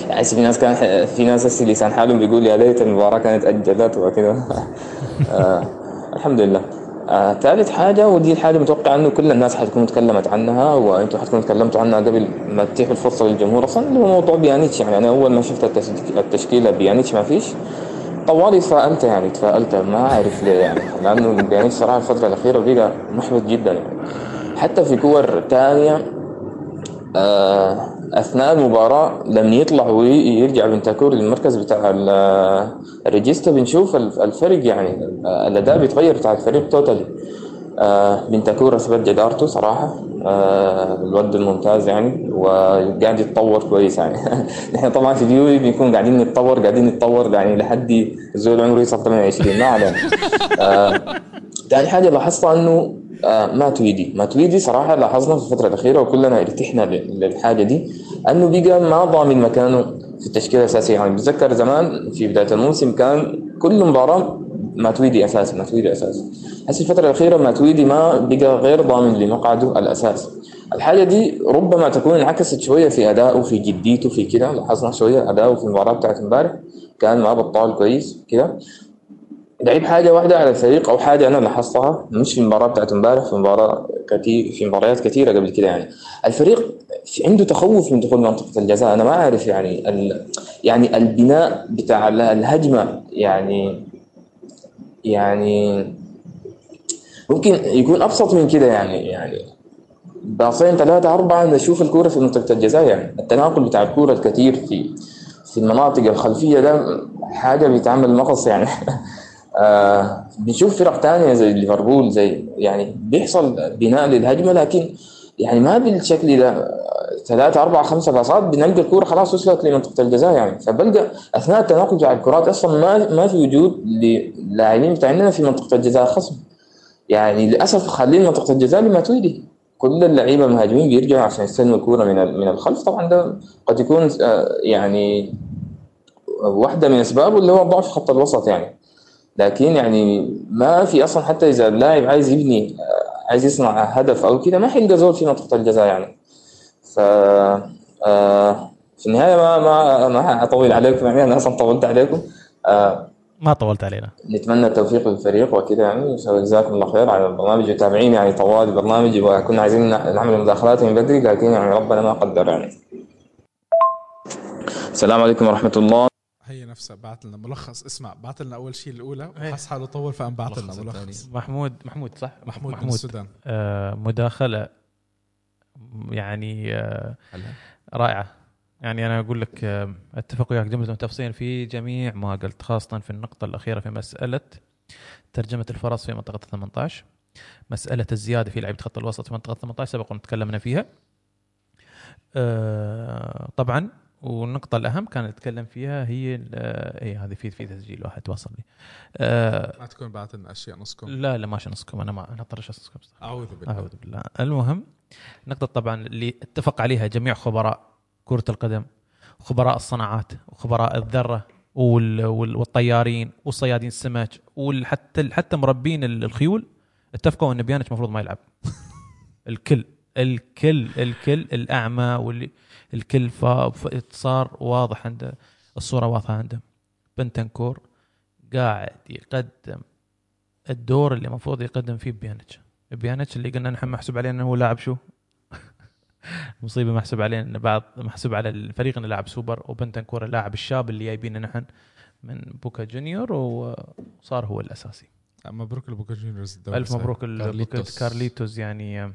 يعني في ناس كان في ناس لسان حالهم بيقول يا ليت المباراة كانت أجلت وكذا الحمد لله. آه ثالث حاجة ودي الحاجة متوقع إنه كل الناس حتكون تكلمت عنها وأنتم حتكونوا تكلمتوا عنها قبل ما تتيحوا الفرصة للجمهور أصلا. اللي هو موضوع بيانيتش يعني أنا أول ما شفت التشكيلة بيانيتش ما فيش. طوالي تفائلت يعني تفائلت ما أعرف ليه يعني لأنه بيانيتش صراحة الفترة الأخيرة بقى محبط جدا. يعني حتى في كور تانية آه، أثناء المباراة لما يطلع ويرجع بنتانكور للمركز بتاع ال- ال regista بنشوف الف- الفرق يعني الأداء بيتغير بتاع الفريق totally آه، بنتانكور اثبت جدارته صراحة. آه، الولد الممتاز يعني وقاعد يتطور كويس يعني. نحن طبعا في اليوفي بنكون قاعدين نتطور قاعدين نتطور يعني لحد الزول عمره يوصل 28 ما علينا. آه، تاني حاجة لاحظتها إنه آه ما تويدي. ما تويدي صراحة لاحظنا في الفترة الأخيرة وكلنا ارتحنا ل- للحاجة دي إنه بقى ما ضامن مكانه في التشكيلة الأساسية. يعني بتذكر زمان في بداية الموسم كان كل مباراة ماتويدي اساسي ماتويدي اساسي هسه الفترة الأخيرة ماتويدي ما بقى غير ضامن لمقعده الأساس. الحاجة دي ربما تكون انعكست شوية في ادائه في جديته في كده. لاحظنا شوية اداؤه في المباراة بتاعت امبارح. كان ما بطال كويس كده. لعب حاجة واحدة على الفريق أو حاجة أنا لاحظتها مش في المباراة بتاعت امبارح في مباراة كتير في مباريات كثيره قبل كده يعني. الفريق عنده تخوف من دخول منطقة الجزاء. أنا ما أعرف يعني ال يعني البناء بتاع ال- الهجمة يعني يعني ممكن يكون أبسط من كده يعني يعني باصين ثلاثة أربعة نشوف الكورة في منطقة الجزاء يعني. التناقل بتاع الكورة الكثير في في المناطق الخلفية ده حاجة بيتعمل مقص يعني. آه بنشوف فرق تانية زي ليفربول زي يعني بيحصل بناء للهجمة لكن يعني ما بالشكل ده. ثلاثة أربعة خمسة باصات بنلقى الكورة خلاص وصلت لمنطقة الجزاء يعني. فبلقى أثناء التناقل بتاع الكرات أصلا ما ما في وجود للاعبين بتاعنا في منطقة الجزاء الخصم. يعني للأسف خلين منطقة الجزاء لماتويدي كل اللعيبة المهاجمين بيرجعوا عشان يستلموا الكورة من من الخلف. طبعا ده قد يكون آه، يعني واحدة من أسبابه اللي هو ضعف خط الوسط يعني. لكن يعني ما في أصلا حتى إذا اللاعب عايز يبني آه، عايز يصنع هدف أو كده ما حيلقى زول في منطقة الجزاء يعني. ف آه، في النهاية ما ما ما حاطول عليكم يعني أنا أصلا طولت عليكم. آه، ما طولت علينا. نتمنى التوفيق للفريق وكده يعني جزاكم الله خير على البرنامج. وتابعين يعني طوال البرنامج وكنا عايزين نعمل مداخلات من بدري لكن يعني ربنا ما قدر يعني. السلام عليكم ورحمة الله. هي نفسها بعت لنا ملخص. اسمع بعت لنا أول شيء الأولى وحس حاله طول فقام بعت لنا ملخص. محمود محمود صح؟ محمود, من السودان. آه مداخلة. يعني. رائعة. يعني أنا أقول لك أتفق وياك جملة وتفصيل في جميع ما قلت خاصة في النقطة الأخيرة في مسألة ترجمة الفرص في منطقة 18 مسألة الزيادة في لعيبة خط الوسط في منطقة 18 سبق وتكلمنا فيها. آه طبعا والنقطة الأهم كان نتكلم فيها هي إيه هذه في في تسجيل واحد وصل لي. آه ما تكون بعت لنا اشياء نصكم. لا لا ماشي نصكم أنا ما أنا طرش نصكم أعوذ بالله. أعوذ بالله. المهم نقطة طبعا اللي اتفق عليها جميع خبراء كرة القدم خبراء الصناعات وخبراء الذرة وال- وال- والطيارين وصيادين السمك وحتى حتى مربين ال- الخيول. اتفقوا إن بيانيتش المفروض ما يلعب. الكل الكل الكل الأعمى واللي الكل صار واضح عنده الصورة واضحة عنده بنتنكور قاعد يقدم الدور اللي المفروض يقدم فيه بيانيتش بيانيتش اللي قلنا نحن محسوب عليه إنه هو لاعب شو؟ مصيبة محسوب عليه إن بعض محسوب على الفريق إنه لاعب سوبر وبنتنكور اللاعب الشاب اللي جايبينه نحن من بوكا جونيور وصار هو الأساسي مبروك لبوكا جونيورز الدوري ألف. مبروك ال- كارليتوس. بوكا- كارليتوس يعني آه،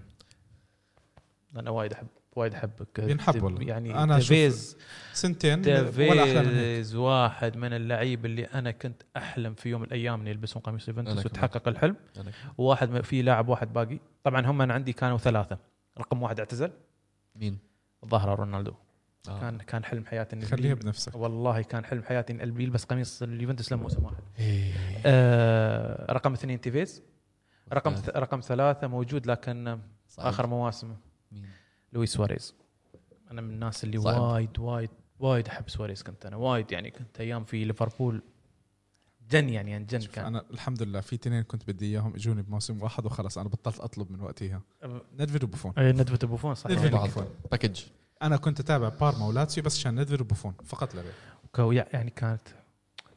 أنا وايد احب وايد أحبك بينحب والله. يعني أنا أشوف تيفيز سنتين ولا أحلى من واحد من اللعيب اللي أنا كنت أحلم في يوم من الأيام اني يلبسون قميص أنا يوفنتوس. وتحقق الحلم أنا وواحد في لاعب واحد باقي طبعا هم أنا عندي كانوا ثلاثة رقم واحد اعتزل مين؟ الظاهره رونالدو آه. كان كان حلم حياتي اني خليها بنفسك والله كان حلم حياتي ان قلبي يلبس قميص اليوفنتوس لموسم واحد إيه. آه رقم اثنين تيفيز رقم. رقم ثلاثة موجود لكن صعب. آخر مواسمه؟ لويس سواريز. أنا من الناس اللي صعب. وايد وايد وايد أحب سواريز كنت أنا. وايد يعني كنت أيام في ليفربول. جن يعني جن شوف كان. أنا الحمد لله في اثنين كنت بدي إياهم إجوني بموسم واحد وخلص. أنا بطلت أطلب من وقتها. ندفيد وبوفون. إيه، ندفة بوفون صح. ندفد. بعض package أنا كنت أتابع بارما ولاتسيو بس عشان ندفيد وبوفون فقط لا غير. يعني كانت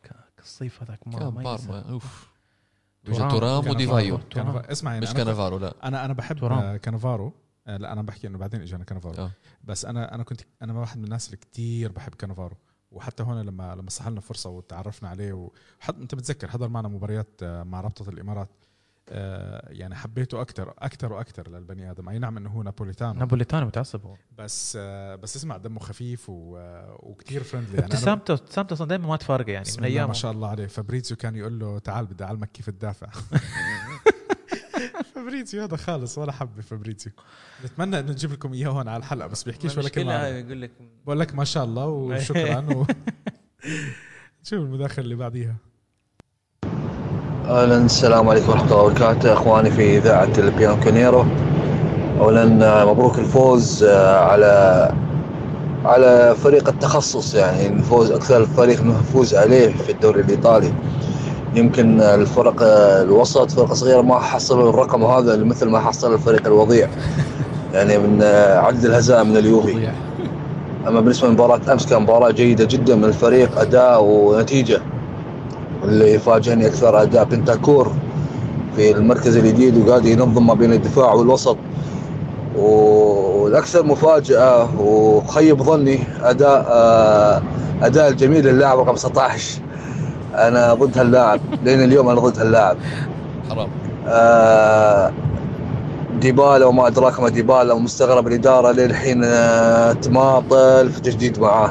كان الصيف هذاك ما كان. بارما أوف. كان وديفايو. اسمع يعني مش كانافارو لا أنا أنا بحب تورام. كانافارو آه، لا أنا بحكي إنه بعدين اجانا كانافارو. آه. بس أنا أنا كنت أنا واحد من الناس اللي كتير بحب كانافارو. وحتى هون لما لما صح لنا فرصة وتعرفنا عليه وحتى أنت بتذكر حضر معنا مباريات آه، مع رابطة الإمارات. آه، يعني حبيته أكثر أكثر وأكثر للبني آدم. أي نعم إنه هو napoletano. napoletano متعصب هو. بس آه، بس اسمع دمه خفيف و- آه، وكتير friendly يعني أنا- ابتسامته ابتسامته دائما ما تفارقه يعني من أيام ما شاء الله عليه. فابريزيو كان يقول له تعال بدي أعلمك كيف تدافع. فابريزيو هذا خالص ولا حب فابريزيو نتمنى إنه نجيب لكم إياه هون على الحلقة بس بيحكيش ولا كلمة. يقول لك. بقول لك ما شاء الله وشكرا و... شوف المداخلة اللي بعديها؟ أهلا السلام عليكم ورحمة الله وبركاته. إخواني في إذاعة البيانكونيرو اولا مبروك الفوز آه، على على فريق التخصص يعني الفوز أكثر فريق نفوز عليه في الدوري الإيطالي. يمكن الفرق الوسط فرقة صغيرة ما حصلوا الرقم هذا مثل ما حصل الفريق الوضيع. يعني من عدد الهزائم من اليوفي. أما بالنسبة لمباراة أمس كان مباراة جيدة جدا من الفريق أداء ونتيجة. اللي فاجئني أكثر أداء بنتاكور في المركز الجديد وقاعد ينظم ما بين الدفاع والوسط. والأكثر مفاجأة وخيب ظني أداء أداء الجميل للاعب رقم 19 أنا ضد هاللاعب لين اليوم أنا ضد هاللاعب. حرام. آه، ديبالا وما أدراك ما ديبالا ومستغرب الإدارة للحين آه، تماطل في تجديد معاه.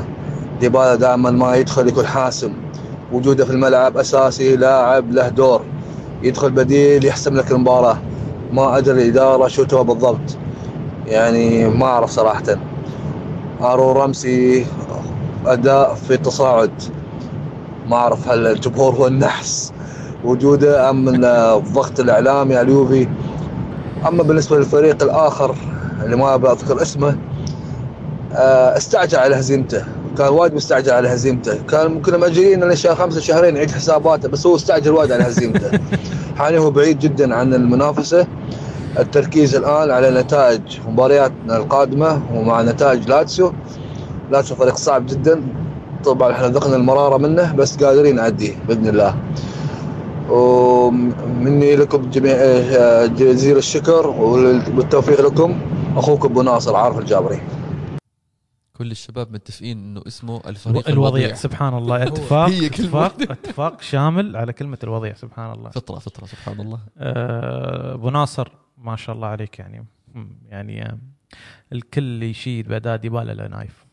ديبالا دائما ما يدخل يكون حاسم. وجوده في الملعب أساسي لاعب له دور. يدخل بديل يحسم لك المباراة. ما أدري الإدارة شو تبغى بالضبط. يعني ما أعرف صراحة. ارو رمسي أداء في تصاعد ما أعرف هل الجمهور هو النحس وجوده أم الضغط الإعلامي على اليوفي أما بالنسبة للفريق الآخر اللي ما بذكر اسمه آه، استعجل على هزيمته كان وايد مستعجل على هزيمته كان كنا مأجلين شهر خمسة شهرين يعيد حساباته بس هو استعجل وايد على هزيمته. حاليا هو بعيد جدا عن المنافسة التركيز الآن على نتائج مبارياتنا القادمة ومع نتائج لاتسيو. لاتسيو فريق صعب جدا طبعا إحنا ذقنا المرارة منه بس قادرين نعديه بإذن الله. ومني لكم جميع آه، جزيل الشكر والتوفيق لكم. أخوكم أبو ناصر عارف الجابري. كل الشباب متفقين إنه اسمه الفريق الوضيع سبحان الله. اتفاق هي كلمة. اتفاق. اتفاق شامل على كلمة الوضيع سبحان الله. فطرة فطرة سبحان الله. آه، أبو ناصر ما شاء الله عليك يعني يعني آه، الكل يشيد بأداء ديبالا لا نايف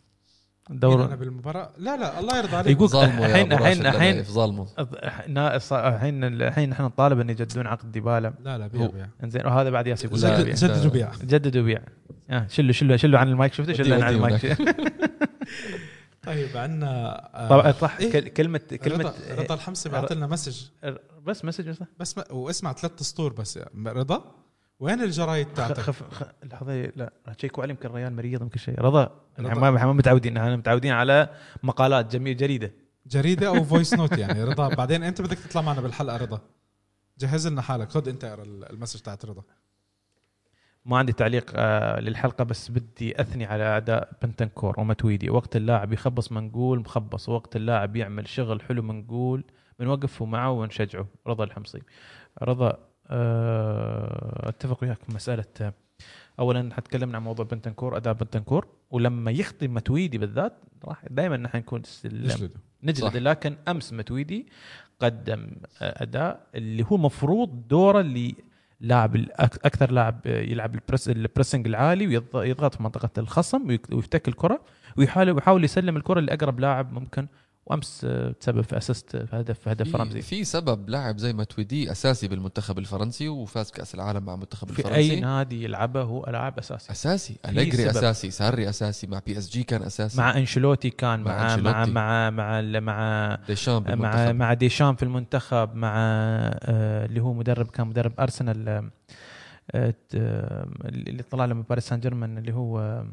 دور أنا بالمباراة؟ لا لا الله يرضى عليك. يقول الحين الحين الحين ص- الحين الحين إحنا نطالب إن يجددون عقد ديبالا. لا لا بيع بيع. انزين وهذا بعد ياس يقول لا، لا جدد جدد وبيع جدد وبيع آه شلوا شلوا شلوا عن المايك. شفته شلوا عن المايك. طيب عندنا آه، طبعا صح إيه؟ كل- كلمه كلمه رضا, رضا الحمصي بعث لنا message. بس message بس. بس ما واسمع ثلاث سطور بس. رضا؟ وين الجرايد تاعتك؟ خف خ- لحظة لا تشيكوا علي يمكن ريال مريض يمكن شيء. رضا. إحنا ما إحنا ما متعودين إحنا متعودين على مقالات جميل جريدة. جريدة أو voice note يعني. رضا بعدين أنت بدك تطلع معنا بالحلقة رضا. جهز لنا حالك. خذ أنت اقرا ال message تاعت رضا. ما عندي تعليق آه للحلقة بس بدي أثني على أداء بنتنكور وماتويدي. وقت اللاعب يخبص منقول مخبص. وقت اللاعب يعمل شغل حلو منقول بنوقف معه ونشجعه. رضا الحمصي. رضا أتفق وياك مسألة آه، اولا حتكلمنا عن موضوع بنتنكور اداء بنتنكور ولما يخطي ماتويدي بالذات راح دائما نحن نكون نجلد. لكن أمس ماتويدي قدم آه، اداء اللي هو مفروض دوره اللي لاعب أكثر لاعب آه، يلعب ال press ال pressing العالي ويض- ويضغط في منطقة الخصم ويفتك الكرة ويحاول ويحاول يسلم الكرة لأقرب لاعب ممكن وامس آه، تسبب في assist في هدف في هدف في, رمزي في سبب لاعب زي ماتويدي أساسي بالمنتخب الفرنسي وفاز كأس العالم مع المنتخب في الفرنسي اي نادي يلعبه هو لاعب أساسي أساسي أليجري. أساسي ساري أساسي مع PSG كان أساسي مع أنشيلوتي كان مع مع مع أنشيلوتي. مع مع ديشام مع بالمنتخب مع ديشام في المنتخب مع آه، اللي هو مدرب كان مدرب أرسنال آه، آه، آه، اللي طلع له من باريس سان جيرمان اللي هو آه،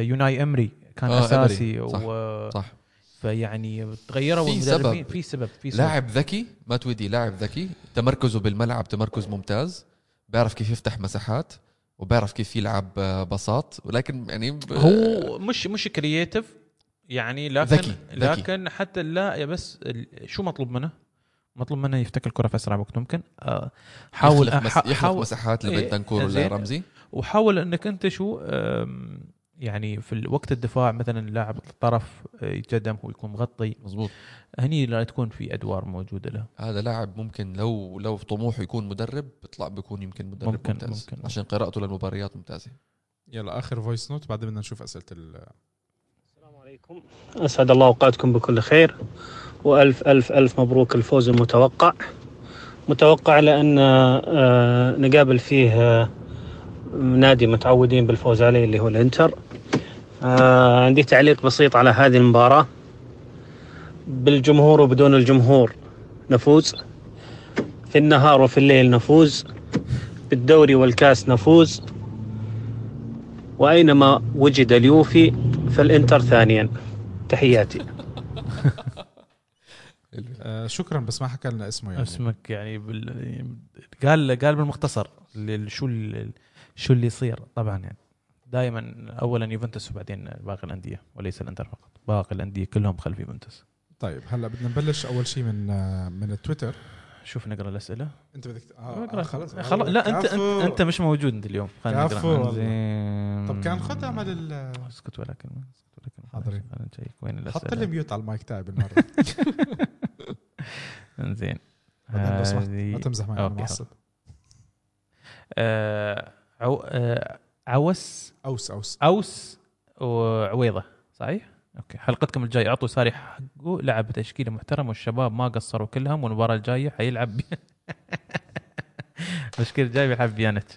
أوناي إمري كان آه، أساسي إمري. صح. و صح فيعني تغيروا في سبب. في سبب في سبب لاعب ذكي ماتويدي لاعب ذكي تمركزه بالملعب تمركز ممتاز بيعرف كيف يفتح مساحات وبيعرف كيف يلعب بساط ولكن يعني ب- هو مش مش creative يعني لكن ذكي، ذكي. لكن حتى لا يا بس شو مطلوب منه؟ مطلوب منه يفتك الكرة في أسرع وقت ممكن آه، حاول يخلق, مس... يخلق حاول مساحات إيه، لبنتنكور زين. ولا رمزي وحاول إنك أنت شو يعني في وقت الدفاع مثلا اللاعب الطرف آه، يتقدم هو يكون مغطي. مزبوط هني لا تكون في أدوار موجودة له. هذا لاعب ممكن لو لو طموحه يكون مدرب بيطلع بيكون يمكن مدرب ممكن- ممتاز. ممكن. عشان قراءته للمباريات ممتازة. يلا آخر voice note بعدين بدنا نشوف أسئلة ال السلام عليكم. أسعد الله أوقاتكم بكل خير. وألف ألف ألف مبروك الفوز المتوقع. متوقع لأن آه، نقابل فيه آه، نادي متعودين بالفوز عليه اللي هو الإنتر. آه، عندي تعليق بسيط على هذه المباراة. بالجمهور وبدون الجمهور نفوز. في النهار وفي الليل نفوز. بالدوري والكاس نفوز. وأينما وجد اليوفي فالإنتر ثانيا. تحياتي. آه شكرا بس ما حكى لنا اسمه يعني. اسمك يعني بال... قال قال بالمختصر شو ال- شو اللي يصير طبعا يعني. دائما اولا يوفنتوس وبعدين باقي الأندية وليس الإنتر فقط. باقي الأندية كلهم خلف يوفنتوس. طيب هلا بدنا نبلش أول شيء من آه من التويتر شوف نقرأ الأسئلة. أنت بدك اقرا آه خلص. خلاص لا انت. انت, أنت مش موجود أنت اليوم. خلينا نقرأ. طب كان خد اعمل ال- اسكت ولا كلمة. اسكت ولا كلمة. حاضرين. خلينا نشيك. وين الأسئلة؟ حط لي mute على المايك تاعي بالمرة. زين. بعدين لو سمحت هذه- ما تمزح معي أنا. معصب آه،. آه، عوس أوس أوس. أوس وعويضة صحيح؟ أوكي. حلقتكم الجاية اعطوا ساري حقه لعب بتشكيلة محترمة والشباب ما قصروا كلهم والمباراة الجاية حيلعب بي... التشكيله الجايه بيلعب بيانت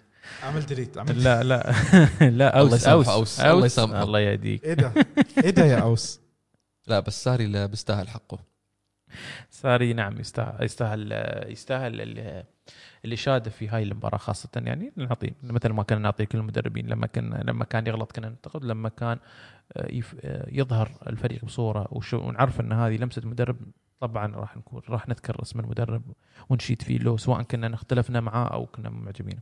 اعمل ديليت اعمل لا لا. لا أوس الله أوس. أوس. الله يسامحه. الله يهديك. إيه ده؟ إيه ده يا أوس؟ لا بس ساري لا بيستاهل حقه. ساري نعم يستاهل يستاهل يستاهل اللي, شاد في هاي المباراة خاصة يعني نعطيه مثل ما كنا نعطي كل المدربين لما كان لما كان يغلط كنا ننتقد لما كان آه، آه، يظهر الفريق بصورة ونعرف إن هذه لمسة مدرب طبعا راح نكون راح نذكر اسم المدرب ونشيد فيه له سواء كنا اختلفنا معاه أو كنا معجبين.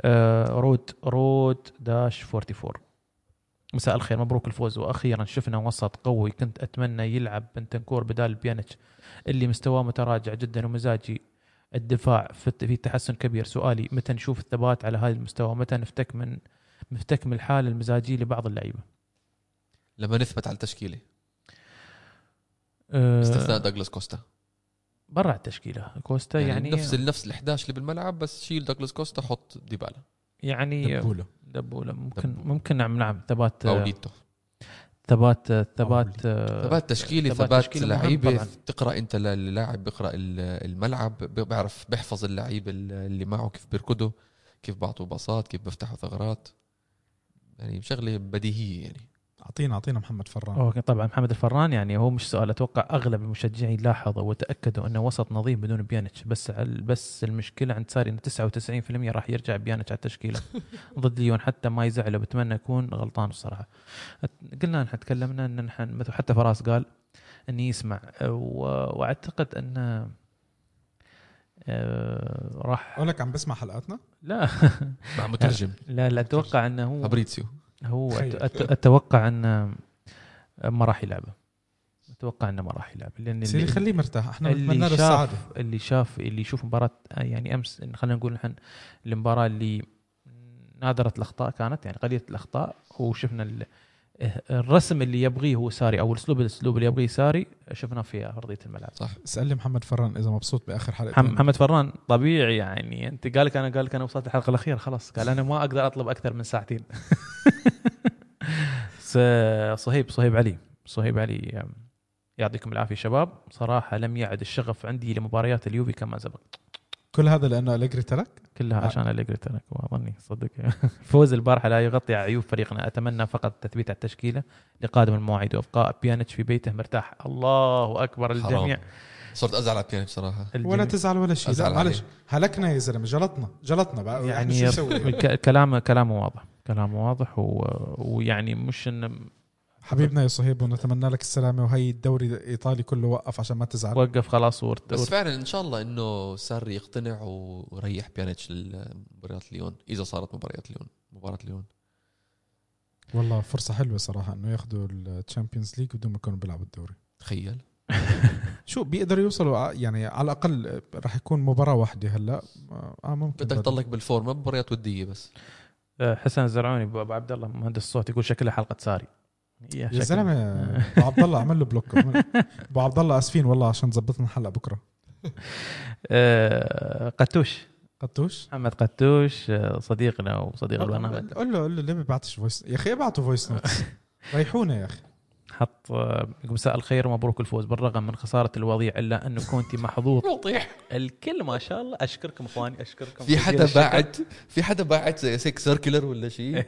آه، رود رود داش 44 مساء الخير مبروك الفوز. وأخيرا شفنا وسط قوي كنت أتمنى يلعب بنتنكور بدال بيانيتش اللي مستواه متراجع جدا ومزاجي الدفاع في في تحسن كبير. سؤالي متى نشوف الثبات على هذا المستوى؟ متى نفتك من نفتك من الحاله المزاجية لبعض اللعيبة؟ لما نثبت على التشكيلة. أه باستثناء دوغلاس كوستا. برا التشكيلة. كوستا يعني, يعني نفس نفس ال 11 اللي بالملعب بس شيل دوغلاس كوستا حط ديبالا. يعني دبولة. دبولة. ممكن دبولة. ممكن نعم نعم ثبات أو نيتو ثبات ثبات ثبات تشكيلي ثبات ثبات لعيبة. تقرأ أنت اللاعب بيقرا ال- الملعب بيعرف بيحفظ اللعيبه اللي معه كيف بيركضوا كيف بعطوا باصات كيف بيفتحوا ثغرات. يعني شغلة بديهية يعني. اعطينا أعطينا محمد فران. OK طبعا محمد الفران يعني هو مش سؤال أتوقع أغلب المشجعين لاحظوا وتأكدوا أنه وسط نظيف بدون بيانيتش. بس بس المشكلة عند ساري انه 99% راح يرجع بيانيتش على التشكيلة. ضد ليون حتى ما يزعله بتمنى يكون غلطان الصراحة. قلنا نحن تكلمنا إن نحن مثل حتى فراس قال اني يسمع. وأعتقد إن آه، راح أقول لك عم بسمع حلقاتنا؟ لا. مع مترجم. لا لا أتوقع إنه هو فابريتسيو. هو أتوقع انه ما راح يلعبه أتوقع انه ما راح يلعب لأن اللي, خليه مرتاح. إحنا اللي له السعادة. شاف اللي شاف اللي يشوف مباراة يعني أمس خلينا نقول نحن المباراة اللي نادرة الأخطاء كانت يعني قليلة الأخطاء. وشفنا ال- الرسم اللي يبغيه هو ساري أو الأسلوب الأسلوب اللي يبغيه ساري شفناه في أرضية الملعب. صح. اسالني محمد فران إذا مبسوط بآخر حلقة. محم- محمد فران طبيعي يعني أنت قال لك أنا قال لك أنا وصلت الحلقة الأخيرة خلاص. قال أنا ما أقدر أطلب أكثر من ساعتين. صهيب صهيب علي. صهيب علي يعطيكم العافية شباب. صراحة لم يعد الشغف عندي لمباريات اليوفي كما سبق. كل هذا لأنه أليجري ترك؟ كلها آه. عشان أليجري ترك. واظني صدق. فوز البارحة لا يغطي عيوب فريقنا. أتمنى فقط تثبيت على التشكيلة لقادم المواعيد وإبقاء بيانيتش في بيته مرتاح. الله أكبر الجميع حرام. صرت أزعل على بياني بصراحه ولا. تزعل ولا شيء. لا معلش. هلكنا يا زلمة. جلطنا. جلطنا بقى. يعني شو يعني كلامه كلامه واضح. كلامه واضح و... ويعني مش انه حبيبنا يا صهيب ونتمنى لك السلامة وهي الدوري الإيطالي كله وقف عشان ما تزعل. وقف خلاص ورت... بس. فعلا إن شاء الله إنه ساري يقتنع و- ويريح بيانيتش لمباريات ليون إذا صارت مباريات ليون مباراة ليون. والله فرصة حلوة صراحة إنه ياخذوا ال Champions League بدون ما يكونوا بيلعبوا الدوري. تخيل. شو بيقدروا يوصلوا؟ ع- يعني على الأقل راح يكون مباراة واحدة هلأ. آه ممكن بدك. تضلك بالفورمه مباريات ودية بس. آه، حسن الزرعوني ابو عبد الله مهندس الصوت يقول شكلها حلقة ساري. يا زلمة أبو عبد الله عمل له block. أبو عبد الله آسفين والله عشان تظبطنا الحلقة بكرة. آه، قتوش. قطوش محمد قتوش آه، صديقنا وصديق البرنامج. قول له قول له ليه ما بيبعتش voice يا أخي ابعتوا voice notes ريحونا يا أخي. حط آه، يقول مساء الخير ومبروك الفوز. بالرغم من خسارة الوضيع إلا انه كونتي محظوظ. الكل ما شاء الله. أشكركم إخواني أشكركم. في حدا. باعت في حدا باعت زي سيك سيركلر ولا شيء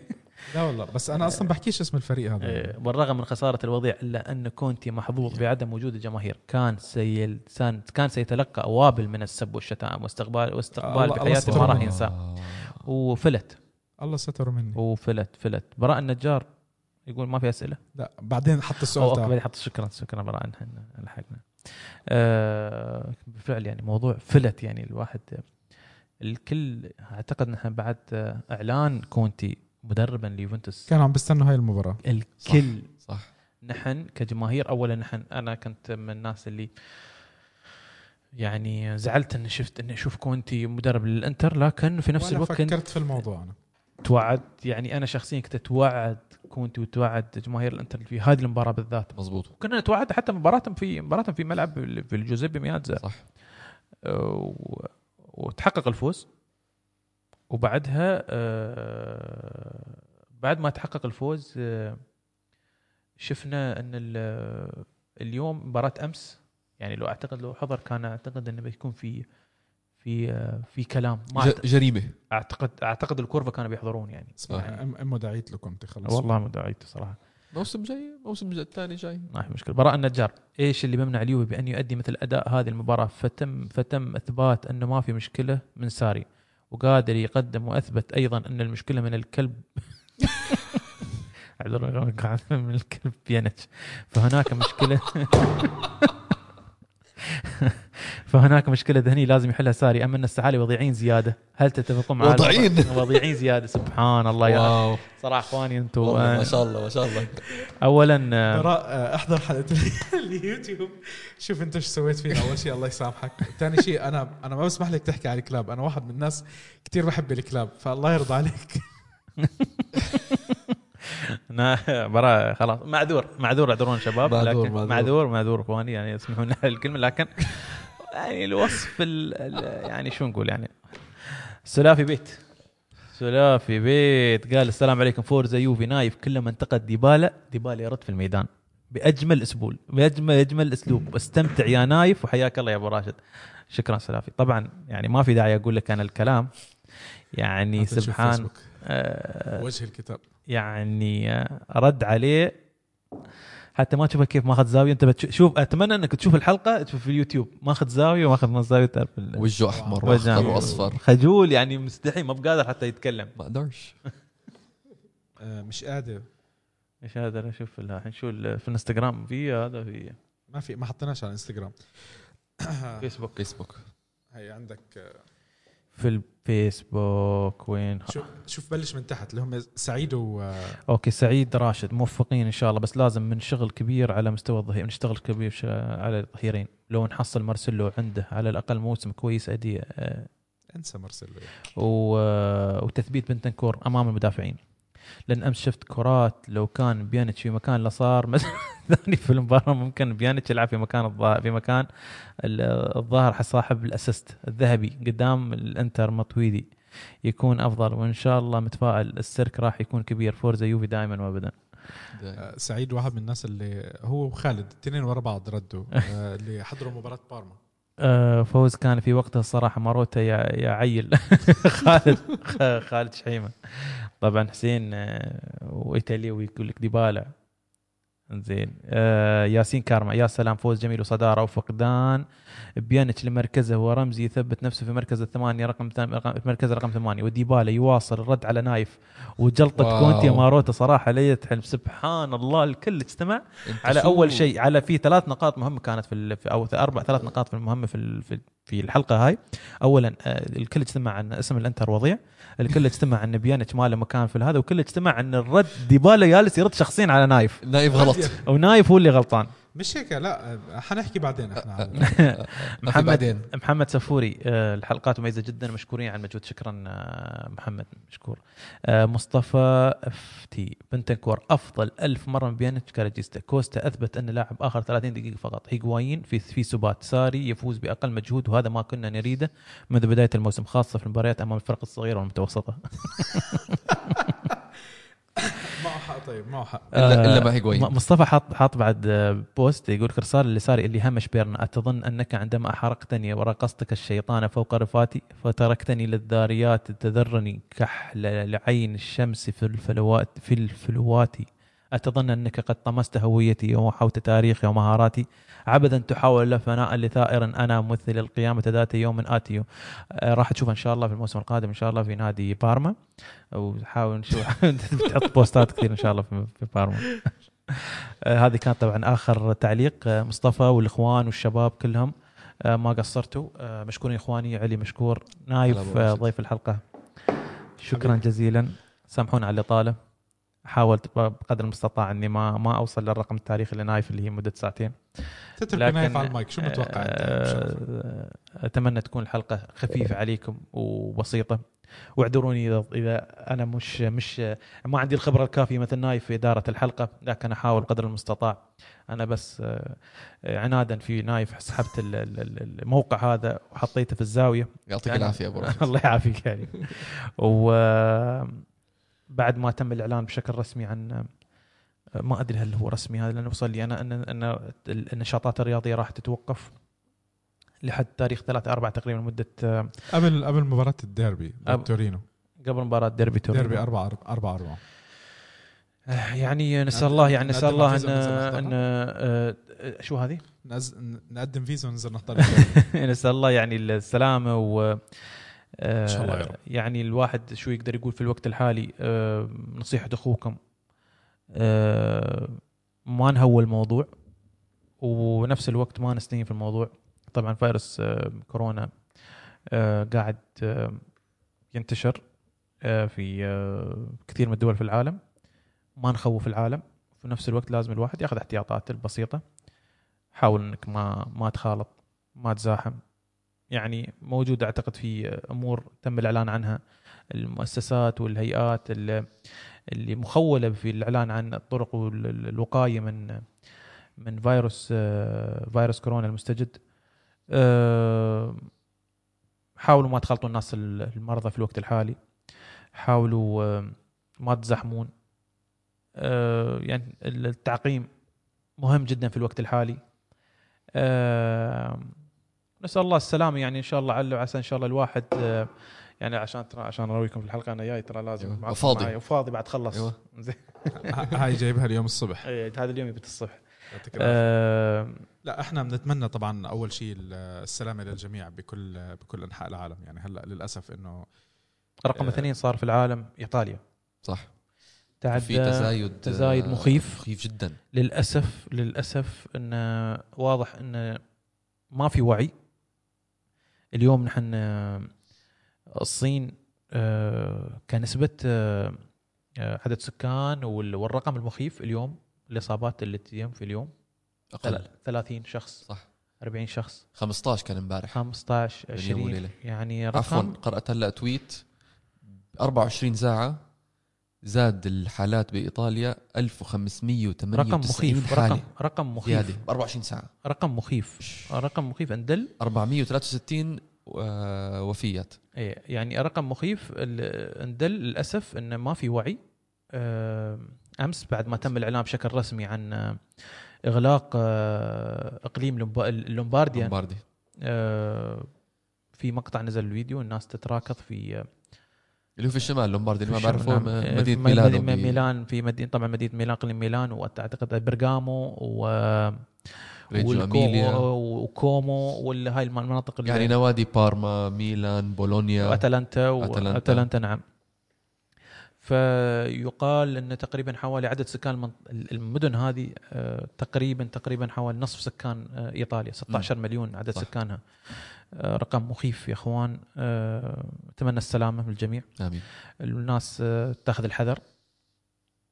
لا والله بس أنا أصلا بحكيش اسم الفريق هذا. إيه، بالرغم من خسارة الوضيع إلا أن كونتي محظوظ بعدم وجود الجماهير كان سي كان كان سيتلقى وابل من السب والشتائم واستقبال واستقبال بحياته ما. راح ينساه وفلت. الله ستر مني. وفلت فلت. براء النجار يقول ما في أسئلة. لا بعدين حط السؤال OK تاعه بعدين حط شكرا شكرا براء لحقنا. آه بالفعل يعني موضوع فلت يعني الواحد. الكل أعتقد نحن بعد إعلان كونتي مدربا ليوفنتوس. كانوا عم بيستنوا هاي المباراة. الكل. صح نحن كجماهير اولا نحن أنا كنت من الناس اللي يعني زعلت إني شفت إني أشوف كونتي مدرب للإنتر لكن في نفس الوقت فكرت في الموضوع أنا. أتوعد يعني أنا شخصيا كنت أتوعد كونتي وتوعد جماهير الانتر في هذه المباراة بالذات. مزبوط كنا نتوعد حتى مباراتهم في مباراتهم في ملعب في الجوزيبي مياتزا صح. و- وتحقق الفوز. وبعدها آه، بعد ما تحقق الفوز آه، شفنا إن ال- اليوم مباراة أمس يعني لو أعتقد لو حضر كان أعتقد إنه بيكون في في آه، في كلام. ما جريمة. اعتقد أعتقد الكورفه كانوا بيحضرون يعني. صح. أم- امه دعيت لكم تخلص والله ما دعيته صراحة. موسم جاي موسم الثاني جاي. ما في مشكلة. براء النجار إيش اللي بيمنع اليوفي بأن يؤدي مثل أداء هذه المباراة؟ فتم فتم إثبات انه ما في مشكلة من ساري وقادر يقدم وأثبت أيضا أن المشكلة من الكلب. قاعد من الكلب بيانتش فهناك مشكلة. فهناك مشكلة ذهنيه لازم يحلها ساري. أما أن السحالي وضيعين زيادة. هل تتفقون معي وضعين. وضيعين زيادة. سبحان الله يا واو. صراحة أخواني أنتم والله ما شاء الله ما شاء الله. اولا آه، براء آه، احضر حلقه اليوتيوب. شوف أنت إيش سويت فينا. أول شيء الله يسامحك. ثاني شيء أنا أنا ما بسمح لك تحكي عن الكلاب. أنا واحد من الناس كثير بحب الكلاب فالله يرضى عليك. أنا برا خلاص. معذور معذور أعذرون شباب. معذور، لكن معذور. معذور معذور أخواني. يعني اسمحوا لنا الكلمة. لكن يعني الوصف ال ال يعني شو نقول يعني؟ سلافي بيت. سلافي بيت. قال السلام عليكم فورزا يوفي نايف. كلما انتقد ديبالا ديبالا يرد في الميدان. بأجمل اسلوب بأجمل أجمل أسلوب. استمتع يا نايف وحياك الله يا أبو راشد. شكرا سلافي. طبعا يعني ما في داعي أقول لك أنا الكلام. يعني سبحان. آه وجه الكتاب. يعني آه، رد عليه حتى ما تشوفه كيف ماخذ زاوية. أنت بتشوف أتمنى إنك تشوف الحلقة تشوف في اليوتيوب. ماخذ زاوية وماخذ من زاوية. تعرف ال- وجهه أحمر وجهه وأخضر وأصفر. خجول يعني مستحي ما قادر حتى يتكلم. ما أقدرش. آه، مش قادر. هذا أنا أشوف الحين شو في الإنستغرام في هذا في ما في ما حطيناش على الإنستغرام. فيسبوك. فيسبوك. هي عندك آه، في الفيسبوك وين؟ شوف شوف بلش من تحت اللي هم سعيد و آه، أوكي سعيد راشد موفقين إن شاء الله بس لازم من شغل كبير على مستوى الظهير نشتغل كبير على الظهيرين. لو نحصل مارسيلو عنده على الأقل موسم كويس أدّى آه، انسى مارسيلو. و- وتثبيت بنتنكور أمام المدافعين. لأن أمس شفت كرات لو كان بيانيتش في مكان لصار مثلا ثاني في المباراة ممكن بيانيتش يلعب في مكان الظاهر في مكان ال- الظاهر صاحب الأسيست الذهبي قدام الإنتر مطويدي. يكون أفضل وإن شاء الله متفائل. السيرك راح يكون كبير. فورزا يوفي دائما وابدا. آه، سعيد واحد من الناس اللي هو وخالد الاثنين ورا بعض ردوا آه، اللي حضروا مباراة بارما. آه، فوز كان في وقتها الصراحة. ماروتا يا يا عيل خالد خالد شحيمة. طبعا حسين آه، وايطالي ويقول لك ديبالا. زين آه ياسين كارما. يا سلام فوز جميل وصدارة وفقدان. بيانيتش لمركزه ورمزي يثبت نفسه في مركز الثمانية رقم مركز رقم ثمانية وديبالا يواصل الرد على نايف وجلطة واو. كونتي ماروتا صراحة لا يتحل. سبحان الله الكل اجتمع على شو- أول شيء على في ثلاث نقاط مهمه كانت في, أو أربع ثلاث نقاط في المهمه في في, في الحلقة هاي. اولا آه، الكل اجتمع ان اسم الإنتر وضيع. الكل اجتمع ان بيانيتش ما له مكان في هذا والكل اجتمع ان الرد ديبالا جالس يرد شخصيا على نايف. نايف غلط. ونايف هو اللي غلطان. مش هيك لا حنحكي بعدين إحنا على محمد محمد بعدين. محمد سفوري الحلقات مميزة جدا مشكورين على المجهود شكرا محمد مشكور. مصطفى أفتي بنتنكور أفضل ألف مرة من بيانيتش كارجيستا كوستا أثبت انه لاعب آخر 30 دقيقة فقط. هيغوايين في في سبات. ساري يفوز بأقل مجهود وهذا ما كنا نريده منذ بداية الموسم خاصة في المباريات أمام الفرق الصغيرة والمتوسطة. معه حق طيب معه حق. الا إلا آه، ما هيغوين م- مصطفى حاط حاط بعد آه، بوست يقول اللي صار اللي همش بيرنا أتظن أنك عندما أحرقتني ورقصتك الشيطان فوق رفاتي فتركتني للذاريات تذرني كحل لعين الشمس في الفلوات في الفلوات. أتظن أنك قد طمست هويتي ومحوت تاريخي ومهاراتي. عبثا تحاول فناء لثائر أنا ممثل القيامة ذات يوم آتي. آه، راح تشوف إن شاء الله في الموسم القادم إن شاء الله في نادي بارما. وحاول نشوف تحط بوستات كثير إن شاء الله في بارما. آه، هذه كانت طبعا آخر تعليق. آه، مصطفى والإخوان والشباب كلهم. ما قصرتوا. مشكورين إخواني علي مشكور نايف. ضيف الحلقة. شكرا. جزيلا. سامحونا على الإطالة. حاولت بقدر المستطاع إني ما ما أوصل للرقم التاريخي لنايف اللي هي مدة ساعتين. تترك نايف على المايك. شو متوقع أنت؟ آه، أتمنى تكون الحلقة خفيفة عليكم وبسيطة. واعذروني اذا إذا أنا مش مش ما عندي الخبرة الكافية مثل نايف في إدارة الحلقة لكن أحاول قدر المستطاع. أنا بس آه، عنادا في نايف سحبت ال- ال- ال- الموقع هذا وحطيته في الزاوية. يعطيك العافية أبو الله يعافيك يعني. و بعد ما تم الإعلان بشكل رسمي عن ما أدري هل هو رسمي هذا لأنه وصل لي أنا أن أن النشاطات الرياضية راح تتوقف لحد تاريخ 3 4 تقريبا مده آه، قبل قبل مباراة الديربي تورينو قبل مباراة ديربي تورينو. ديربي 4 4 4 آه، يعني نسأل الله يعني نسأل الله أن أن آه، آه، شو هذه؟ نقدم فيزا وننزل نحضر نسأل الله يعني السلامة و إن شاء الله يا رب. يعني الواحد شو يقدر يقول في الوقت الحالي آه، نصيحة أخوكم. آه، ما نهول الموضوع ونفس الوقت ما نستهين في الموضوع. طبعا فيروس آه، كورونا آه، قاعد آه، ينتشر آه، في آه، كثير من الدول في العالم. ما نخوف العالم. في نفس الوقت لازم الواحد ياخذ احتياطاته البسيطة. حاول إنك ما ما تخالط ما تزاحم. يعني موجود أعتقد في أمور تم الإعلان عنها المؤسسات والهيئات اللي مخولة في الإعلان عن الطرق والوقاية من من فيروس فيروس كورونا المستجد. آه، حاولوا ما تخلطوا الناس المرضى في الوقت الحالي. حاولوا ما تزحمون. آه، يعني التعقيم مهم جدا في الوقت الحالي. آه، نسأل الله السلامة يعني إن شاء الله عل وعسى إن شاء الله الواحد آه، يعني عشان ترى عشان اراويكم في الحلقة أنا جاي ترى لازم أيوة. معكم وفاضي. وفاضي بعد خلص أيوة. زين هاي جايبها اليوم الصبح إيه، هذا اليوم يبت الصبح. آه، لا إحنا بنتمنى طبعا أول شيء السلامة للجميع بكل بكل أنحاء العالم يعني هلأ للأسف إنه رقم آه. اثنين صار في العالم إيطاليا صح تعدى في تزايد تزايد آه، مخيف. مخيف جدا للأسف للأسف انه واضح انه ما في وعي اليوم نحن آه، الصين آه، كنسبة آه، عدد سكان وال- والرقم المخيف اليوم الإصابات اللي تتم في اليوم أقل. 30 شخص. صح. 40 شخص. 15 كان امبارح. 15 بين يوم 20 وليلة. يعني عفوا رقم قرأت هلا tweet 24 ساعة زاد الحالات بإيطاليا 1598 رقم مخيف حالة. رقم رقم مخيف. ب 24 ساعة. رقم مخيف. رقم مخيف اندل 463 آه، وفيات. إيه يعني رقم مخيف ال- اندل للأسف انه ما في وعي. آه، أمس بعد ما تم الإعلان بشكل رسمي عن آه، إغلاق إقليم لومبا- اللومبارديا لومباردي في مقطع نزل الفيديو الناس تتراكض في اللي هو في الشمال لومباردي اللي ما بعرفه نعم، آه، مدينة مدينة بي- ميلان في مدينة طبعا مدينة ميلان اقليم ميلان وأعتقد برغامو و وكومو ولا هاي المناطق اللي يعني نوادي بارما ميلان بولونيا وأتلانتا أتلانتا. واتلانتا نعم. فيقال إن تقريبا حوالي عدد سكان المدن هذه آه، تقريبا تقريبا حوالي نصف سكان آه، إيطاليا 16 مليون عدد صح. سكانها. آه، رقم مخيف يا إخوان. أتمنى السلامة للجميع آمين. الناس تأخذ الحذر.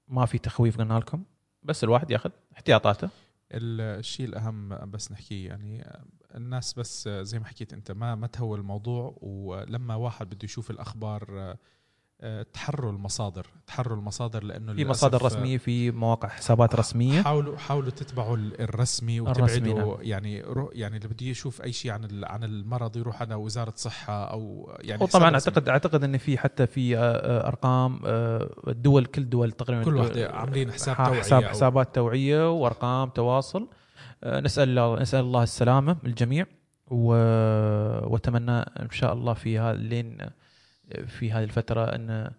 ما في تخويف قلنا لكم بس الواحد يأخذ احتياطاته. الشيء الأهم بس نحكيه يعني الناس بس زي ما حكيت أنت ما ما تهول الموضوع ولما واحد بده يشوف الأخبار تحروا المصادر تحروا المصادر لأنه في مصادر رسمية في مواقع حسابات رسمية. حاولوا حاولوا تتبعوا ال- الرسمي وتبعدوا يعني رو يعني اللي بده يشوف أي شيء عن عن المرض يروح على وزارة صحة أو يعني وطبعا. اعتقد أعتقد إن في حتى في آه، آه، أرقام آه، الدول كل دول تقريبا كل آه، واحدة عاملين حساب توعية حساب حسابات توعية وأرقام تواصل. آه، نسأل الله نسأل الله السلامة للجميع و... وأتمنى إن شاء الله في هذا لين في هذه الفترة أن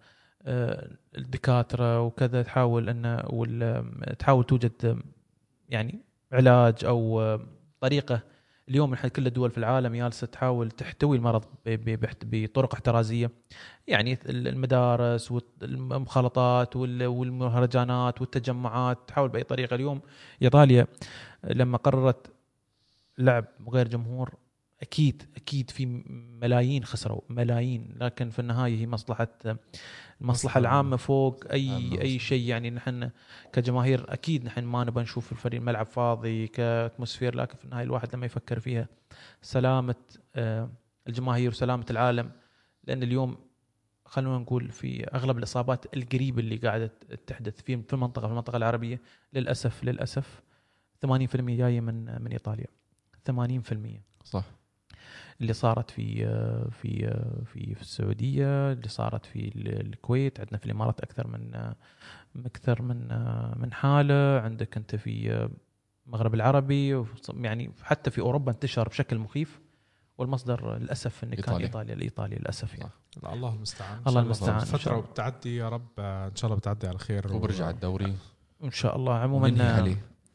آه، الدكاترة وكذا تحاول أن. تحاول توجد يعني علاج أو طريقة اليوم كل الدول في العالم جالسه تحاول تحتوي المرض بطرق احترازية يعني المدارس والمخالطات وال- والمهرجانات والتجمعات تحاول بأي طريقة اليوم إيطاليا لما قررت لعب غير جمهور أكيد أكيد في ملايين خسروا ملايين لكن في النهاية هي مصلحة المصلحة العامة فوق أي أي شيء. يعني نحن كجماهير أكيد نحن ما نبغى نشوف الفريق الملعب فاضي كأتموسفير لكن في النهاية الواحد لما يفكر فيها سلامة آه، الجماهير وسلامة العالم. لأن اليوم خلونا نقول في أغلب الإصابات القريبة اللي قاعدة تحدث في في المنطقة في المنطقة العربية للأسف للأسف 80% جاية من من إيطاليا. 80% صح. اللي صارت في في في في السعودية اللي صارت في الكويت. عندنا في الإمارات أكثر من أكثر من من حالة. عندك أنت في المغرب العربي يعني حتى في أوروبا انتشر بشكل مخيف. والمصدر للأسف إنه كان إيطاليا. إيطاليا لايطاليا للأسف يعني. لا، الله المستعان. الله المستعان، فتره. وبتعدي يا رب إن شاء الله بتعدي على خير. وبرجع الدوري. إن شاء الله. عموما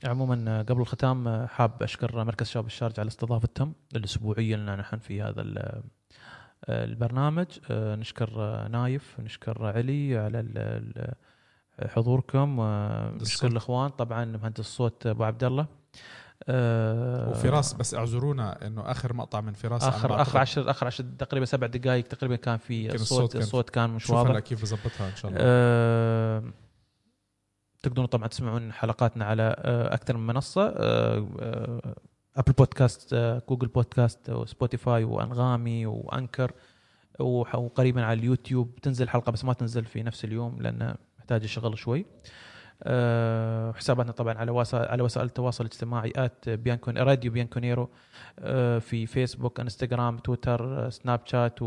عموما قبل الختام حاب أشكر مركز شباب الشارجه على استضافتهم الاسبوعيه لنا نحن في هذا ال- البرنامج. نشكر نايف نشكر علي على حضوركم. نشكر. الإخوان طبعا مهندس الصوت أبو عبد الله. آه، وفراس بس اعذرونا إنه آخر مقطع من فراس آخر آخر عشر آخر عشر تقريبا سبع دقائق تقريبا كان في الصوت الصوت كان- الصوت كان مش واضح كيف بظبطها إن شاء الله. آه، تقدرون طبعا تسمعون حلقاتنا على آه، أكثر من منصة Apple Podcasts Google Podcasts و Spotify وأنغامي و Anchor وقريبا على اليوتيوب. تنزل حلقه بس ما تنزل في نفس اليوم لأن محتاجه شغل شوي. آه، حساباتنا طبعا على وسائل على وسائل التواصل الاجتماعي at بيانكون راديو بيانكونيرو في فيسبوك انستغرام تويتر سناب شات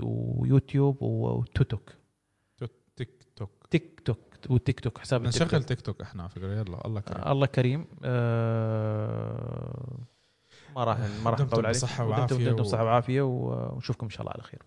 ويوتيوب وتوتوك تيك توك تيك توك وتيك توك حساب التيك نشغل توك تيك توك إحنا على فكرة يلا الله كريم. الله كريم. آه، ما راح ما راح نطول عليك. بصحة ودمتم- وعافية دمتم و- بصحة وعافية ونشوفكم إن شاء الله على خير.